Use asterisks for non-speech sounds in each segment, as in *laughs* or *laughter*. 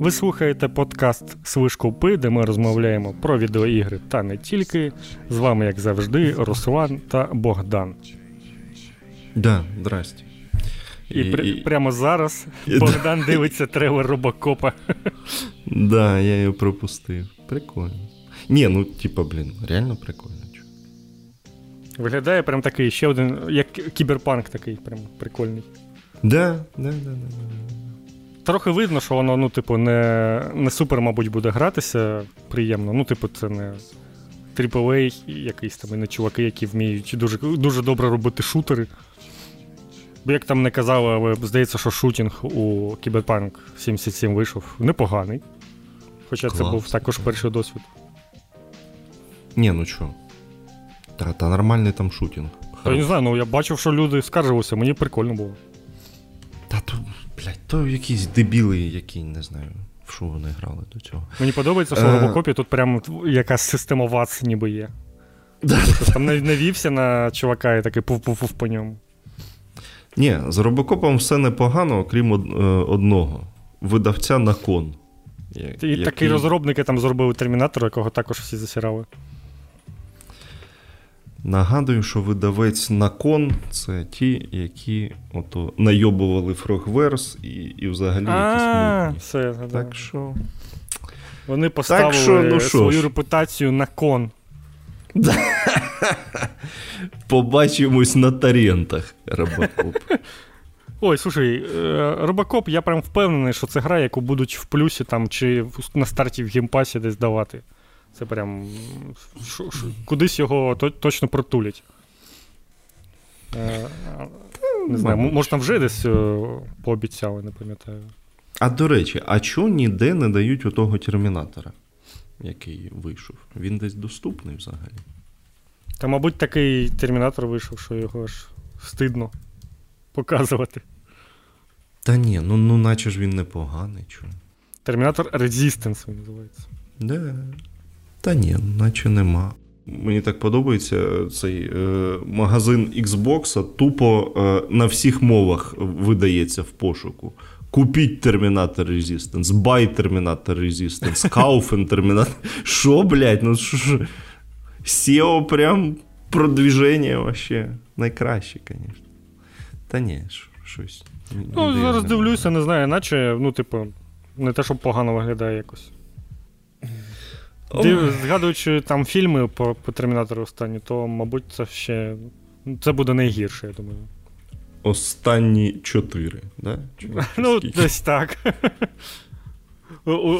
Ви слухаєте подкаст Свишкупи, де ми розмовляємо про відеоігри та не тільки. З вами, як завжди, Руслан та Богдан. Да, здрасте. І, і, і прямо зараз і, Богдан да. дивиться трейлер Робокопа. Да, я його пропустив. Прикольно. Ні, ну типа, блін, реально прикольно. Виглядає прям такий ще один, як кіберпанк такий, прям прикольний. Да, да, да, да. Трохи видно, що воно, ну, типу, не не супер, мабуть, буде гратися приємно. Ну, типу, це не AAA, якийсь там і не чуваки, які вміють дуже дуже добре робити шутери. Бо як там не казали, але здається, що шутінг у Cyberpunk 77 вийшов непоганий. Хоча Клас. це був також перший досвід. Ні, ну що. Та, та нормальний там шутінг. Я не знаю, ну я бачив, що люди скаржилися, мені прикольно було. Та то, блядь, то якісь дебіли, які не знаю, в що вони грали до цього. Мені подобається, що в е. робокопі тут прям якась система ВАЦ ніби є. Тобто там навівся на чувака і такий пуф-пуф по ньому. Ні, з робокопом все непогано, окрім е, одного. Видавця на кон. І який... такі розробники там зробили термінатор, якого також всі засірали. Нагадую, що видавець Након це ті, які ото найобували Frogwares і і взагалі якісь все, Так що... Вони поставили так що, ну, свою репутацію на кон. *laughs* Побачимось на торентах, Робокоп. *laughs* Ой, слушай, е, Робокоп, я прям впевнений, що це гра, яку будуть в плюсі там чи на старті в геймпасі десь давати. Це прям ш, ш, кудись його то, точно протулять. Е, не знаю, може там вже десь е, пообіцяли, не пам'ятаю. А до речі, а чого ніде не дають у того термінатора, який вийшов? Він десь доступний взагалі. Та, мабуть, такий термінатор вийшов, що його ж стидно показувати. Та ні, ну ну наче ж він непоганий. чого. Термінатор Resistance він називається. Да. Та ні, наче нема. Мені так подобається цей е, магазин Xbox тупо е, на всіх мовах видається в пошуку. Купіть Terminator Resistance, buy Terminator Resistance, *laughs* kaufen Terminator. Що, блядь, ну що ж. SEO прям продвіження вообще найкраще, звісно. Та ні, щось. Ну, зараз дивлюся, не знаю, наче, ну, типу, не те, щоб погано виглядає якось. Ти, згадуючи там фільми по по Термінатору останні, то, мабуть, це ще. Це буде найгірше, я думаю. Останні чотири, да? *laughs* Ну, десь так.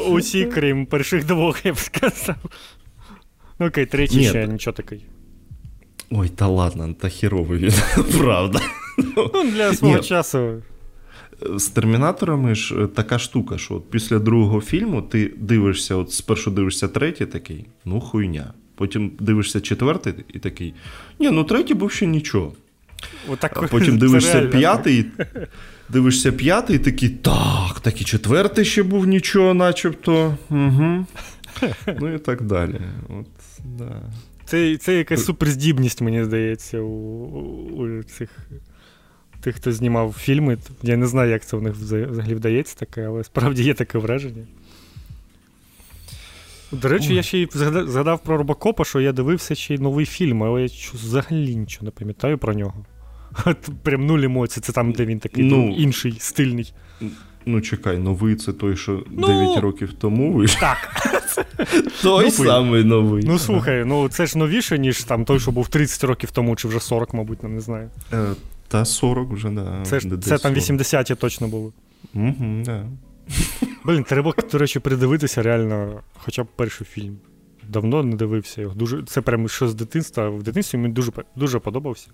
Усі, крім перших двох, я б сказав. Ну, окей, третій ще нічого такий. Ой, та ладно, та херовий він, *laughs* правда. Ну, для свого часу. З термінаторами ж е, така штука, що от після другого фільму ти дивишся, от спершу дивишся третій такий, ну хуйня. Потім дивишся четвертий і такий. Ні, ну третій був ще нічого. Отак, а Потім дивишся п'ятий, дивишся п'ятий і такий, так, так і четвертий ще був нічого, начебто. Угу. Ну і так далі. От, да. Це це якась суперздібність, мені здається, у, у цих тих, хто знімав фільми. Я не знаю, як це у них взагалі вдається таке, але справді є таке враження. До речі, Ой. я ще й згадав про Робокопа, що я дивився ще й новий фільм, але я взагалі нічого не пам'ятаю про нього. Прям нуль емоцій, це там, де він такий ну, інший, стильний. Ну, чекай, новий це той, що ну, 9 років тому вийшов. Так. *laughs* Той ну, самий новий. Ну, слухай, ну це ж новіше, ніж там той, що був 30 років тому, чи вже 40, мабуть, не знаю. Та 40 вже, да. Це ж, це там 80-ті точно були. Угу, да. Блін, треба, до речі, передивитися реально хоча б перший фільм. Давно не дивився його. Дуже, Це прямо що з дитинства. В дитинстві мені дуже дуже подобався.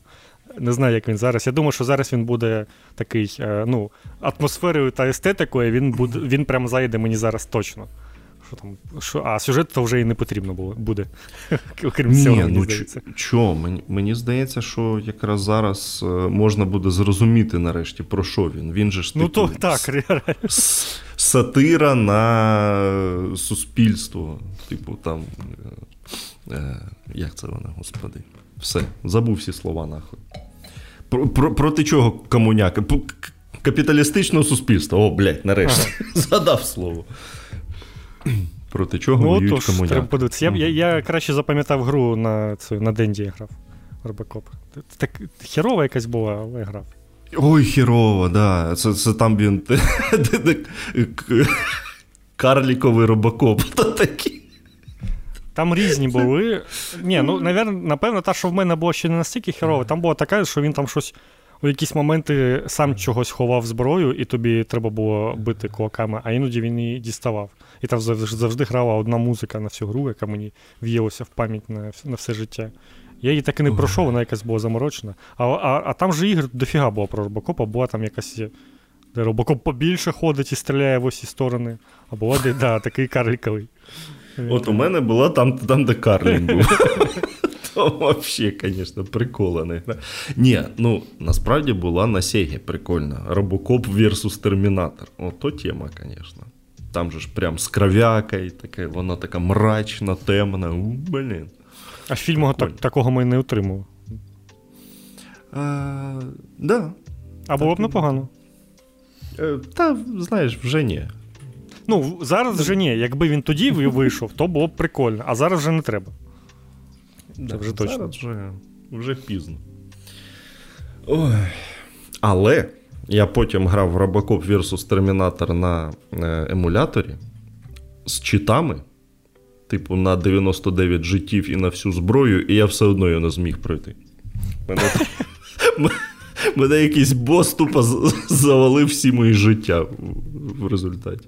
Не знаю, як він зараз. Я думаю, що зараз він буде такий, е, ну, атмосферою та естетикою, він буде, він прямо зайде мені зараз точно що там, що, а сюжет то вже і не потрібно було, буде. *laughs* Окрім Ні, цього, мені ну, здається. Чо? Мені, мені здається, що якраз зараз е, можна буде зрозуміти нарешті, про що він. Він же ж ну, типу, то, так, реально. сатира на суспільство. Типу, там. Е, е, як це вона, господи? Все, забув всі слова нахуй. Про, про, Проти чого комуняка? Капіталістичного суспільства. О, блядь, нарешті. Ага. *laughs* Згадав слово. *clears throat* Проти чого ну, воюють комуняки. треба подивитися. Я, я, я краще запам'ятав гру на цю, на Денді грав. Робокоп. Так херова якась була, але грав. Ой, херово, да. Це це там він. *laughs* Карліковий робокоп. *laughs* Такі. Там різні були. Ні, ну, напевно, та, що в мене було ще не настільки херова, там була така, що він там щось у якісь моменти сам чогось ховав зброю, і тобі треба було бити кулаками, а іноді він її діставав. І там завжди грала одна музика на всю гру, яка мені в'їлася в пам'ять на на все життя. Я її так і не пройшов, вона якась була заморочена. А а, а там же ігр дофіга було про робокопа, була там якась. Де робокоп побільше ходить і стріляє в усі сторони. А була де, да, такий карліковий. От у мене була там, там де Карлін був. *laughs* То взагалі, звісно, прикола не Ні, ну насправді була на Сегі прикольна. Робокоп versus Термінатор. Ото тема, звісно. Там же ж прям з кров'якою, таке, вона така мрачна, темна. У, блін. А фільму так, такого ми не отримали. А, да. А було б непогано. Е, та, знаєш, вже ні. Ну, зараз вже ні. Якби він тоді вийшов, то було б прикольно, а зараз вже не треба. Це вже точно. Зараз вже, вже пізно. Ой. Але я потім грав в Robocop vs Terminator на е, емуляторі з читами, типу, на 99 життів і на всю зброю, і я все одно його не зміг пройти. Мене *laughs* Мене якийсь бос тупо завалив всі мої життя в результаті.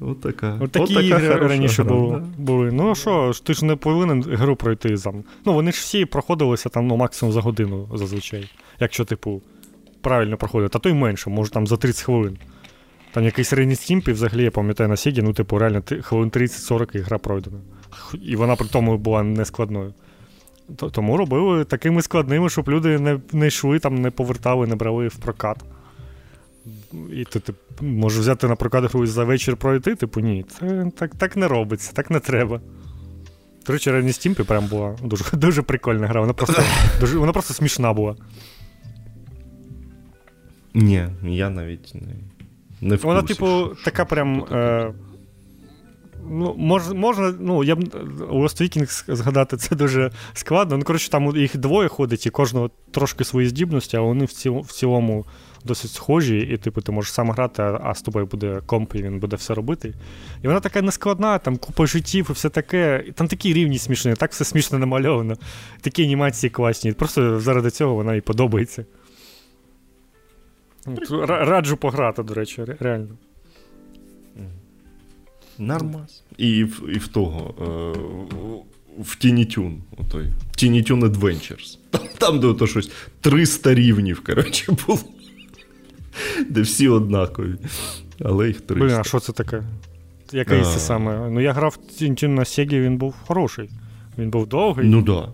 От така. От такі От ігри раніше були. були. Ну що, ти ж не повинен гру пройти там. Ну, вони ж всі проходилися там ну, максимум за годину зазвичай. Якщо, типу, правильно проходити, а то й менше, може там за 30 хвилин. Там якийсь Стімпі, взагалі, я пам'ятаю на Сігі, ну, типу, реально хвилин 30-40 і гра пройдена. І вона при тому була нескладною. Тому робили такими складними, щоб люди не не йшли, там, не повертали, не брали в прокат. І ти, ти можеш взяти на прокат гру за вечір пройти, типу, ні, це так так не робиться, так не треба. До речі, Рені Стімпі прям була дуже *laughs* дуже прикольна гра. Вона просто *laughs* дуже, вона просто смішна була. Ні, я навіть не не в Вона, типу, така прям. Е, Ну, мож, можна, ну, я б Lost Vikings згадати це дуже складно. Ну, коротше, там їх двоє ходить, і кожного трошки свої здібності, а вони в цілому, в цілому досить схожі, і типу, ти можеш сам грати, а з тобою буде комп, і він буде все робити. І вона така нескладна, там купа життів і все таке. І там такі рівні смішні, так все смішно намальовано. Такі анімації класні. Просто заради цього вона і подобається. Раджу пограти, до речі, реально. Нормас. І в і в того. Е, в Тінітюн. Тінітюн Adventures. Там, там де ото щось 300 рівнів, коротше, було. *laughs* Де всі однакові. Але їх 300. Блін, а що це таке? Який це саме? Ну, я грав Тінітюн на Сегі, він був хороший. Він був довгий. Ну так. Да.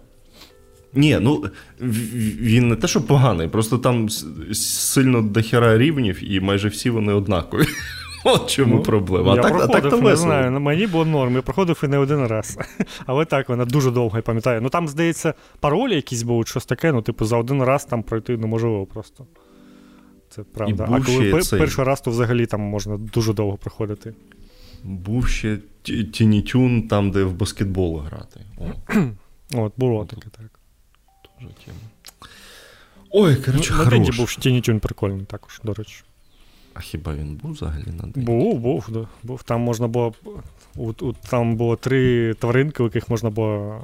Ні, ну він не те, що поганий, просто там сильно дохера рівнів, і майже всі вони однакові. *laughs* От чому ну, проблема. Я так, проходив, а так то не знаю, мені було норм, я проходив і не один раз. *laughs* Але так, вона дуже довго, я пам'ятаю. Ну там, здається, паролі якісь будуть, щось таке, ну, типу, за один раз там пройти неможливо просто. Це правда. А коли цей... перший раз, то взагалі там можна дуже довго проходити. Був ще Тінітюн, там, де в баскетбол грати. О. *clears throat* От, було таке, так. Тоже тема. Ой, коротше, ну, На Денді був Тінітюн прикольний також, до речі. А хіба він був взагалі на Денді? Був, був, да. був. Там можна було. У, у, там було три тваринки, у яких можна було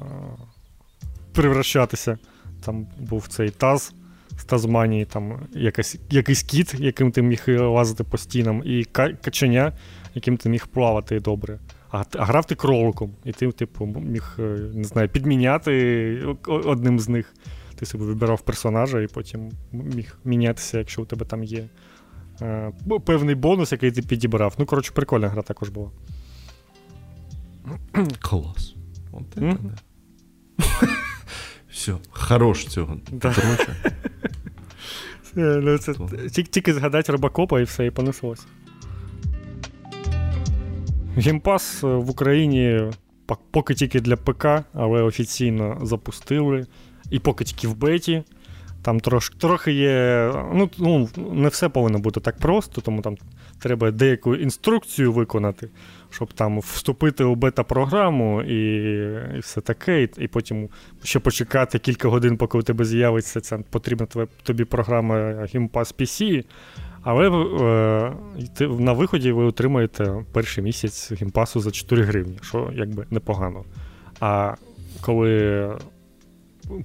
превращатися. Там був цей таз з Тазманії, там якась, якийсь кіт, яким ти міг лазити по стінам, і каченя, яким ти міг плавати добре. А, а грав ти кроликом, і ти, типу, міг е, не знаю, підміняти одним з них. Ти собі вибирав персонажа і потім міг мінятися, якщо у тебе там є е, певний бонус, який ти підібрав. Ну, коротше, прикольна гра також була. Клас. От це mm-hmm. Все, хорош цього. Да. *laughs* ну, це, Тільки згадати робокопа і все, і понеслося. Геймпас в Україні поки тільки для ПК, але офіційно запустили. І поки тільки в беті. Там трош, трохи є. Ну, ну, не все повинно бути так просто, тому там треба деяку інструкцію виконати, щоб там вступити у бета-програму і і все таке. І, і потім ще почекати кілька годин, поки у тебе з'явиться ця потрібна тобі програма GimpAss PC. Але е, на виході ви отримаєте перший місяць гімпасу за 4 гривні, що якби непогано. А коли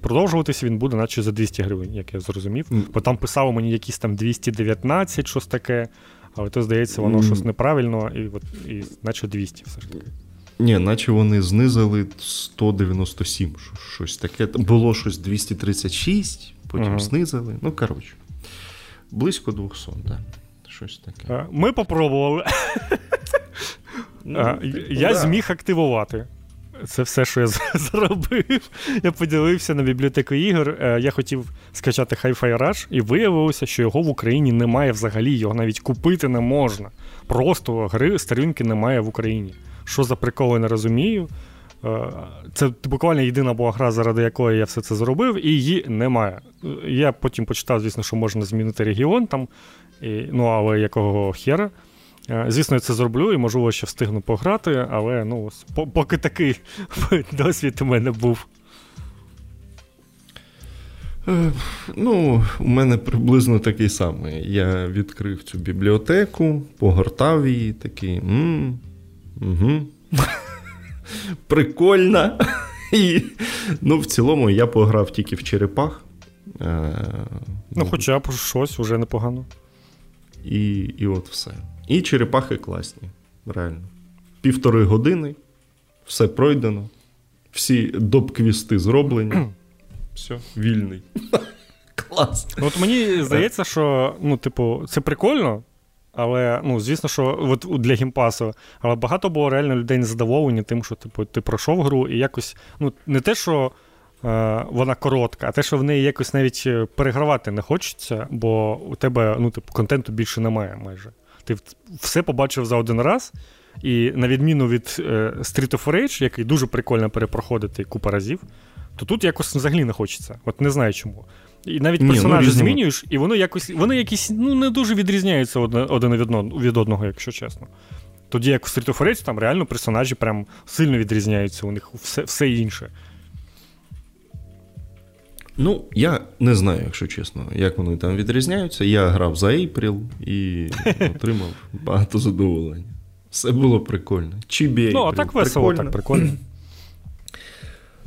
продовжуватись, він буде, наче за 200 гривень, як я зрозумів. Бо там писало мені якісь там 219, щось таке, але то, здається, воно mm. щось неправильно, і, от, і наче 200 все ж таки. Ні, наче вони знизили 197, щось таке. Було щось 236, потім uh-huh. знизили. Ну, коротше. Близько 200, так. Да. Щось таке. Ми попробували. *laughs* Ну, Я зміг активувати. Це все, що я *laughs* зробив. Я поділився на бібліотеку ігор. Е, я хотів скачати Hi-Fi Rush, і виявилося, що його в Україні немає взагалі, його навіть купити не можна. Просто гри сторінки немає в Україні. Що за прикол, я не розумію. Е, це буквально єдина була гра, заради якої я все це зробив, і її немає. Я потім почитав, звісно, що можна змінити регіон там, ну але якого хера. Е, звісно, я це зроблю і, можливо, ще встигну пограти, але ну, поки такий *laughs* досвід у мене був. Е, ну, у мене приблизно такий самий. Я відкрив цю бібліотеку, погортав її такий. угу. *laughs* Прикольно. І, Ну, в цілому я пограв тільки в черепах. Е, Ну, хоча б щось вже непогано. І, І от все. І черепахи класні, реально. Півтори години, все пройдено, всі доп-квісти зроблені. *clears throat* Все, вільний. *laughs* Клас. Ну, От мені здається, що ну, типу, це прикольно, але ну, звісно, що от для гімпасу, але багато було реально людей незадоволені тим, що типу, ти пройшов гру, і якось ну, не те, що е, вона коротка, а те, що в неї якось навіть е, перегравати не хочеться, бо у тебе ну, типу, контенту більше немає майже. Ти все побачив за один раз. І на відміну від е, Street of Rage, який дуже прикольно перепроходити купа разів, то тут якось взагалі не хочеться. От не знаю чому. І навіть персонажі ну, змінюєш, і воно якось вони якісь ну, не дуже відрізняються один від одного, від одного, якщо чесно. Тоді, як у Street of Rage, там реально персонажі прям сильно відрізняються, у них все все інше. Ну, я не знаю, якщо чесно, як вони там відрізняються. Я грав за April і отримав багато задоволення. Все було прикольно. Чібі Ну, а так весело, прикольно. так прикольно.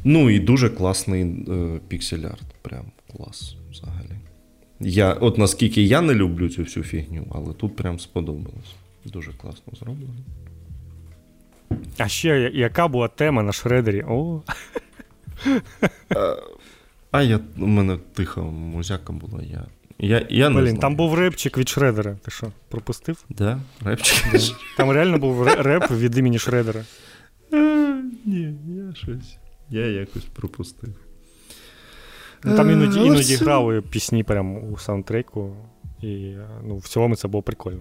Ну і дуже класний е, піксель-арт. Прям клас взагалі. Я, От наскільки я не люблю цю всю фігню, але тут прям сподобалось. Дуже класно зроблено. А ще яка була тема на шредері? О! Е, а я, у мене тиха музяка була. Я я, я не Блін, знаю. там був репчик від Шредера. Ти що, пропустив? Да, репчик. Да. Там реально був реп від імені Шредера. Ні, я щось. Я якось пропустив. Ну, Там іноді е, іноді грали пісні прямо у саундтреку, і ну, в цілому це було прикольно.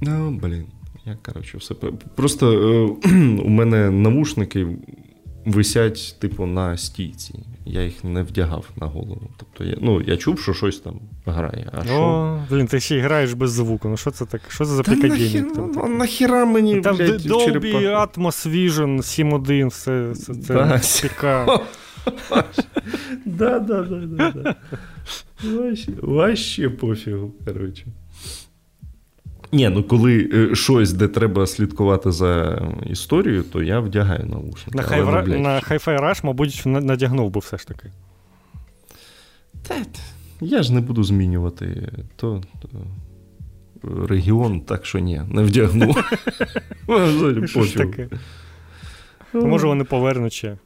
Ну, блін. Я, коротше, все. Просто е, *clears throat* у мене навушники висять, типу, на стійці. Я їх не вдягав на голову. Тобто, я ну, я чув, що щось там грає. А О, що? Блін, ти ще й граєш без звуку. Ну що це так? Що це за прикадіння? Ну, нахіра мені. Там блядь, Dolby Atmos Vision 7.1, все це, це, це ПК. Да, да, да, да, Вообще пофігу, коротше. Ні, ну коли е, щось, де треба слідкувати за історією, то я вдягаю наушники. На хай на Hi-Fi Rush, мабуть, надягнув би все ж таки. Та, я ж не буду змінювати то, то регіон, так що ні, не вдягну. *laughs* Може, вони повернуть ще.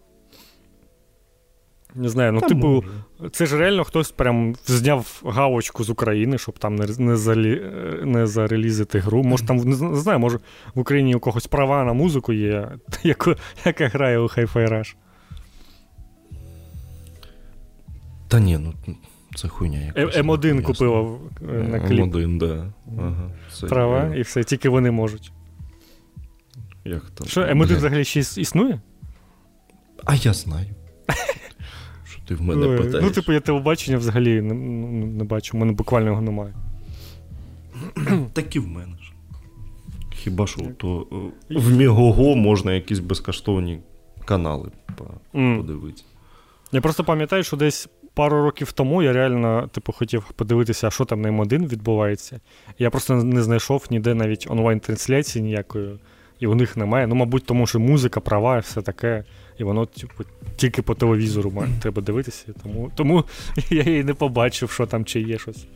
Не знаю, ну, Та типу, може. це ж реально хтось прям зняв галочку з України, щоб там не не, залі, не зарелізити гру. Може, там, не знаю, може в Україні у когось права на музику є, *laughs* яку, яка грає у Hi-Fi Rush. Та ні, ну це хуйня якась. М1 купила на кліп. М1, да. Ага, Права і все, тільки вони можуть. Як там? Що, М1 взагалі ще існує? А я знаю. *laughs* Ти в мене Ой, питаєш. Ну, типу, я телебачення взагалі не, не бачу, у мене буквально його немає. *clears throat* Так і в мене ж. Хіба що то е, в Мігого можна якісь безкоштовні канали подивитися. Я просто пам'ятаю, що десь пару років тому я реально типу, хотів подивитися, що там на М1 відбувається. Я просто не знайшов ніде навіть онлайн-трансляції ніякої, і у них немає. Ну, мабуть, тому що музика, права і все таке. І воно типу, тільки по телевізору має, треба дивитися. Тому тому *laughs* я і не побачив, що там чи є щось.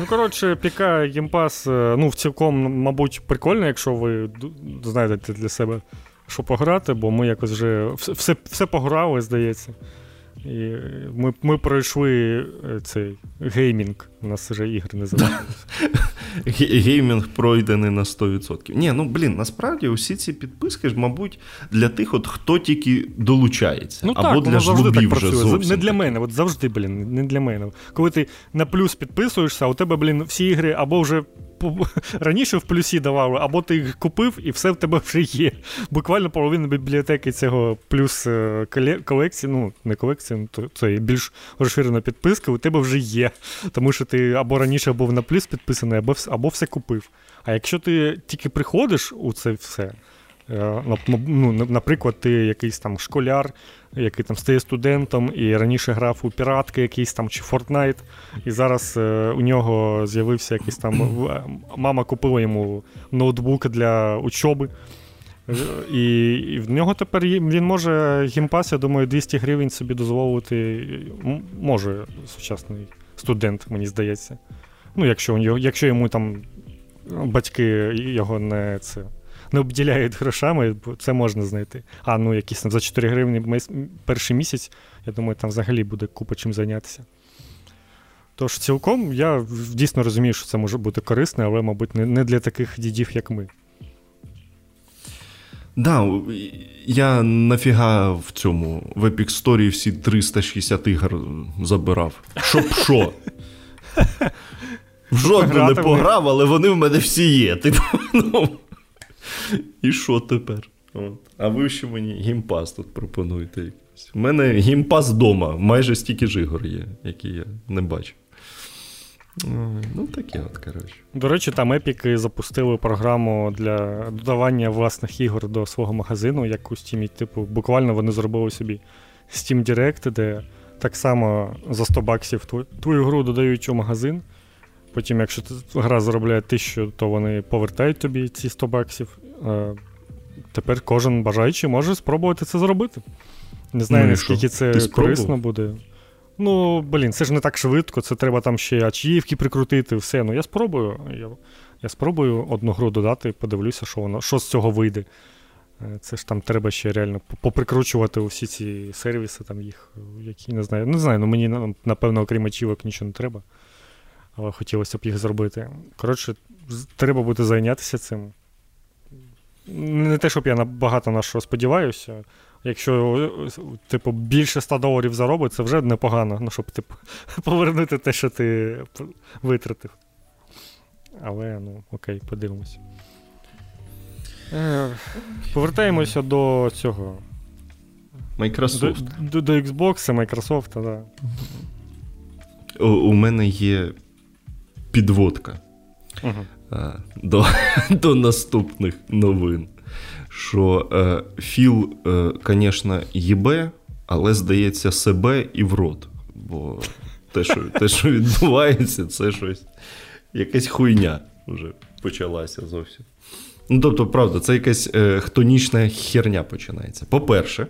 Ну, коротше, PC Game Pass, е, ну, в цілком, мабуть, прикольно, якщо ви знайдете для себе, що пограти, бо ми якось вже все все пограли, здається. І Ми ми пройшли е, цей геймінг, у нас вже ігри не залишилися. *laughs* Геймінг пройдений на 100%. Ні, ну блін, насправді усі ці підписки ж, мабуть, для тих, от хто тільки долучається. Ну, Або так, для жлобів вже зовсім. Не для мене, от завжди, блін, не для мене. Коли ти на плюс підписуєшся, а у тебе, блін, всі ігри або вже раніше в плюсі давали, або ти їх купив, і все в тебе вже є. Буквально половина бібліотеки цього плюс е, колекції, ну, не колекції, то це більш розширена підписка, у тебе вже є. Тому що ти або раніше був на плюс підписаний, або, або все купив. А якщо ти тільки приходиш у це все. Е, ну, Наприклад, ти якийсь там школяр, який там стає студентом і раніше грав у піратки якийсь там чи Fortnite, і зараз е, у нього з'явився якийсь там. Е, мама купила йому ноутбук для учоби. І, і в нього тепер він може гімпас, я думаю, 200 гривень собі дозволити. Може сучасний студент, мені здається. Ну, якщо якщо йому там батьки його не це не обділяють грошами, бо це можна знайти. А ну якісь там за 4 гривні перший місяць, я думаю, там взагалі буде купа чим зайнятися. Тож, цілком я дійсно розумію, що це може бути корисне, але, мабуть, не для таких дідів, як ми. Да, я нафіга в цьому в Epic Story всі 360 ігор забирав. Щоб що? *laughs* В жодну не пограв, але вони в мене всі є. Типу, *laughs* ну, *laughs* І що тепер? От. А ви ще мені гімпас тут пропонуєте. У мене гімпас вдома, майже стільки ж ігор є, які я не бачив. Ну, таке от, коротше. До речі, там епіки запустили програму для додавання власних ігор до свого магазину, як у Steam. Типу, буквально вони зробили собі Steam Direct, де так само за 100 баксів твою гру додають у магазин. Потім, якщо гра заробляє тисячу, то вони повертають тобі ці 100 баксів. А Тепер кожен бажаючий може спробувати це зробити. Не знаю, ну, наскільки це корисно буде. Ну, блін, це ж не так швидко, це треба там ще ачівки прикрутити, все. Ну, я спробую. Я я спробую одну гру додати, подивлюся, що воно, що з цього вийде. Е, це ж там треба ще реально поприкручувати усі ці сервіси, там їх, які не знаю. Не знаю, ну мені, напевно, окрім ачівок нічого не треба але хотілося б їх зробити. Коротше, треба буде зайнятися цим. Не те, щоб я багато на що сподіваюся. Якщо, типу, більше 100 доларів заробить, це вже непогано, ну, щоб типу, *laughs* повернути те, що ти витратив. Але, ну, окей, подивимось. Е, повертаємося до цього. Microsoft. До, до, до Xbox, Microsoft, так. Да. У, у мене є підводка uh-huh. До *laughs* до наступних новин. Що е, Філ, звісно, е, їбе, але здається, себе і в рот. Бо те, що те, що *laughs* відбувається, це щось якась хуйня вже почалася зовсім. Ну, тобто, правда, це якась е, хтонічна херня починається. По-перше,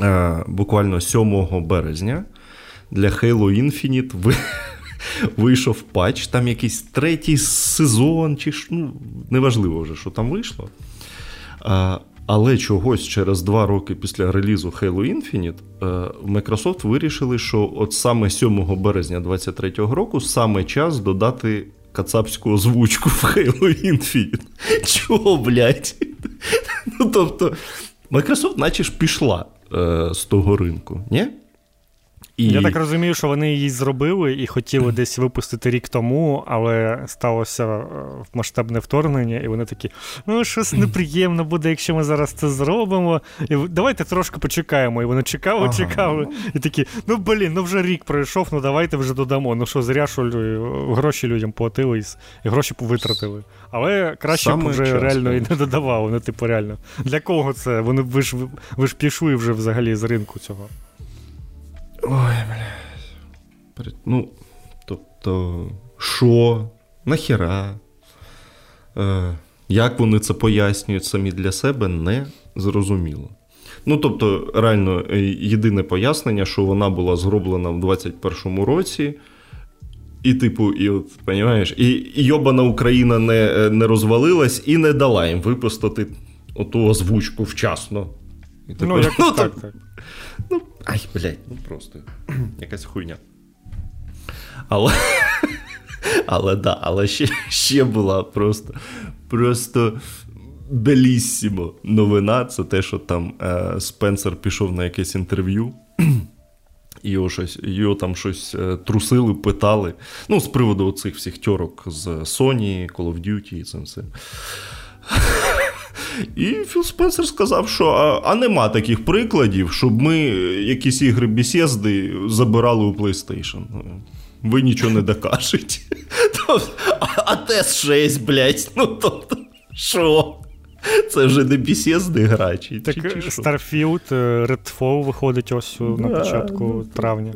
е, буквально 7 березня для Halo Infinite ви *laughs* вийшов патч, там якийсь третій сезон, чи ну, неважливо вже, що там вийшло. А, Але чогось через два роки після релізу Halo Infinite е, Microsoft вирішили, що от саме 7 березня 2023 року саме час додати кацапську озвучку в Halo Infinite. *laughs* Чого, блядь? Ну, тобто, Microsoft наче ж пішла е, з того ринку, ні? І... Я так розумію, що вони її зробили і хотіли десь випустити рік тому, але сталося е, масштабне вторгнення, і вони такі: ну, щось неприємно буде, якщо ми зараз це зробимо. І Давайте трошки почекаємо. І вони чекали, ага. чекали. І такі, ну блін, ну вже рік пройшов, ну давайте вже додамо. Ну що, зря що гроші людям платили і гроші витратили. Але краще б вже час, реально і не додавали. Ну, типу, реально. Для кого це? Вони ви ж ви ж пішли вже взагалі з ринку цього. Ой, блядь. Ну, тобто, що? Нахіра? Е, Як вони це пояснюють самі для себе, не зрозуміло. Ну, тобто, реально, е, єдине пояснення, що вона була зроблена в 21-му році. І, типу, і от, розумієш, і, і йобана Україна не е, не розвалилась і не дала їм випустити оту озвучку вчасно. І ну, якось ну, так, так. Ну, ай, блядь, ну просто *clears throat* якась хуйня. Але *laughs* але да, але ще ще була просто просто беліссімо новина. Це те, що там е, Спенсер пішов на якесь інтерв'ю. *clears throat* Його щось, його там щось е, трусили, питали. Ну, з приводу цих всіх тьорок з Sony, Call of Duty і цим. І Філ Спенсер сказав, що а, а нема таких прикладів, щоб ми якісь ігри бесіди забирали у PlayStation. Ви нічого не докажете. *laughs* А ТС 6, блядь, ну тобто, що? Це вже не бесіди грачі. Так Starfield, е, Redfall виходить ось на початку травня.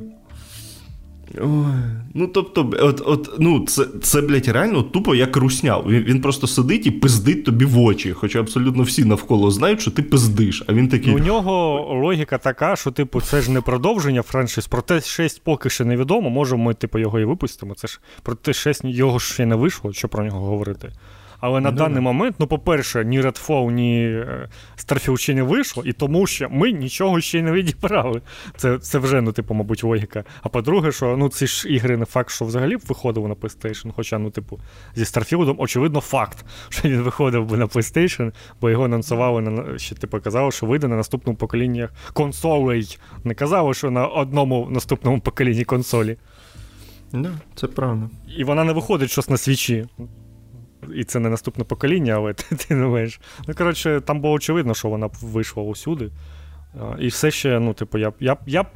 Ой, Ну, тобто, от, от, ну, це, це, блядь, реально тупо як русня. Він він просто сидить і пиздить тобі в очі. Хоча абсолютно всі навколо знають, що ти пиздиш. А він такий. Ну, у нього логіка така, що, типу, це ж не продовження франшиз. Проте 6 поки ще невідомо. Може, ми, типу, його і випустимо. Це ж проте 6 його ще не вийшло, що про нього говорити. Але на ну, даний момент, ну, по-перше, ні Redfall, ні е, Starfield ще не вийшло, і тому що ми нічого ще не відібрали. Це це вже, ну, типу, мабуть, логіка. А по-друге, що ну, ці ж ігри не факт, що взагалі б виходили на PlayStation. Хоча, ну, типу, зі Starfield, очевидно, факт, що він виходив би на PlayStation, бо його анонсували на ще типу казали, що вийде на наступному поколінні консолей. Не казали, що на одному наступному поколінні консолі. Да, це правда. І вона не виходить щось на свічі і це не наступне покоління, але *laughs* ти, ти не маєш. Ну, коротше, там було очевидно, що вона вийшла усюди. І все ще, ну, типу, я б я, я б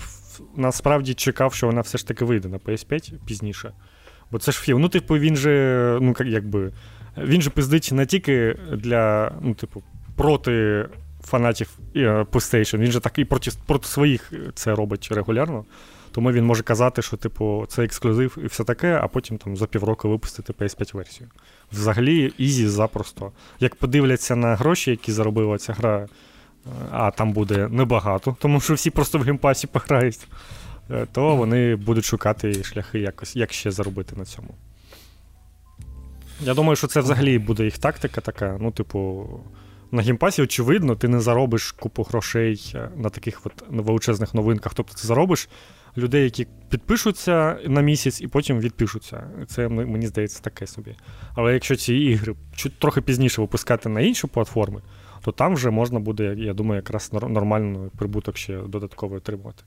насправді чекав, що вона все ж таки вийде на PS5 пізніше. Бо це ж філ. Ну, типу, він же, ну, якби, він же пиздить не тільки для, ну, типу, проти фанатів PlayStation, він же так і проти, проти своїх це робить регулярно. Тому він може казати, що, типу, це ексклюзив і все таке, а потім там за півроку випустити PS5-версію. Взагалі, easy запросто. Як подивляться на гроші, які заробила ця гра, е, а там буде небагато, тому що всі просто в Game Pass -і пограють, е, то вони будуть шукати шляхи, якось, як ще заробити на цьому. Я думаю, що це взагалі буде їх тактика така. Ну, типу, на Game Pass -і, очевидно, ти не заробиш купу грошей е, на таких от величезних новинках. Тобто ти заробиш людей, які підпишуться на місяць і потім відпишуться. Це мені здається таке собі. Але якщо ці ігри трохи пізніше випускати на інші платформи, то там вже можна буде, я думаю, якраз нормально прибуток ще додатково отримувати.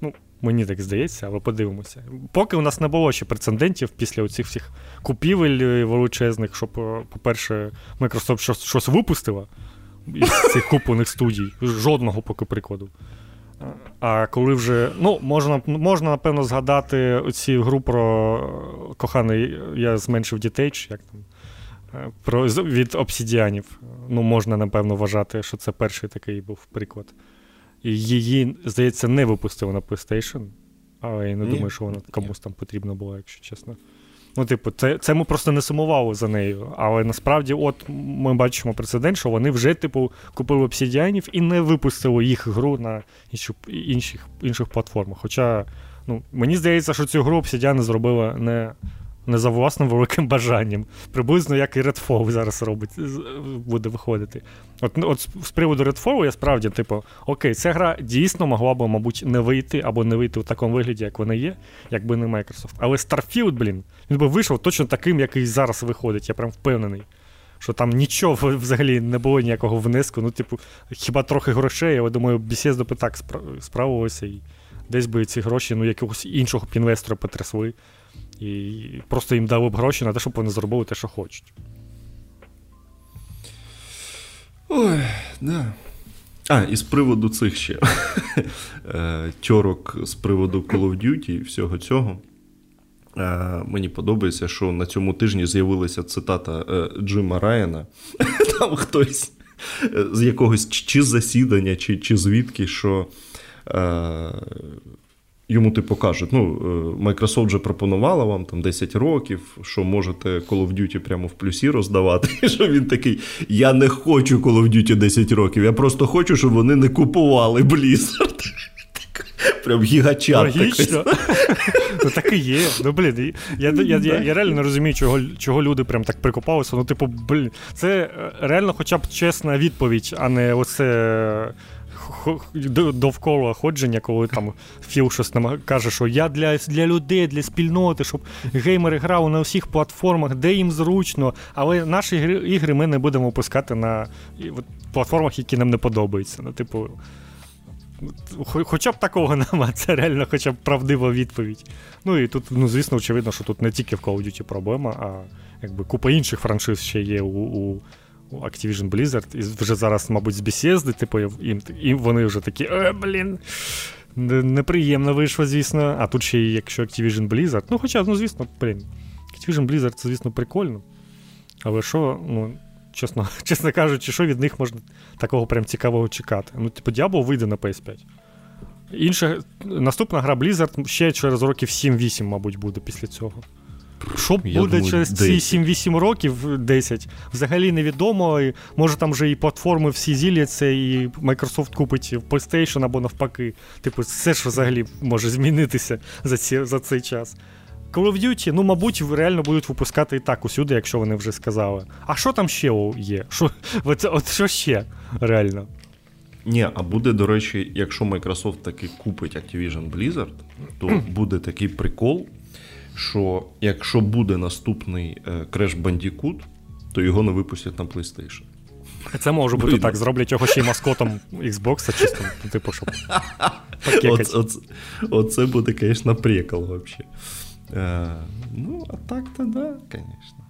Ну, Мені так здається, але подивимося. Поки у нас не було ще прецедентів після оцих всіх купівель е, величезних, щоб, е, по-перше, Microsoft щось, щось випустила із цих куплених студій. Жодного поки прикладу. А коли вже. Ну, можна, можна, напевно, згадати оці гру про коханий, я зменшив дітей, чи як там. Е, про, Від обсідіанів. Ну, можна, напевно, вважати, що це перший такий був приклад. І її, здається, не випустили на PlayStation, але я не Ні. думаю, що вона комусь там потрібна була, якщо чесно. Ну, типу, це це ми просто не сумували за нею. Але насправді, от ми бачимо прецедент, що вони вже, типу, купили обсідіанів і не випустили їх гру на інших інших платформах. Хоча, ну, мені здається, що цю гру обсідіани зробили не не за власним великим бажанням. Приблизно як і Redfall зараз робить, буде виходити. От от з приводу Redfall я справді, типу, окей, ця гра дійсно могла б, мабуть, не вийти або не вийти в такому вигляді, як вона є, якби не Microsoft. Але Starfield, блін, він би вийшов точно таким, який зараз виходить, я прям впевнений. Що там нічого взагалі не було ніякого внеску. Ну, типу, хіба трохи грошей, але думаю, Bethesda би так справилося і десь би ці гроші ну, якогось іншого інвестора потрясли. І просто їм дали б гроші на те, щоб вони зробили те, що хочуть. Ой, да. А, і з приводу цих ще *laughs* е, тьорок з приводу Call of Duty і всього цього. Е, мені подобається, що на цьому тижні з'явилася цитата е, Джима Райана. *laughs* Там хтось з якогось чи засідання, чи чи звідки, що Йому типу кажуть, ну, е, Microsoft вже пропонувала вам там 10 років, що можете Call of Duty прямо в плюсі роздавати. І *laughs* що він такий: Я не хочу Call of Duty 10 років, я просто хочу, щоб вони не купували Blizzard. *laughs* Прям гігачат. Логічно. *laughs* Ну так і є. Ну, блін, я я, я, я, реально не розумію, чого чого люди прям так прикопалися. Ну, типу, блін, це е, реально хоча б чесна відповідь, а не оце довкола ходження, коли там Філ щось нам каже, що я для для людей, для спільноти, щоб геймери грали на всіх платформах, де їм зручно, але наші ігри ми не будемо пускати на платформах, які нам не подобаються. Ну, типу, Хоча б такого *laughs* нема, це реально хоча б правдива відповідь. Ну і тут, ну, звісно, очевидно, що тут не тільки в Call of Duty проблема, а якби купа інших франшиз ще є у у Activision Blizzard, і вже зараз, мабуть, з Bethesda, типу, їм, і вони вже такі, е, блін. Неприємно вийшло, звісно. А тут ще, якщо Activision Blizzard. Ну, хоча, ну, звісно, блін. Activision Blizzard це, звісно, прикольно. Але що, ну, чесно *laughs* чесно кажучи, що від них можна такого прям цікавого чекати? Ну, типу, Diablo вийде на PS5. Інша, наступна гра Blizzard ще через років 7-8, мабуть, буде після цього. Що буде думаю, через ці 7-8 років, 10, взагалі невідомо. І, Може там вже і платформи всі зіляться, і Microsoft купить в PlayStation або навпаки. Типу, все ж взагалі може змінитися за ці, за цей час. Call of Duty, ну, мабуть, реально будуть випускати і так усюди, якщо вони вже сказали. А що там ще є? Що, *laughs* От, от що ще реально? Ні, а буде, до речі, якщо Microsoft таки купить Activision Blizzard, то *clears throat* буде такий прикол, що якщо буде наступний е, Crash Bandicoot, то його не випустять на PlayStation. Це може бути Блин. так, зроблять його ще й маскотом Xbox, чисто, ну, типу, щоб. Оце, оце, оце буде, звісно, прикол взагалі. Е, ну, а так-то да, звісно.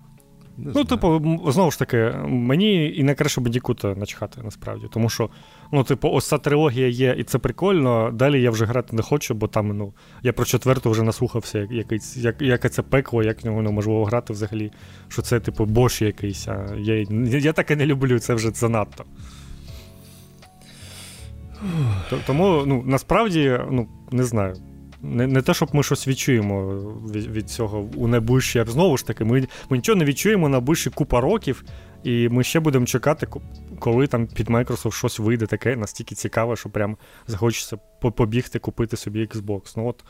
Не ну, типу, знову ж таки, мені і на Крешу Бендікута начхати, насправді. Тому що, ну, типу, ось ця трилогія є, і це прикольно. Далі я вже грати не хочу, бо там, ну, я про четверту вже наслухався, який, як, яке це пекло, як в нього неможливо грати взагалі. Що це, типу, бош якийсь. А я я таке не люблю, це вже занадто. Тому, ну, насправді, ну, не знаю. Не не те, щоб ми щось відчуємо від від цього у найближчі, знову ж таки, ми ми нічого не відчуємо на ближчі купа років, і ми ще будемо чекати, коли там під Microsoft щось вийде таке настільки цікаве, що прям захочеться побігти, купити собі Xbox. Ну от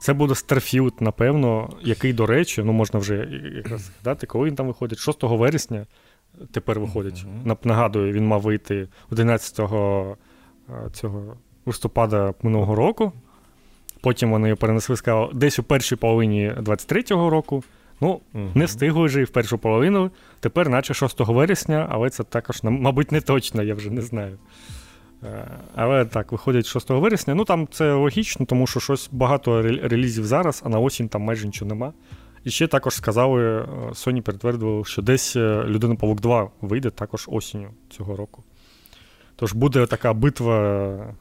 Це буде Starfield, напевно, який, до речі, ну можна вже якраз згадати, коли він там виходить, 6 вересня тепер виходить. Mm-hmm. Нагадую, він мав вийти 11 цього листопада минулого року. Потім вони його перенесли, сказали, десь у першій половині 23-го року. Ну, угу. не встигли вже і в першу половину. Тепер, наче 6 вересня, але це також, мабуть, не точно, я вже не знаю. Е, але так, виходить 6 вересня. Ну там це логічно, тому що щось багато релізів зараз, а на осінь там майже нічого нема. І ще також сказали, е, Sony підтвердили, що десь е, Людина Павук 2 вийде також осінню цього року. Тож буде така битва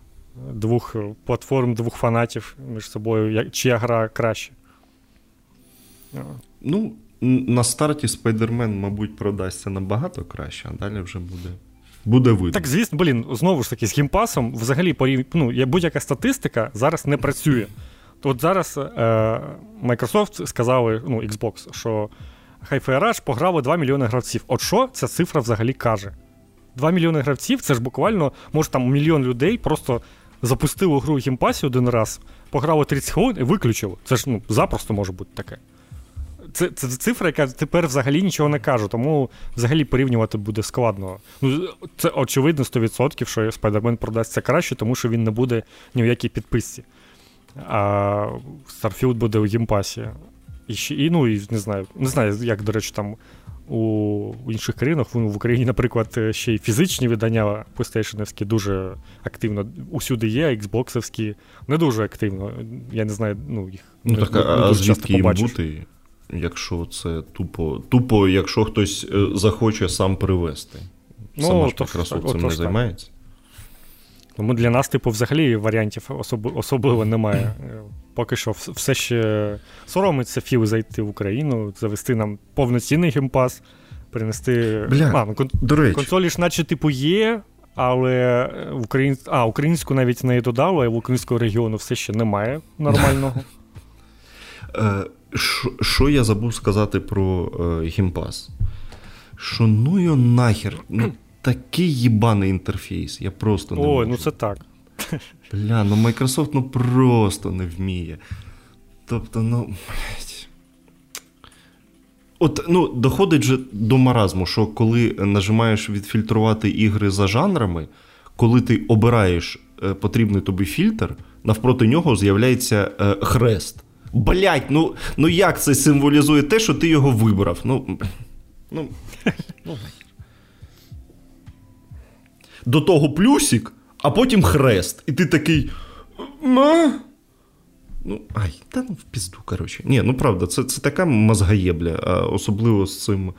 двох платформ, двох фанатів між собою, чия гра краще. Ну, на старті Spider-Man, мабуть, продасться набагато краще, а далі вже буде. Буде видно. Так, звісно, блін, знову ж таки, з Game Pass -ом взагалі ну, будь-яка статистика зараз не працює. От зараз е, Microsoft сказали, ну, Xbox, що Hi-Fi Rush пограли 2 мільйони гравців. От що ця цифра взагалі каже? 2 мільйони гравців це ж буквально, може, там мільйон людей просто запустило гру в Game Pass -і один раз, пограло 30 хвилин і виключило. Це ж ну, запросто може бути таке. Це це цифра, яка тепер взагалі нічого не каже, тому взагалі порівнювати буде складно. Ну, Це очевидно 100%, що Spider-Man продасться краще, тому що він не буде ні в якій підписці. А Starfield буде у гімпасі. І, і, ну, і не знаю, не знаю, як, до речі, там у інших країнах. В Україні, наприклад, ще й фізичні видання PlayStation дуже активно усюди є, Xbox не дуже активно. Я не знаю, ну їх ну, так, не, а, не а звідки їм бути, якщо це тупо, тупо, якщо хтось е, захоче сам привезти. Ну, Сама ж Microsoft цим не займається. Тому для нас, типу, взагалі варіантів особ... особливо немає. *clears throat* Е, поки що все ще соромиться Філ зайти в Україну, завести нам повноцінний Game Pass, принести. Бля, а, ну, кон... до речі. Консолі ж, наче, типу, є, але Україн... а, українську навіть не додали, а в українського регіону все ще немає нормального. *laughs* Що я забув сказати про е, Game Pass? Що ну його нахер. ну такий їбаний інтерфейс. Я просто не Ой, можу. ну це так. Бля, ну Microsoft ну просто не вміє. Тобто, ну. блядь. От, ну, доходить же до маразму, що коли нажимаєш відфільтрувати ігри за жанрами, коли ти обираєш е, потрібний тобі фільтр, навпроти нього з'являється е, хрест. Блять, ну ну як це символізує те, що ти його вибрав? Ну, ну, ну до того плюсик, а потім хрест. І ти такий. Ма? Ну, ай, та ну в пізду, коротше. Ні, ну правда, це це така мозгаєбля, особливо з цим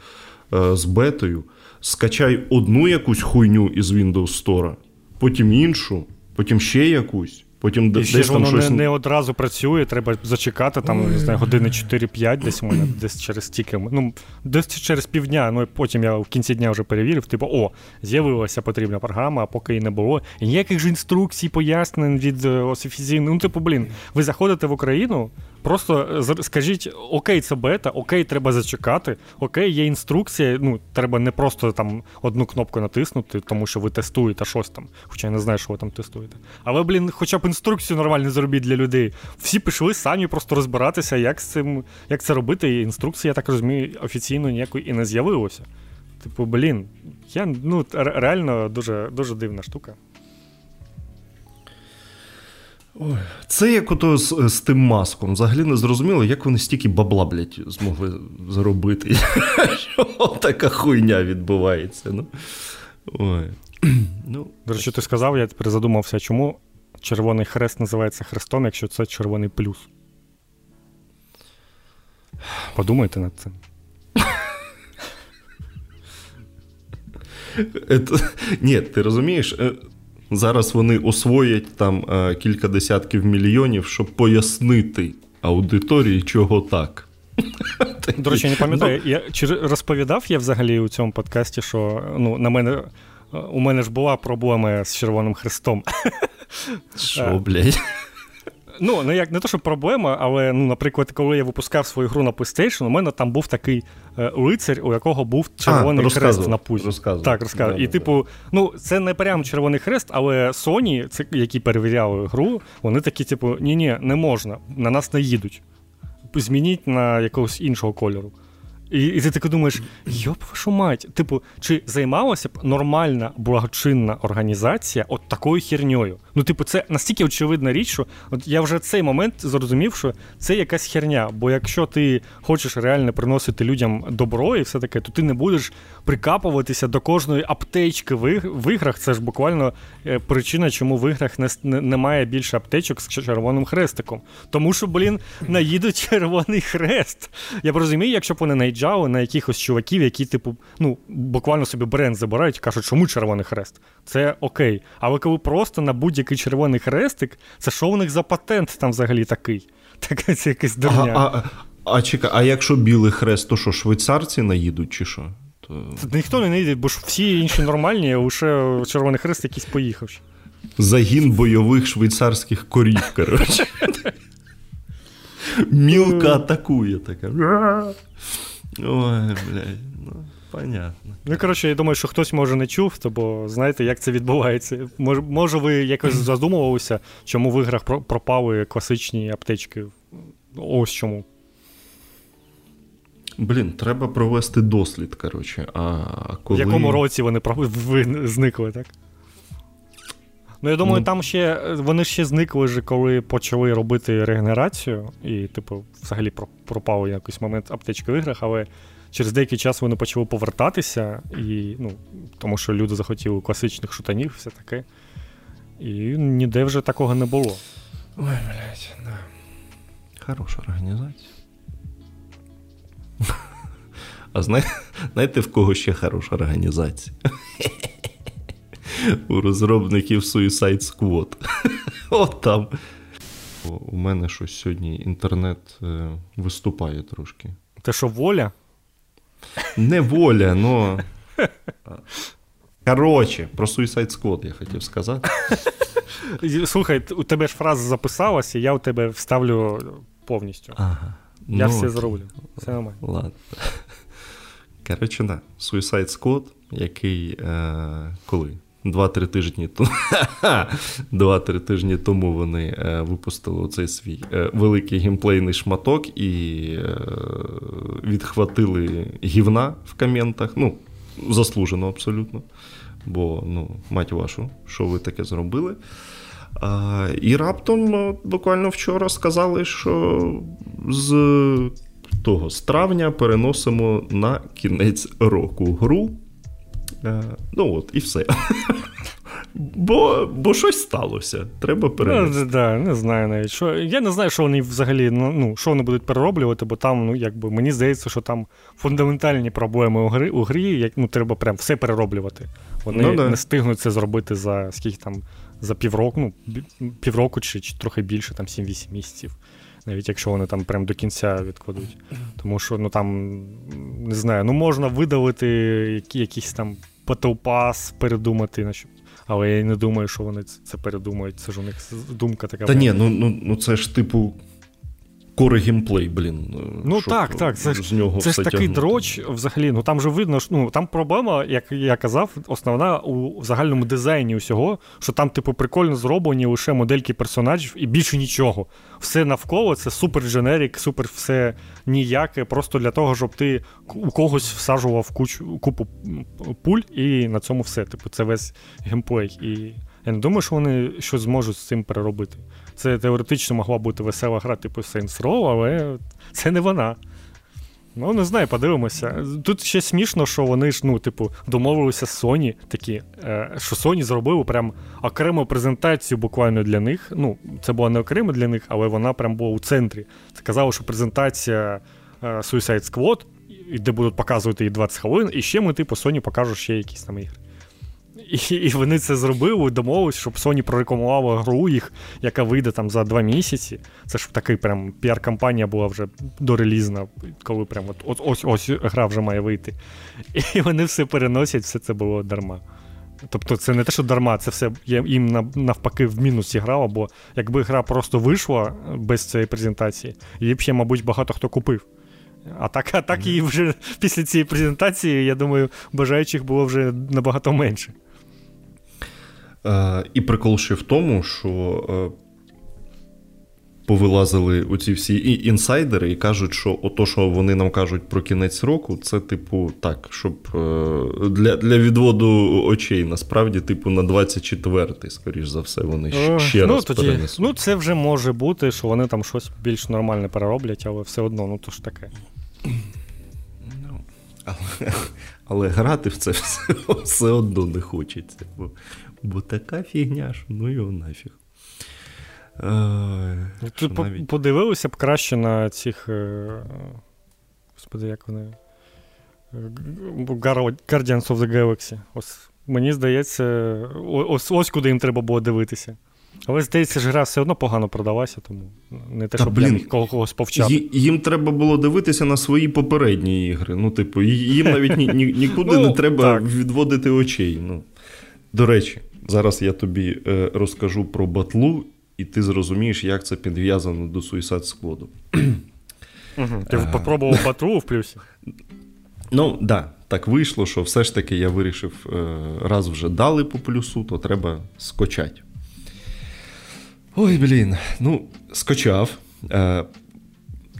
е, з бетою. Скачай одну якусь хуйню із Windows Store, потім іншу, потім ще якусь. Потім І десь ж воно щось... не не одразу працює, треба зачекати там, не знаю, години 4-5, десь мене десь через стільки. Ну, десь через півдня, ну і потім я в кінці дня вже перевірив, типу, о, з'явилася потрібна програма, а поки її не було. І ніяких ж інструкцій, пояснень від е, офіційних. Ну, типу, блін, ви заходите в Україну, Просто е, скажіть, окей, це бета, окей, треба зачекати, окей, є інструкція. Ну, треба не просто там одну кнопку натиснути, тому що ви тестуєте щось там. Хоча я не знаю, що ви там тестуєте. Але, блін, хоча б інструкцію нормально зробіть для людей. Всі пішли самі просто розбиратися, як з цим, як це робити. І інструкції, я так розумію, офіційно ніякої і не з'явилося. Типу, блін, я ну реально дуже, дуже дивна штука. Ой, Це як ото з, з тим маском. Взагалі не зрозуміло, як вони стільки бабла, блядь, змогли заробити. *laughs* Що така хуйня відбувається. Ну. Ой. Ну, До речі, ти сказав, я тепер задумався, чому червоний хрест називається хрестом, якщо це червоний плюс. Подумайте над цим. Ні, ти розумієш, е, Зараз вони освоять там е, кілька десятків мільйонів, щоб пояснити аудиторії, чого так. До речі, не пам'ятаю, ну, я чи розповідав я взагалі у цьому подкасті, що ну, на мене у мене ж була проблема з Червоним Хрестом. Що, е, блядь? Ну, не як не то, що проблема, але, ну, наприклад, коли я випускав свою гру на PlayStation, у мене там був такий е, лицар, у якого був червоний а, хрест на пузі. Розказував. Так, розказував. Да, І, да, типу, ну, це не прям червоний хрест, але Sony, це, які перевіряли гру, вони такі, типу, ні-ні, не можна, на нас не їдуть. Змініть на якогось іншого кольору. І і ти таки думаєш, йоп, вашу мать, типу, чи займалася б нормальна благочинна організація от такою херньою? Ну, типу, це настільки очевидна річ, що от я вже цей момент зрозумів, що це якась херня. Бо якщо ти хочеш реально приносити людям добро і все таке, то ти не будеш прикапуватися до кожної аптечки в, іграх. Це ж буквально е, причина, чому в іграх не, не, немає більше аптечок з червоним хрестиком. Тому що, блін, наїдуть *laughs* червоний хрест. Я б розумію, якщо б вони наїжджали на якихось чуваків, які, типу, ну, буквально собі бренд забирають і кажуть, чому червоний хрест? Це окей. Але коли просто на будь-який червоний хрестик, це що у них за патент там взагалі такий? *laughs* Так, це якась дурня. А, а, а чекай, а якщо білий хрест, то що, швейцарці наїдуть, чи що? То... Ніхто не наїде, бо ж всі інші нормальні, а лише Червоний Хрест якийсь поїхав. Загін бойових швейцарських корів, *laughs* коротше. Мілка атакує така. *laughs* Ой, блядь, ну, понятно. Ну, коротше, я думаю, що хтось може не чув, бо знаєте, як це відбувається. Може, може ви якось *clears throat* задумувалися, чому в іграх пропали класичні аптечки? Ось чому. Блін, треба провести дослід, коротше. А коли... В якому році вони зникли, так? Ну, я думаю, ну, там ще вони ще зникли, вже, коли почали робити регенерацію, і, типу, взагалі пропав якийсь момент аптечки в іграх, але через деякий час вони почали повертатися, і, ну, тому що люди захотіли класичних шутанів, все таке. І ніде вже такого не було. Ой, блядь, да. Хороша організація. *laughs* А знаєте, в кого ще хороша організація? *laughs* У розробників Suicide Squad. *laughs* От там. У мене щось сьогодні інтернет е, виступає трошки. Те, що воля? Не воля, но. Коротше, про Suicide Squad я хотів сказати. Слухай, у тебе ж фраза записалася, я у тебе вставлю повністю. Ага. Я ну, все зроблю. Все нормально. Ладно. Коротше, да. Suicide Squad, який е, коли? Два-три тижні тому *laughs* Два-три тижні тому вони е, випустили цей свій е, великий геймплейний шматок і е, відхватили гівна в коментах. Ну, заслужено абсолютно. Бо, ну, мать вашу, що ви таке зробили? І раптом буквально вчора сказали, що з того з травня переносимо на кінець року гру. Е, ну от, і все. *laughs* Бо бо щось сталося. Треба перенести. Ну, да, Не знаю навіть. Що, Я не знаю, що вони взагалі ну, ну, що вони будуть перероблювати, бо там, ну, якби, мені здається, що там фундаментальні проблеми у грі, у грі як, ну, треба прям все перероблювати. Вони ну, да. не встигнуть це зробити за скільки там, за півроку, ну, півроку чи, чи трохи більше, там 7-8 місяців навіть якщо вони там прям до кінця відкладуть. Тому що ну там не знаю, ну можна видалити які, якийсь там патопас, передумати, на що. але я не думаю, що вони це передумають. Це ж у них думка така. Та ні, ну ну, ну це ж типу Кори геймплей, блін. Ну так, так. Це з нього це ж такий дроч взагалі. Ну там же видно, що ну там проблема, як я казав, основна у загальному дизайні усього, що там, типу, прикольно зроблені лише модельки персонажів і більше нічого. Все навколо це супер дженерік, супер все ніяке, просто для того, щоб ти у когось всаджував кучу купу пуль, і на цьому все. Типу, це весь геймплей. І я не думаю, що вони щось зможуть з цим переробити. Це теоретично могла бути весела гра, типу Saints Row, але це не вона. Ну, не знаю, подивимося. Тут ще смішно, що вони ж, ну, типу, домовилися з Sony такі, е, що Sony зробили прям окрему презентацію буквально для них. Ну, це була не окремо для них, але вона прям була у центрі. Це казало, що презентація е, Suicide Squad, де будуть показувати її 20 хвилин, і ще ми, типу, Sony покажуть ще якісь там ігри. І і вони це зробили, домовились, щоб Sony прорекламувала гру їх, яка вийде там за два місяці. Це ж такий прям піар-кампанія була вже дорелізна, коли прям от, ось ось гра вже має вийти. І вони все переносять, все це було дарма. Тобто це не те, що дарма, це все їм навпаки в мінус грало, бо якби гра просто вийшла без цієї презентації, її б ще, мабуть, багато хто купив. А так а так і вже після цієї презентації, я думаю, бажаючих було вже набагато менше. Е, і прикол ще в тому, що е, повилазили оці всі інсайдери і кажуть, що ото, що вони нам кажуть про кінець року, це, типу, так, щоб е, для для відводу очей, насправді, типу, на 24-й, скоріш за все, вони ще ну, раз тоді, перенесуть. Ну, це вже може бути, що вони там щось більш нормальне перероблять, але все одно, ну то ж таке. Ну, але, але грати в це *laughs* все, все одно не хочеться. Бо Бо така фігня, що ну його нафіг. Е, Тут навіть... подивилися б краще на цих. Е, господи, як вони. Guardians of the Galaxy. Ось, Мені здається, ось ось куди їм треба було дивитися. Але здається, ж гра все одно погано продалася, тому не те, щоб блін, когось повчати. Їм треба було дивитися на свої попередні ігри. Ну, типу, їм навіть ні, ні, нікуди ну, не треба так. відводити очей. Ну. До речі, Зараз я тобі е, розкажу про батлу, і ти зрозумієш, як це підв'язано до Suicide Squad. Ти е, попробував батлу в плюсі? Ну, так, да, так вийшло, що все ж таки я вирішив, е, раз вже дали по плюсу, то треба скочати. Ой, блін, ну, скочав.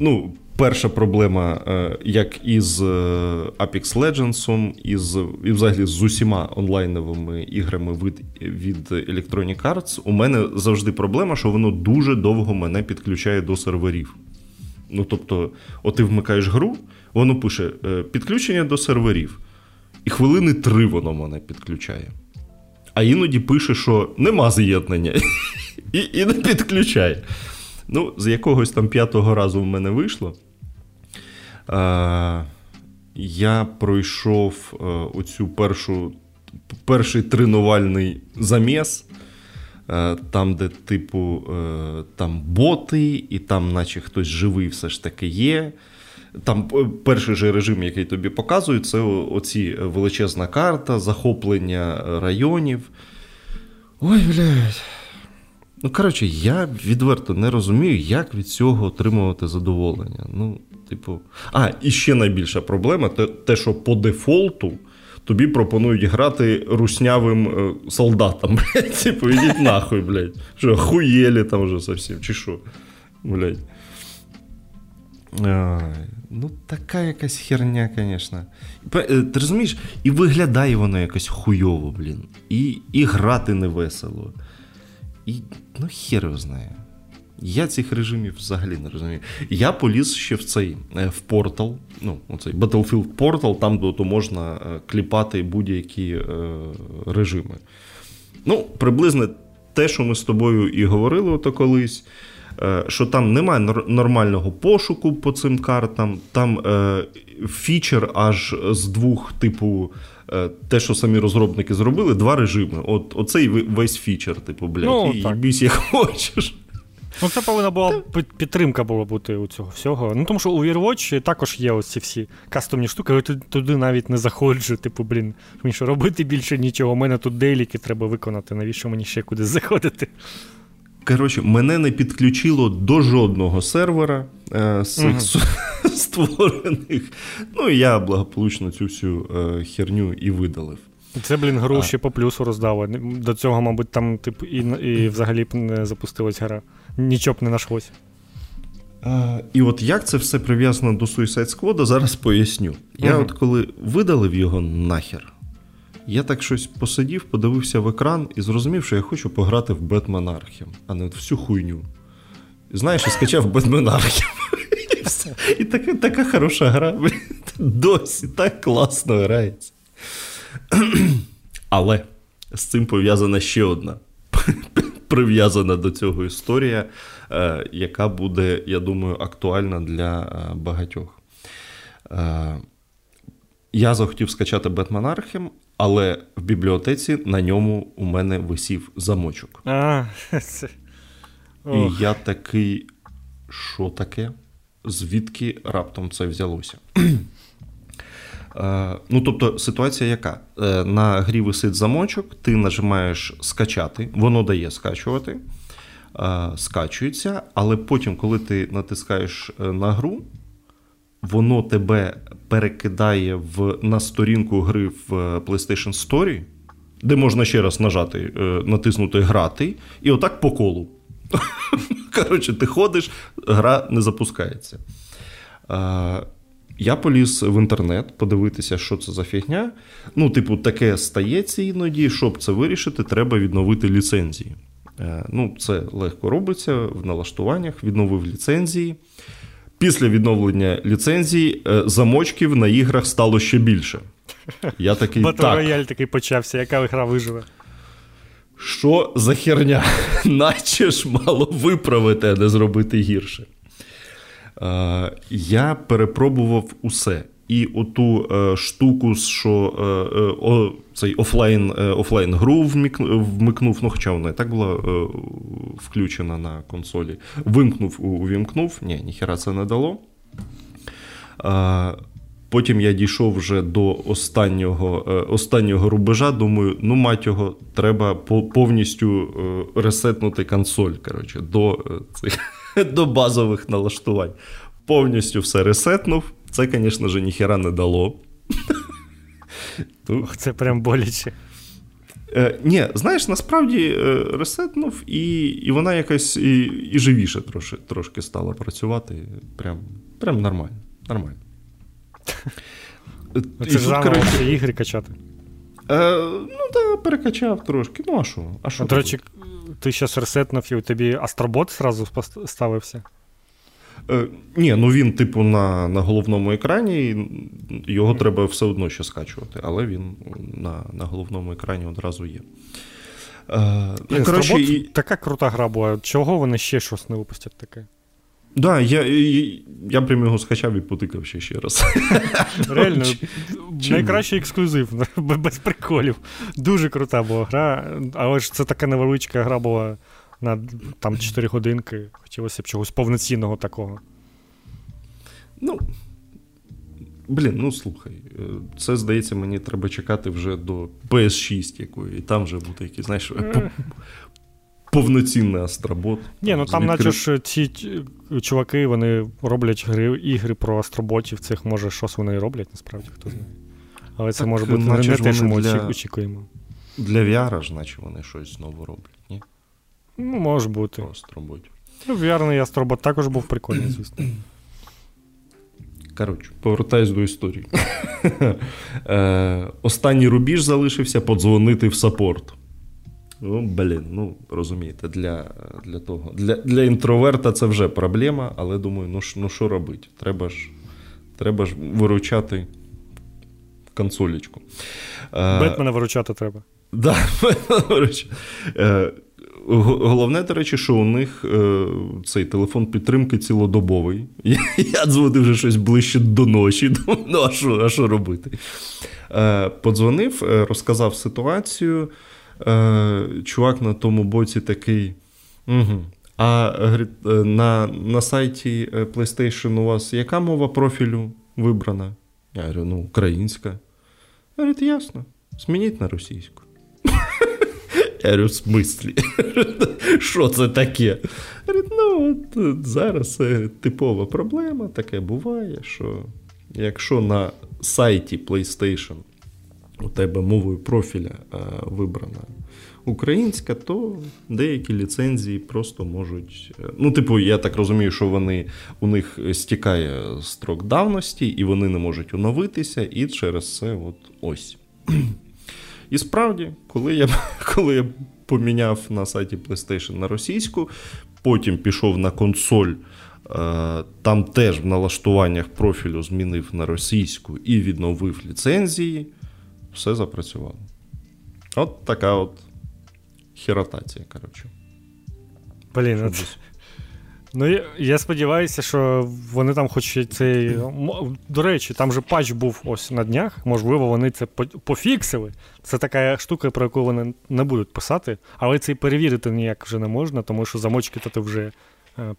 Ну, перша проблема, е, як із е, Apex Legends, із, і взагалі з усіма онлайновими іграми від від Electronic Arts, у мене завжди проблема, що воно дуже довго мене підключає до серверів. Ну, тобто, от ти вмикаєш гру, воно пише е, підключення до серверів. І хвилини три воно мене підключає. А іноді пише, що нема з'єднання. *laughs* І і не підключає. Ну, з якогось там п'ятого разу в мене вийшло. А, Я пройшов е, оцю першу, перший тренувальний заміс. Е, там, де, типу, е, там боти, і там, наче хтось живий, все ж таки є. Там перший же режим, який тобі показують, це оці величезна карта, захоплення районів. Ой, блядь. Ну, коротше, я відверто не розумію, як від цього отримувати задоволення. Ну, типу. А, і ще найбільша проблема те, що по дефолту тобі пропонують грати руснявим е, солдатам. *laughs* блядь, Типу, ідіть нахуй, блядь. Що, хуєлі там вже зовсім, чи що? блядь. Ну, така якась херня, звісно. Е, ти розумієш, і виглядає воно якось хуйово, блін. І і грати невесело. І ну, хер його знає. Я цих режимів взагалі не розумію. Я поліз ще в цей е, в портал, ну, оцей Battlefield Portal, там де то можна е, кліпати будь-які е, режими. Ну, приблизно те, що ми з тобою і говорили ото колись. Е, що там немає нормального пошуку по цим картам, там е, фічер аж з двох, типу, е, те, що самі розробники зробили, два режими. От Оцей весь фічер, типу, блядь, ну, і бійсь як *laughs* хочеш. Ну, це повинна була підтримка була бути у цього всього. Ну, тому що у Overwatch також є ось ці всі кастомні штуки, але туди навіть не заходжу. Типу, блін, мені що робити більше нічого. У мене тут дейліки треба виконати. Навіщо мені ще кудись заходити? Коротше, мене не підключило до жодного сервера е, з цих uh *laughs* створених. Ну і я благополучно цю всю е, херню і видалив. Це, блін, гру а. ще по плюсу роздали. До цього, мабуть, там тип, і і взагалі б не запустилась гра. Нічого б не нашлося. А, І от як це все прив'язано до Suicide Squad, зараз поясню. Я uh от коли видалив його нахер, я так щось посидів, подивився в екран і зрозумів, що я хочу пограти в Бетмен Архем, а не всю хуйню. Знаєш, *laughs* і скачав Бетмен Архем. І така така хороша гра. *laughs* Досі так класно грається. *clears throat* Але з цим пов'язана ще одна прив'язана до цього історія, е, яка буде, я думаю, актуальна для е, багатьох. Е, я захотів скачати Бетмен Архем, але в бібліотеці на ньому у мене висів замочок. А, *laughs* це... І я такий, що таке? Звідки раптом це взялося? Е, ну, тобто, ситуація яка? Е, на грі висить замочок, ти нажимаєш скачати, воно дає скачувати, е, скачується, але потім, коли ти натискаєш на гру, воно тебе перекидає в, на сторінку гри в PlayStation Story, де можна ще раз нажати, натиснути Грати, і отак по колу. *laughs* Коротше, ти ходиш, гра не запускається. Я поліз в інтернет подивитися, що це за фігня. Ну, типу, таке стається іноді, щоб це вирішити, треба відновити ліцензії. Е, ну, Це легко робиться в налаштуваннях, відновив ліцензії. Після відновлення ліцензій е, замочків на іграх стало ще більше. Я такий, Батл рояль такий почався, яка гра виживе. Що за херня? *laughs* Наче ж мало виправити, а не зробити гірше. Е, я перепробував усе. І оту е, штуку, що е, е, о, цей офлайн е, офлайн гру вмикнув, ну хоча вона і так була е, включена на консолі. Вимкнув, увімкнув. Ні, ніхера це не дало. Потім я дійшов вже до останнього останнього рубежа. Думаю, ну мать його, треба повністю ресетнути консоль коротше, до, цих, *laughs* до базових налаштувань. Повністю все ресетнув. Це, звісно ж, ніхера не дало. *laughs* Ох, Це прям боляче. Е, Ні, знаєш, насправді е, ресетнув, і і вона якась і і живіше трошки трошки стала працювати. Прям прям нормально. нормально. *laughs* Це ж заново ігри качати. Е, Ну, так, перекачав трошки. Ну, а що? А що? До речі, ти зараз ресетнув і у тобі Астробот зразу ставився? Е, Ні, ну він, типу, на на головному екрані, його треба все одно ще скачувати, але він на на головному екрані одразу є. Е, коротше, і... Така крута гра була. Чого вони ще щось не випустять таке? Так, да, я я, я прям його скачав і потикав ще ще раз. *laughs* Реально, найкращий ексклюзив, *laughs* без приколів. Дуже крута була гра, але ж це така невеличка гра була на там 4 годинки. Хотілося б чогось повноцінного такого. Ну. Блін, ну слухай, е, це здається, мені треба чекати вже до PS6 якої, і там вже буде якийсь, знаєш, повноцінний астробот. Ні, ну там, наче ж ці чуваки, вони роблять гри, ігри про астроботів, цих може щось вони і роблять, насправді, хто знає. Але це так, може бути не те, що ми для... очікуємо. Для VR ж, наче вони щось знову роблять, ні? Ну, може бути. Про астроботів. Ну, VR-ний астробот також був прикольний, *clears throat* звісно. Коротше, повертаюсь до історії. *laughs* Е, останній рубіж залишився подзвонити в саппорт. Ну, блін, ну розумієте, для для того. Для для інтроверта це вже проблема, але думаю, ну ну що робити? Треба ж треба ж виручати консолечку. Е, Бетмена виручати треба. *laughs* Да, Головне, до речі, що у них е, цей телефон підтримки цілодобовий. Я, я дзвонив вже щось ближче до ночі. Думаю, ну а що а що робити? Е, Подзвонив, е, розказав ситуацію. Е, Чувак на тому боці такий. Угу. А е, на на сайті е, PlayStation у вас яка мова профілю вибрана? Я говорю, ну, українська. Говорить, ясно. Змініть на російську. *laughs* Я говорю, в смислі? *laughs* Що це таке? Говорить, ну, от зараз типова проблема, таке буває, що якщо на сайті PlayStation у тебе мовою профіля вибрана українська, то деякі ліцензії просто можуть. Ну, типу, я так розумію, що вони у них стікає строк давності, і вони не можуть оновитися, і через це от ось. І справді, коли я *laughs* коли я поміняв на сайті PlayStation на російську, потім пішов на консоль, е, там теж в налаштуваннях профілю змінив на російську і відновив ліцензії, все запрацювало. От така от херотація, коротше. Блін, ну Ну, я, я сподіваюся, що вони там хоч цей. До речі, там же патч був ось на днях. Можливо, вони це пофіксили. Це така штука, про яку вони не будуть писати, але це і перевірити ніяк вже не можна, тому що замочки то ти вже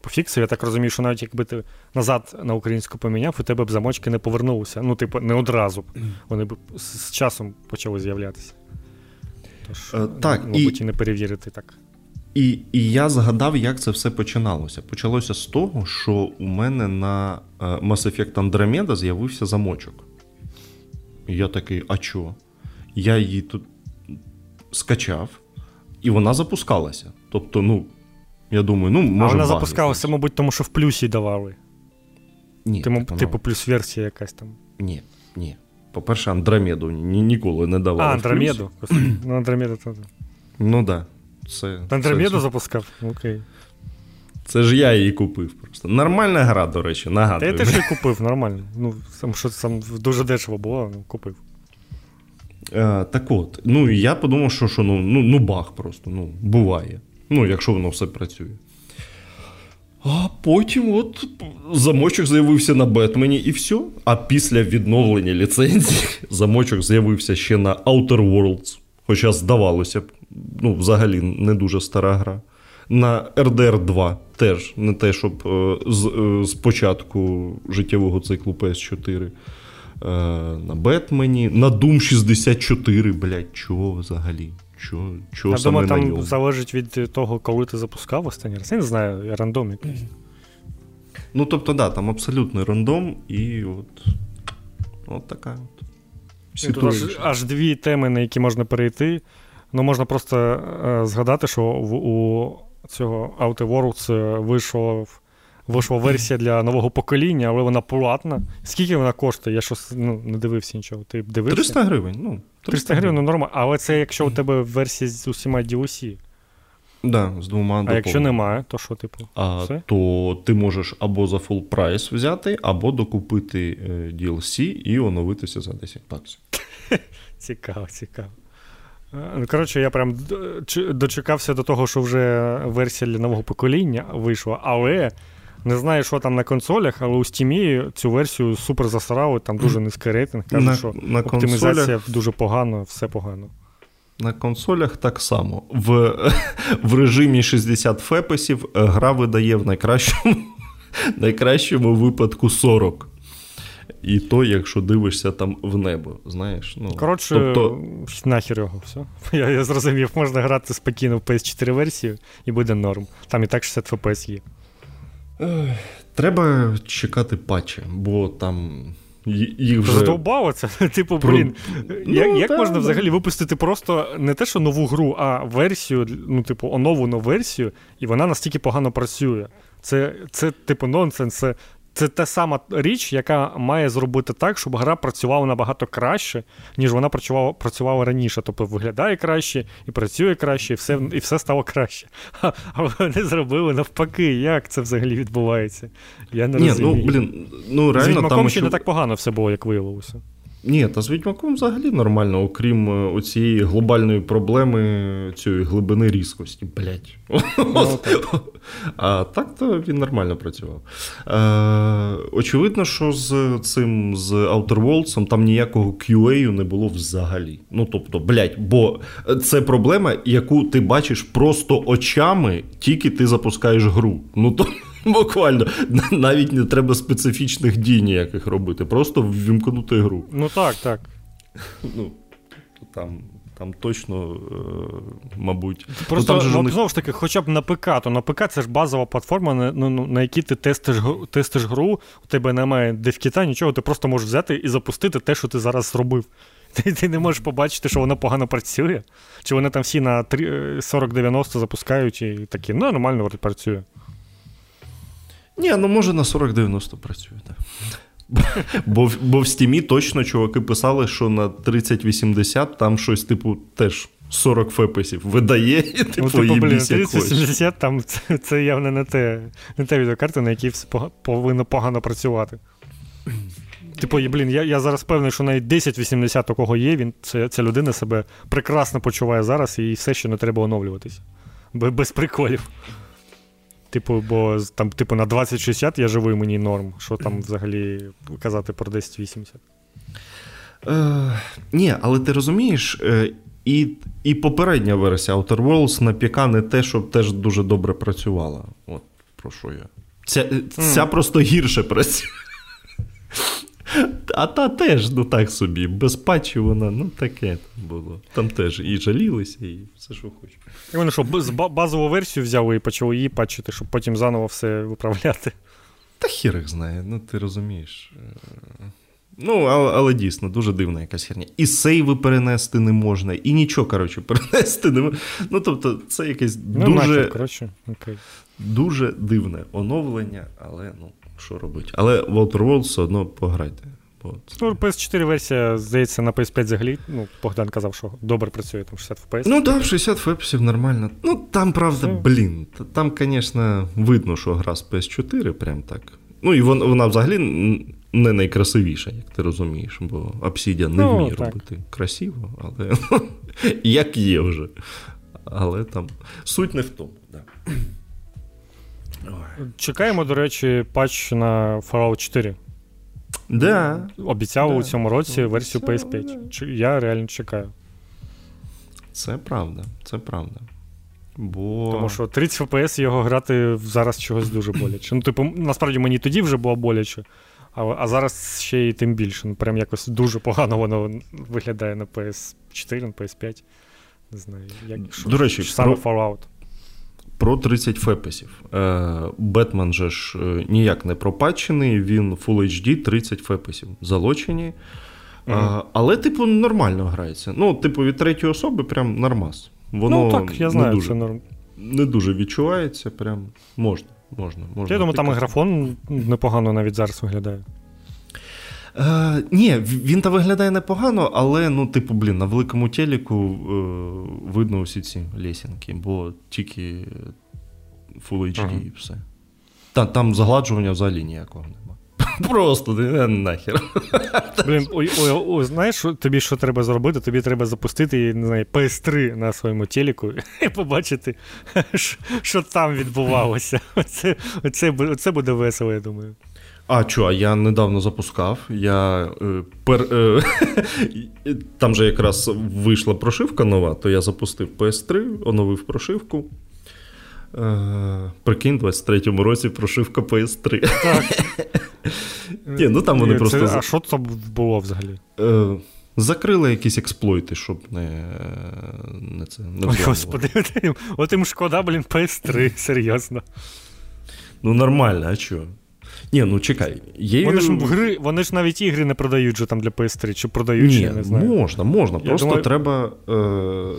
пофіксив. Я так розумію, що навіть якби ти назад на українську поміняв, у тебе б замочки не повернулися. Ну, типу, не одразу. Вони б з часом почали з'являтися. Тож, е, так, мабуть, і... і не перевірити так. І і я згадав, як це все починалося. Почалося з того, що у мене на е, Mass Effect Andromeda з'явився замочок. І я такий, а чо? Я її тут скачав, і вона запускалася. Тобто, ну, я думаю, ну, може. А вона запускалася, мабуть, тому що в плюсі давали. Ні, Типу, так, типу плюс версія якась там. Ні, ні. По-перше, Андромеду ні, ніколи не давали. А, Андромеду. *clears throat* Ну, Андромеда то. Ну так. Да. Це, Андромеду це... запускав? Окей. Це ж я її купив просто. Нормальна гра, до речі, нагадую. Та я теж її *laughs* купив, нормально. Ну, там що там дуже дешево було, ну, купив. Е, так от, ну я подумав, що що ну, ну, ну баг просто, ну, буває. Ну, якщо воно все працює. А потім от замочок з'явився на Бетмені і все. А після відновлення ліцензії *laughs* замочок з'явився ще на Outer Worlds. Хоча здавалося б, ну, взагалі не дуже стара гра. На RDR 2 теж не те, щоб е, з, е, з початку життєвого циклу PS4. Е, на Бетмені, на Doom 64, блядь, чого взагалі? Чого, чого Я саме думаю, там ньому? залежить від того, коли ти запускав останній раз. Я не знаю, рандом якийсь. Ну, тобто, да, там абсолютний рандом, і от от така от. Тут аж, аж дві теми, на які можна перейти. Ну, можна просто е, згадати, що в, у цього Outer Worlds е, вийшов, вийшла версія для нового покоління, але вона платна. Скільки вона коштує? Я щось ну, не дивився нічого. Ти дивився? 300 гривень. ну. 300, 300 гривень, ну нормально. Але це якщо у тебе версія з усіма DLC. Да, з двома А якщо немає, то що, типу? А, все? То ти можеш або за full прайс взяти, або докупити е, DLC і оновитися за 10 баксів. *laughs* Цікаво, цікаво. Е, Ну, коротше, я прям дочекався до того, що вже версія для нового покоління вийшла, але не знаю, що там на консолях, але у Steam цю версію супер засрали, там дуже низький рейтинг. Кажуть, На, що на, оптимізація консолях, дуже погано, все погано. на консолях так само. В, *laughs* в режимі 60 фепесів е, гра видає в найкращому, *laughs* найкращому випадку 40. І то, якщо дивишся там в небо, знаєш. Ну, Коротше, тобто, нахер його, все. *laughs* Я, я зрозумів, можна грати спокійно в PS4 версію і буде норм. Там і так 60 FPS є. Треба чекати патчі, бо там їх вже. Задовбало це. *laughs* Типу, Про- блін, Ну, як, як та, можна та. взагалі випустити просто не те, що нову гру, а версію, ну, типу, оновлену версію, і вона настільки погано працює. Це, це типу, нонсенс. Це, це та сама річ, яка має зробити так, щоб гра працювала набагато краще, ніж вона працювала, працювала раніше. Тобто виглядає краще і працює краще, і все, і все стало краще. А, а вони зробили навпаки, як це взагалі відбувається? Я не Ні, розумію. ну блін, ну З Відьмаком там ще що... не так погано все було, як виявилося. Ні, та з Відьмаком взагалі нормально, окрім е, оцієї глобальної проблеми цієї глибини різкості. Блять. Ну. *laughs* А так то він нормально працював. Е, очевидно, що з цим з Outer Worlds там ніякого QA не було взагалі. Ну тобто, блять, бо це проблема, яку ти бачиш просто очами, тільки ти запускаєш гру. Ну то. Буквально навіть не треба специфічних дій ніяких робити, просто ввімкнути гру. Ну так, так. *laughs* Ну, там, там точно, е, мабуть. Просто ну, там же ну, них- знову ж таки, хоча б на ПК, то на ПК це ж базова платформа, на, ну, ну, на якій ти тестиш, тестиш гру, у тебе немає девкіта, нічого, ти просто можеш взяти і запустити те, що ти зараз зробив. *laughs* Ти, ти не можеш побачити, що воно погано працює, чи вони там всі на три- е, 40-90 запускають і такі, ну, нормально працює. Ні, ну може на 40-90 працює, так. Бо, в- бо в стімі точно чуваки писали, що на 3080 там щось, типу, теж 40 фепесів видає, і типу, ну, типу, блін, як хочеш. 3070 там це, це явно не те, не те відеокарта, на якій все повинно погано працювати. Типу, блін, я, я зараз певний, що навіть 1080 у кого є, він, це, ця людина себе прекрасно почуває зараз і все ще не треба оновлюватися. Без приколів. Типу, бо там, типу, на 2060 я живу і мені норм. Що там взагалі казати про 1080? Е, ні, але ти розумієш, е, і, і попередня версія Outer Worlds на ПК не те, щоб теж дуже добре працювала. От про що я. Ця, ця mm. просто гірше працює. А та теж, ну так собі, без патчів вона, ну таке там було. Там теж і жалілися, і все, що хочеш. І вони що, з базову версію взяли і почали її патчити, щоб потім заново все виправляти. Та хір їх знає, ну ти розумієш. Е, Ну, але, але дійсно, дуже дивна якась херня. І сейви перенести не можна, і нічого, коротше, перенести не можна. Ну, тобто, це якесь Ну, дуже, нахер, коротше, окей. дуже дивне оновлення, але ну, що робити. Але в Outer Worlds все одно пограйте. Ну, PS4 версія, здається, на PS5 взагалі. Ну, Богдан казав, що добре працює, там 60 FPS. Ну так, 60 фепсів нормально. Ну, там, правда, Все. блін. Там, звісно, видно, що гра з PS4, прям так. Ну, і вона, вона взагалі не найкрасивіша, як ти розумієш, бо Obsidian не Ну, вміє так. робити красиво, але *laughs* як є вже. Але там суть не в тому. Да. Ой. Чекаємо, до речі, патч на Fallout 4. Да. Обіцяв Да. у цьому році версію PS5. да. Я реально чекаю. Це правда, це правда. Бо... Тому що 30 FPS його грати зараз чогось дуже боляче. Ну, типу, насправді мені тоді вже було боляче, а, а зараз ще й тим більше. Ну, прям якось дуже погано воно виглядає на PS4, на PS5. Не знаю, як що, До речі, саме про- Fallout. Про 30 фепесів. Е, Бетмен же ж е, ніяк не пропатчений, він Full HD 30 фепесів залочені. А, але, типу, нормально грається. Ну, типу, від третьої особи прям нормас. Воно ну так, я знаю, не, дуже, це норм. не дуже відчувається, прям можна. можна, можна Я думаю, там і графон непогано навіть зараз виглядає. Е, Ні, він та виглядає непогано, але, ну, типу, блін, на великому телеку е, видно усі ці лесінки, бо тільки Full HD ага. і все. Та, там загладжування взагалі ніякого нема. *laughs* Просто нахер. Блін, ой, ой, ой, знаєш, що, тобі що треба зробити? Тобі треба запустити не знаю, PS3 на своєму телеку і побачити, *laughs* що, що там відбувалося. Оце, оце, оце буде весело, я думаю. А що, я недавно запускав. Я е, пер, е, *laughs* Там же якраз вийшла прошивка нова, то я запустив PS3, оновив прошивку. Е, Прикинь, в 23-му році прошивка PS3. Так. *laughs* Ні, ну там вони Це, просто... А що це було взагалі? Е, Закрили якісь експлойти, щоб не не це не Ой, Господи, от їм шкода, блін, PS3, *laughs* серйозно. Ну, нормально, а чого? Ні, ну чекай. Є... Вони ж гри, вони ж навіть ігри не продають же там для PS3, чи продають, Ні, я не знаю. Можна, можна. Я Просто думаю... треба. Е,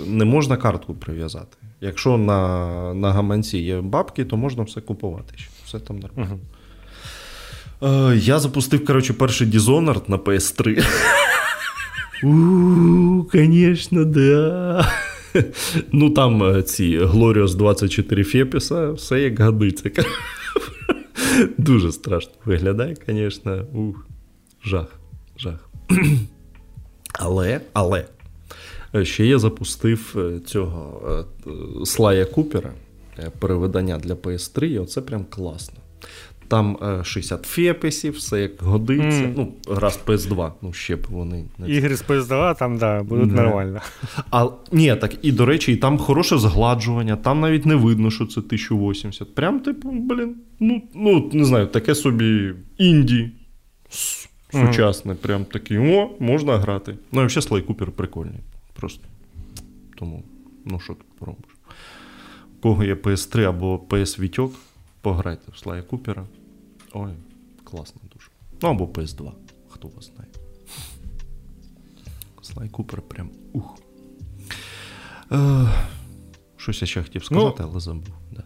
Не можна картку прив'язати. Якщо на на гаманці є бабки, то можна все купувати. Все там нормально. Угу. Е, Я запустив, коротше, перший Dishonored на PS3. У, Звісно, да. Ну там е, ці Glorious 24 Фепіса, все як годиться. *laughs* Дуже страшно виглядає, звісно. Ух, жах. жах. *clears throat* Але, але. Е, ще я запустив е, цього е, Слая Купера переведення для PS3, і оце прям класно. Там 60 фепесів, все як годиться. Mm. Ну, гра з PS2, ну ще б вони. Ігри з PS2 там, да, будуть не. нормально. А, Ні, так, і до речі, і там хороше згладжування, там навіть не видно, що це 1080. Прям, типу, блін, ну, ну не знаю, таке собі інді. Сучасне, mm. прям такий, о, можна грати. Ну, і взагалі Купер прикольний. Просто. Тому, ну що тут поробиш? У кого є PS3 або PS Вітьок, пограйте в Слая Купера. Ой, класно дуже. Ну або PS2, хто вас знає. Слай Купер прям ух. Е, Щось я ще хотів сказати, ну, але забув. Да.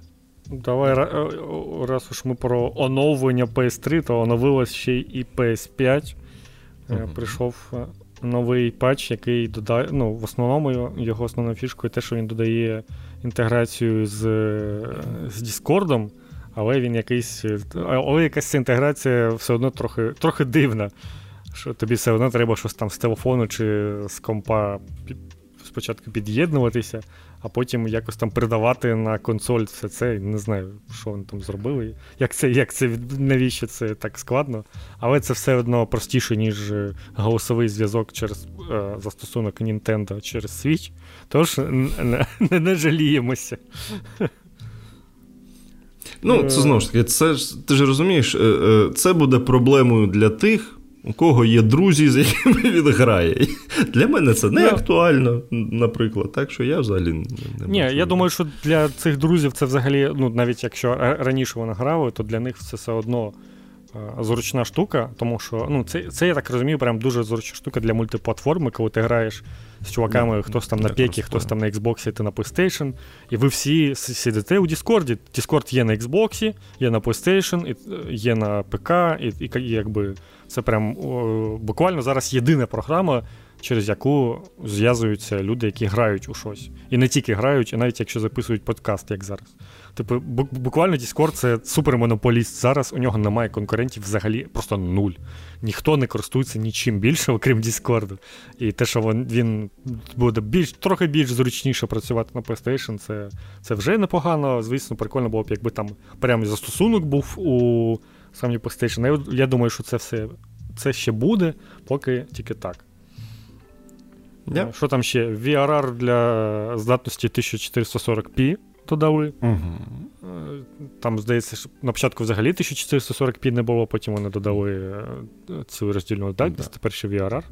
Давай, е, раз уж ми про оновлення PS3, то оновилось ще і PS5. Uh-huh. Прийшов е, новий патч, який додає. Ну, в основному його основною фішкою те, що він додає інтеграцію з з Discord, але він якийсь. Але якась інтеграція все одно трохи трохи дивна. Що тобі все одно треба щось там з телефону чи з компа спочатку під'єднуватися, а потім якось там передавати на консоль все це. Не знаю, що вони там зробили. Як це, як це, навіщо це так складно? Але це все одно простіше, ніж е, голосовий зв'язок через е, застосунок Nintendo через Switch. Тож не, не, не жаліємося. Ну, це знову ж таки, це ти ж розумієш, е, це буде проблемою для тих, у кого є друзі, з якими він грає. *laughs* Для мене це не актуально, наприклад. Так що я взагалі не Ні, я думаю, що для цих друзів це взагалі, ну навіть якщо раніше вони грали, то для них це все одно зручна штука, тому що ну, це, це я так розумію, прям дуже зручна штука для мультиплатформи, коли ти граєш з чуваками, хтось там на пекі, хтось там на Xbox, ти на PlayStation, і ви всі сидите у Discord. Discord є на Xbox, є на PlayStation, є на ПК, і, і, і якби це прям о, буквально зараз єдина програма, через яку зв'язуються люди, які грають у щось. І не тільки грають, і навіть якщо записують подкаст, як зараз. Типу, буквально Discord це супермонополіст зараз, у нього немає конкурентів взагалі, просто нуль. Ніхто не користується нічим більше, окрім Discord. І те, що він він буде більш, трохи більш зручніше працювати на PlayStation, це це вже непогано. Звісно, прикольно було б, якби там прямо застосунок був у самій PlayStation. Я, я думаю, що це все це ще буде, поки тільки так. Yeah. Що там ще? VRR для здатності 1440p додали. Uh-huh. Там, здається, що на початку взагалі 1440p не було, потім вони додали е, цю роздільну здатність, yeah. тепер ще VRR.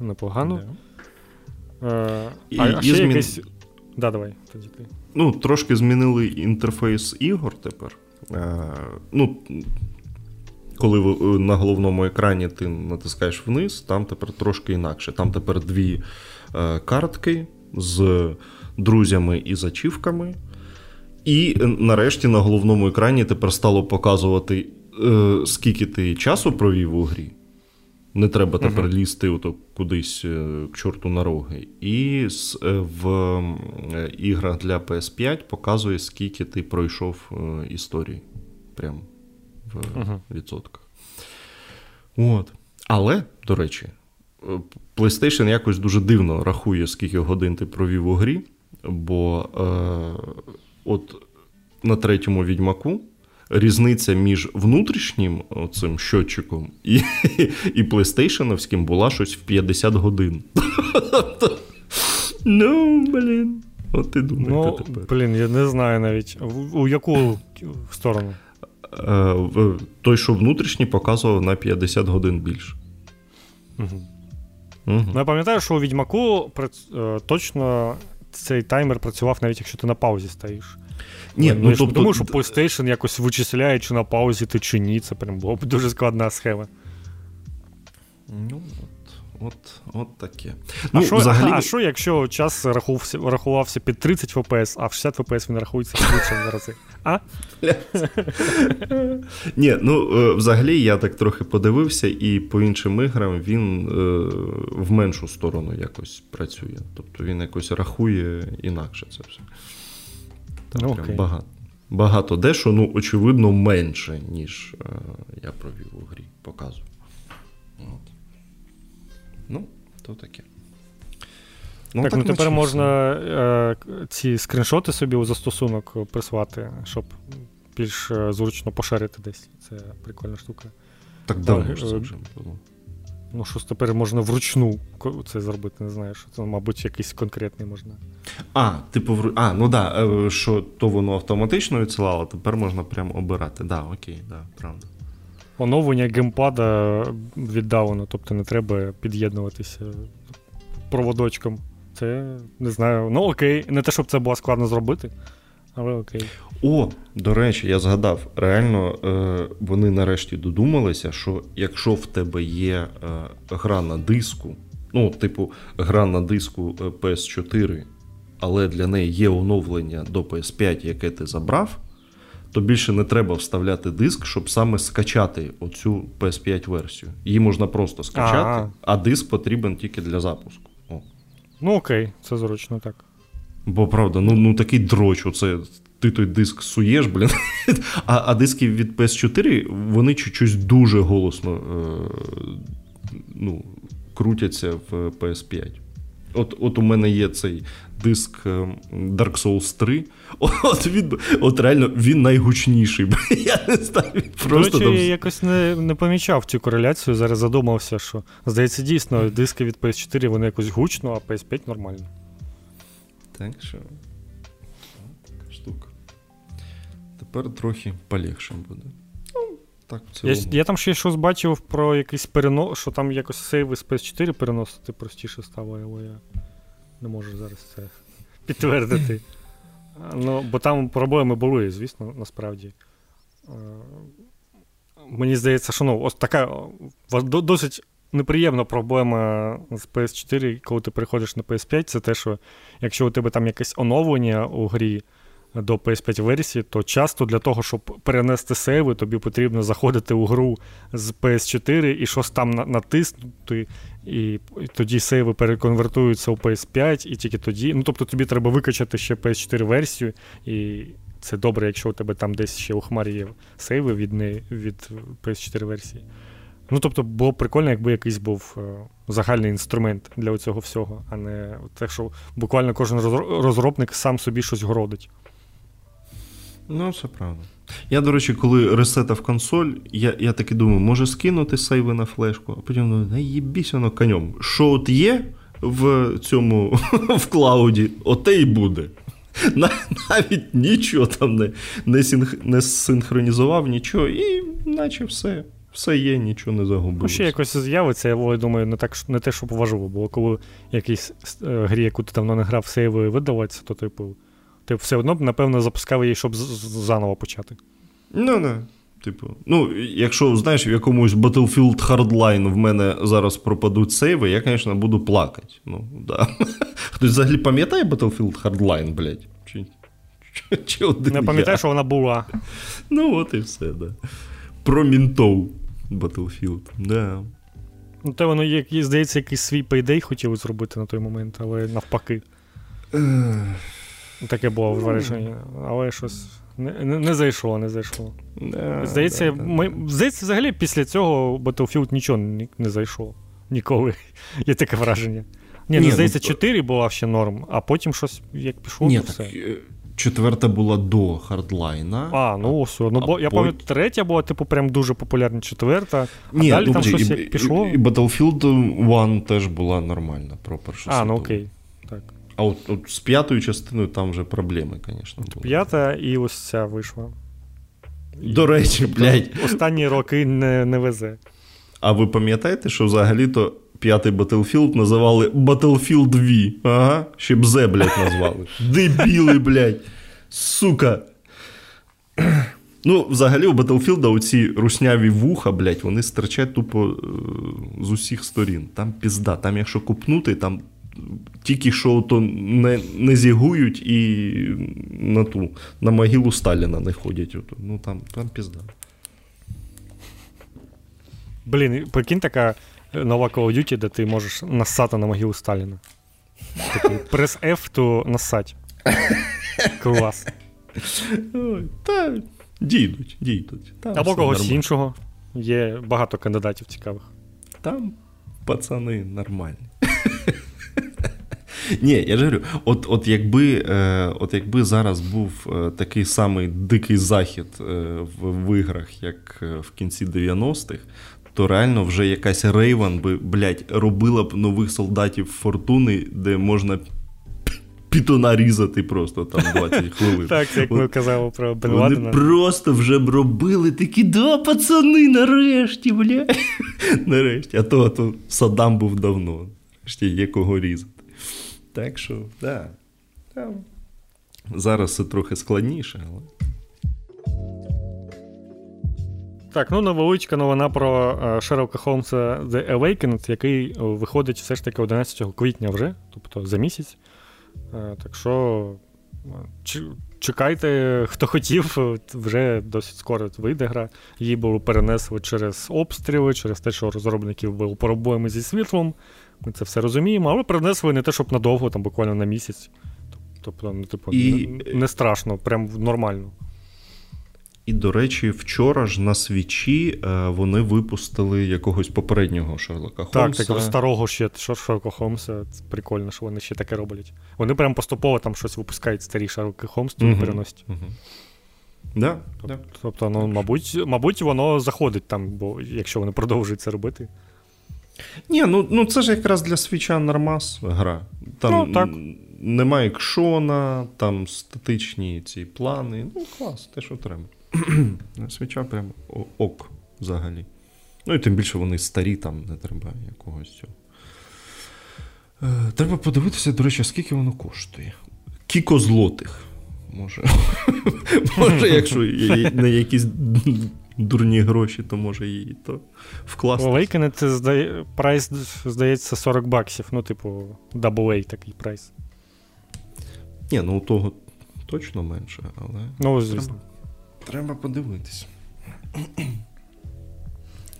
Непогано. Yeah. І, а, а ще змін... якесь. Да, давай, тоді ти. Ну, трошки змінили інтерфейс ігор тепер. А, ну, коли на головному екрані ти натискаєш вниз, там тепер трошки інакше. Там тепер дві Е, картки з друзями і зачівками. І нарешті на головному екрані тепер стало показувати, е, скільки ти часу провів у грі. Не треба тепер uh-huh. лізти ото кудись е, к чорту на роги. І е, в е, іграх для PS5 показує, скільки ти пройшов історії. Прям в uh-huh. відсотках. От. Але, до речі, PlayStation якось дуже дивно рахує, скільки годин ти провів у грі, бо е, от на третьому відьмаку різниця між внутрішнім цим щотчиком і *laughs* і PlayStation була щось в 50 годин. *laughs* Ну, блін. От ти думаєте ну, тепер. Блін, я не знаю навіть. У яку сторону? Е, той, що внутрішній, показував на 50 годин більше. Угу. Угу. Ну, Я пам'ятаю, що у Відьмаку е, точно цей таймер працював, навіть якщо ти на паузі стоїш. Ні, ну, ну, тобто... Тому що PlayStation якось вичисляє, чи на паузі ти чи ні. Це прям була б дуже складна схема. Ну, от, от, таке. А ну, що, взагалі... а що, якщо час рахувався, рахувався під 30 FPS, а в 60 FPS він рахується швидше в рази? А? Ні, ну е, взагалі я так трохи подивився, і по іншим іграм він е, в меншу сторону якось працює. Тобто він якось рахує інакше це все. Там ну, прям багато. Багато дещо, ну, очевидно, менше, ніж е, я провів у грі, показую. От. Ну, то таке. Ну, Так, так ну тепер можна е, ці скріншоти собі у застосунок прислати, щоб більш е, зручно поширити десь. Це прикольна штука. Так давно ж це вже було. Ну, щось тепер можна вручну це зробити, не знаю, що це, мабуть, якийсь конкретний можна. А, типу, вру... а, ну да, е, що то воно автоматично відсилало, тепер можна прямо обирати. Да, окей, да, правда. Оновлення геймпада віддалено, тобто не треба під'єднуватися проводочком. Це не знаю. Ну окей, не те, щоб це було складно зробити. Але окей. О, до речі, я згадав, реально е, вони нарешті додумалися, що якщо в тебе є е, гра на диску, ну, типу, гра на диску е, PS4, але для неї є оновлення до PS5, яке ти забрав, то більше не треба вставляти диск, щоб саме скачати оцю PS5 версію. Її можна просто скачати, А-а-а. а диск потрібен тільки для запуску. О. Ну окей, це зручно так. Бо правда, ну ну такий дроч, оце ти той диск суєш, блін. А а диски від PS4 вони чуть-чуть дуже голосно е, ну, крутяться в PS5. От от у мене є цей диск е, Dark Souls 3. *laughs* От він, от реально він найгучніший. *laughs* Я не знаю, просто До речі, я якось не не помічав цю кореляцію. Зараз задумався, що здається, дійсно, диски від PS4 вони якось гучно, а PS5 нормально. Так що. Така штука. Тепер трохи полегше буде. Так, в Я я там ще щось бачив про якийсь перенос, що там якось сейви з PS4 переносити простіше стало, але я не можу зараз це *laughs* підтвердити. Ну, Бо там проблеми були, звісно, насправді. Мені здається, що ну, ось така досить неприємна проблема з PS4, коли ти переходиш на PS5, це те, що якщо у тебе там якесь оновлення у грі до PS5 версії, то часто для того, щоб перенести сейви, тобі потрібно заходити у гру з PS4 і щось там натиснути, і тоді сейви переконвертуються у PS5, і тільки тоді. Ну, тобто тобі треба викачати ще PS4 версію, і це добре, якщо у тебе там десь ще у хмарі є сейви від від PS4 версії. Ну, тобто, було б прикольно, якби якийсь був е, загальний інструмент для цього всього, а не те, що буквально кожен розробник сам собі щось городить. Ну, це правда. Я, до речі, коли ресетав консоль, я я таки думаю, може скинути сейви на флешку, а потім думаю, наїбісь воно конем. Що от є в цьому *laughs* в клауді, оте й буде. Навіть нічого там не не, синх, не синхронізував, нічого, і наче все. Все є, нічого не загубилося. Ну, ще якось з'явиться, я думаю, не так не те, щоб важливо, бо коли якийсь е, грі, яку ти давно не грав, сейви видаватися, то типу. Ти все одно б, напевно, запускав її, щоб заново почати. Ну, не. Типу, ну, якщо, знаєш, в якомусь Battlefield Hardline в мене зараз пропадуть сейви, я, звісно, буду плакати. Ну, да. *laughs* Хтось взагалі пам'ятає Battlefield Hardline, блядь? Чи, чи, чи один Не пам'ятаю, що вона була. Ну, от і все, да. Про мінтов Battlefield. Да. Ну, то воно, як, здається, якийсь свій пейдей хотіли зробити на той момент, але навпаки. Таке було Ну. враження. Але щось не, не, зайшло, не зайшло. Да, Здається, да, да. ми, здається, взагалі після цього Battlefield нічого не, не зайшло. Ніколи. *laughs* Є таке враження. Ні, ну, ну, здається, то- 4 була ще норм, а потім щось як пішло, Ні, так, все. е, четверта була до хардлайна. А, ну все. Ну, а бо, я пам'ятаю, третя була, типу, прям дуже популярна, четверта. Ні, далі ну, там щось і, як пішло. І, Battlefield 1 теж була нормальна про першу А, ну окей. Так. А от, от з п'ятою частиною там вже проблеми, звісно. були. П'ята і ось ця вийшла. До речі, блядь. Останні роки не, не везе. А ви пам'ятаєте, що взагалі-то п'ятий Battlefield називали Battlefield V? Ага, ще б Зе, блядь, назвали. *laughs* Дебіли, блядь. Сука. Ну, взагалі, у Battlefield оці русняві вуха, блядь, вони стирчать тупо е, з усіх сторін. Там пізда. Там, якщо купнути, там тільки що то не, не зігують і на ту, на могилу Сталіна не ходять. Ото. Ну там, там пізда. Блін, прикинь, така нова Call of Duty, де ти можеш насати на могилу Сталіна. Такий прес F, то насать. Клас. Ой, та дійдуть, дійдуть. Там Або когось нормально. іншого. Є багато кандидатів цікавих. Там пацани нормальні. Ні, я ж говорю, от, от, якби, е, от якби зараз був е, такий самий дикий захід е, в, в іграх, як в кінці 90-х, то реально вже якась Рейвен би, блядь, робила б нових солдатів фортуни, де можна пітона різати просто там 20 *laughs* хвилин. Так, як ми казали про Бен Вони просто вже б робили такі, да, пацани, нарешті, бля. *laughs* Нарешті. А то, а то Саддам був давно. Нарешті є кого різати. Так що, да. Там. Зараз це трохи складніше, але. Так, ну невеличка новина про е, Шерлока Холмса The Awakened, який виходить все ж таки 11 квітня вже, тобто за місяць. Е, Так що е, чекайте, хто хотів, вже досить скоро вийде гра. Її було перенесли через обстріли, через те, що розробників були проблеми зі світлом. Ми це все розуміємо, але перенесли не те, щоб надовго, там буквально на місяць. Тобто, ну, типу, І- не, не страшно, прям нормально. І, до речі, вчора ж на свічі е, вони випустили якогось попереднього Шерлока Так, Холмса. так старого ще Шерлока Холмса. Це прикольно, що вони ще таке роблять. Вони прям поступово там щось випускають старі Шерлоки Холмс, Мгм. переносять. Угу. Да, да. Тобто, ну, мабуть, мабуть, воно заходить там, бо якщо вони продовжують це робити. Ні, ну, ну це ж якраз для свіча нормас гра. Там Ну, так. немає екшона, там статичні ці плани. Ну, клас, те, що треба. *clears throat* свіча прям ок взагалі. Ну і тим більше вони старі, там не треба якогось цього. Е, треба подивитися, до речі, скільки воно коштує. Кіко злотих. Може, *laughs* може якщо *laughs* є- якісь дурні гроші, то може її то вкласти. Awakened, це здає, прайс, здається, 40 баксів. Ну, типу, double A такий прайс. Ні, ну у того точно менше, але Ну, звісно. треба подивитись. *clears throat*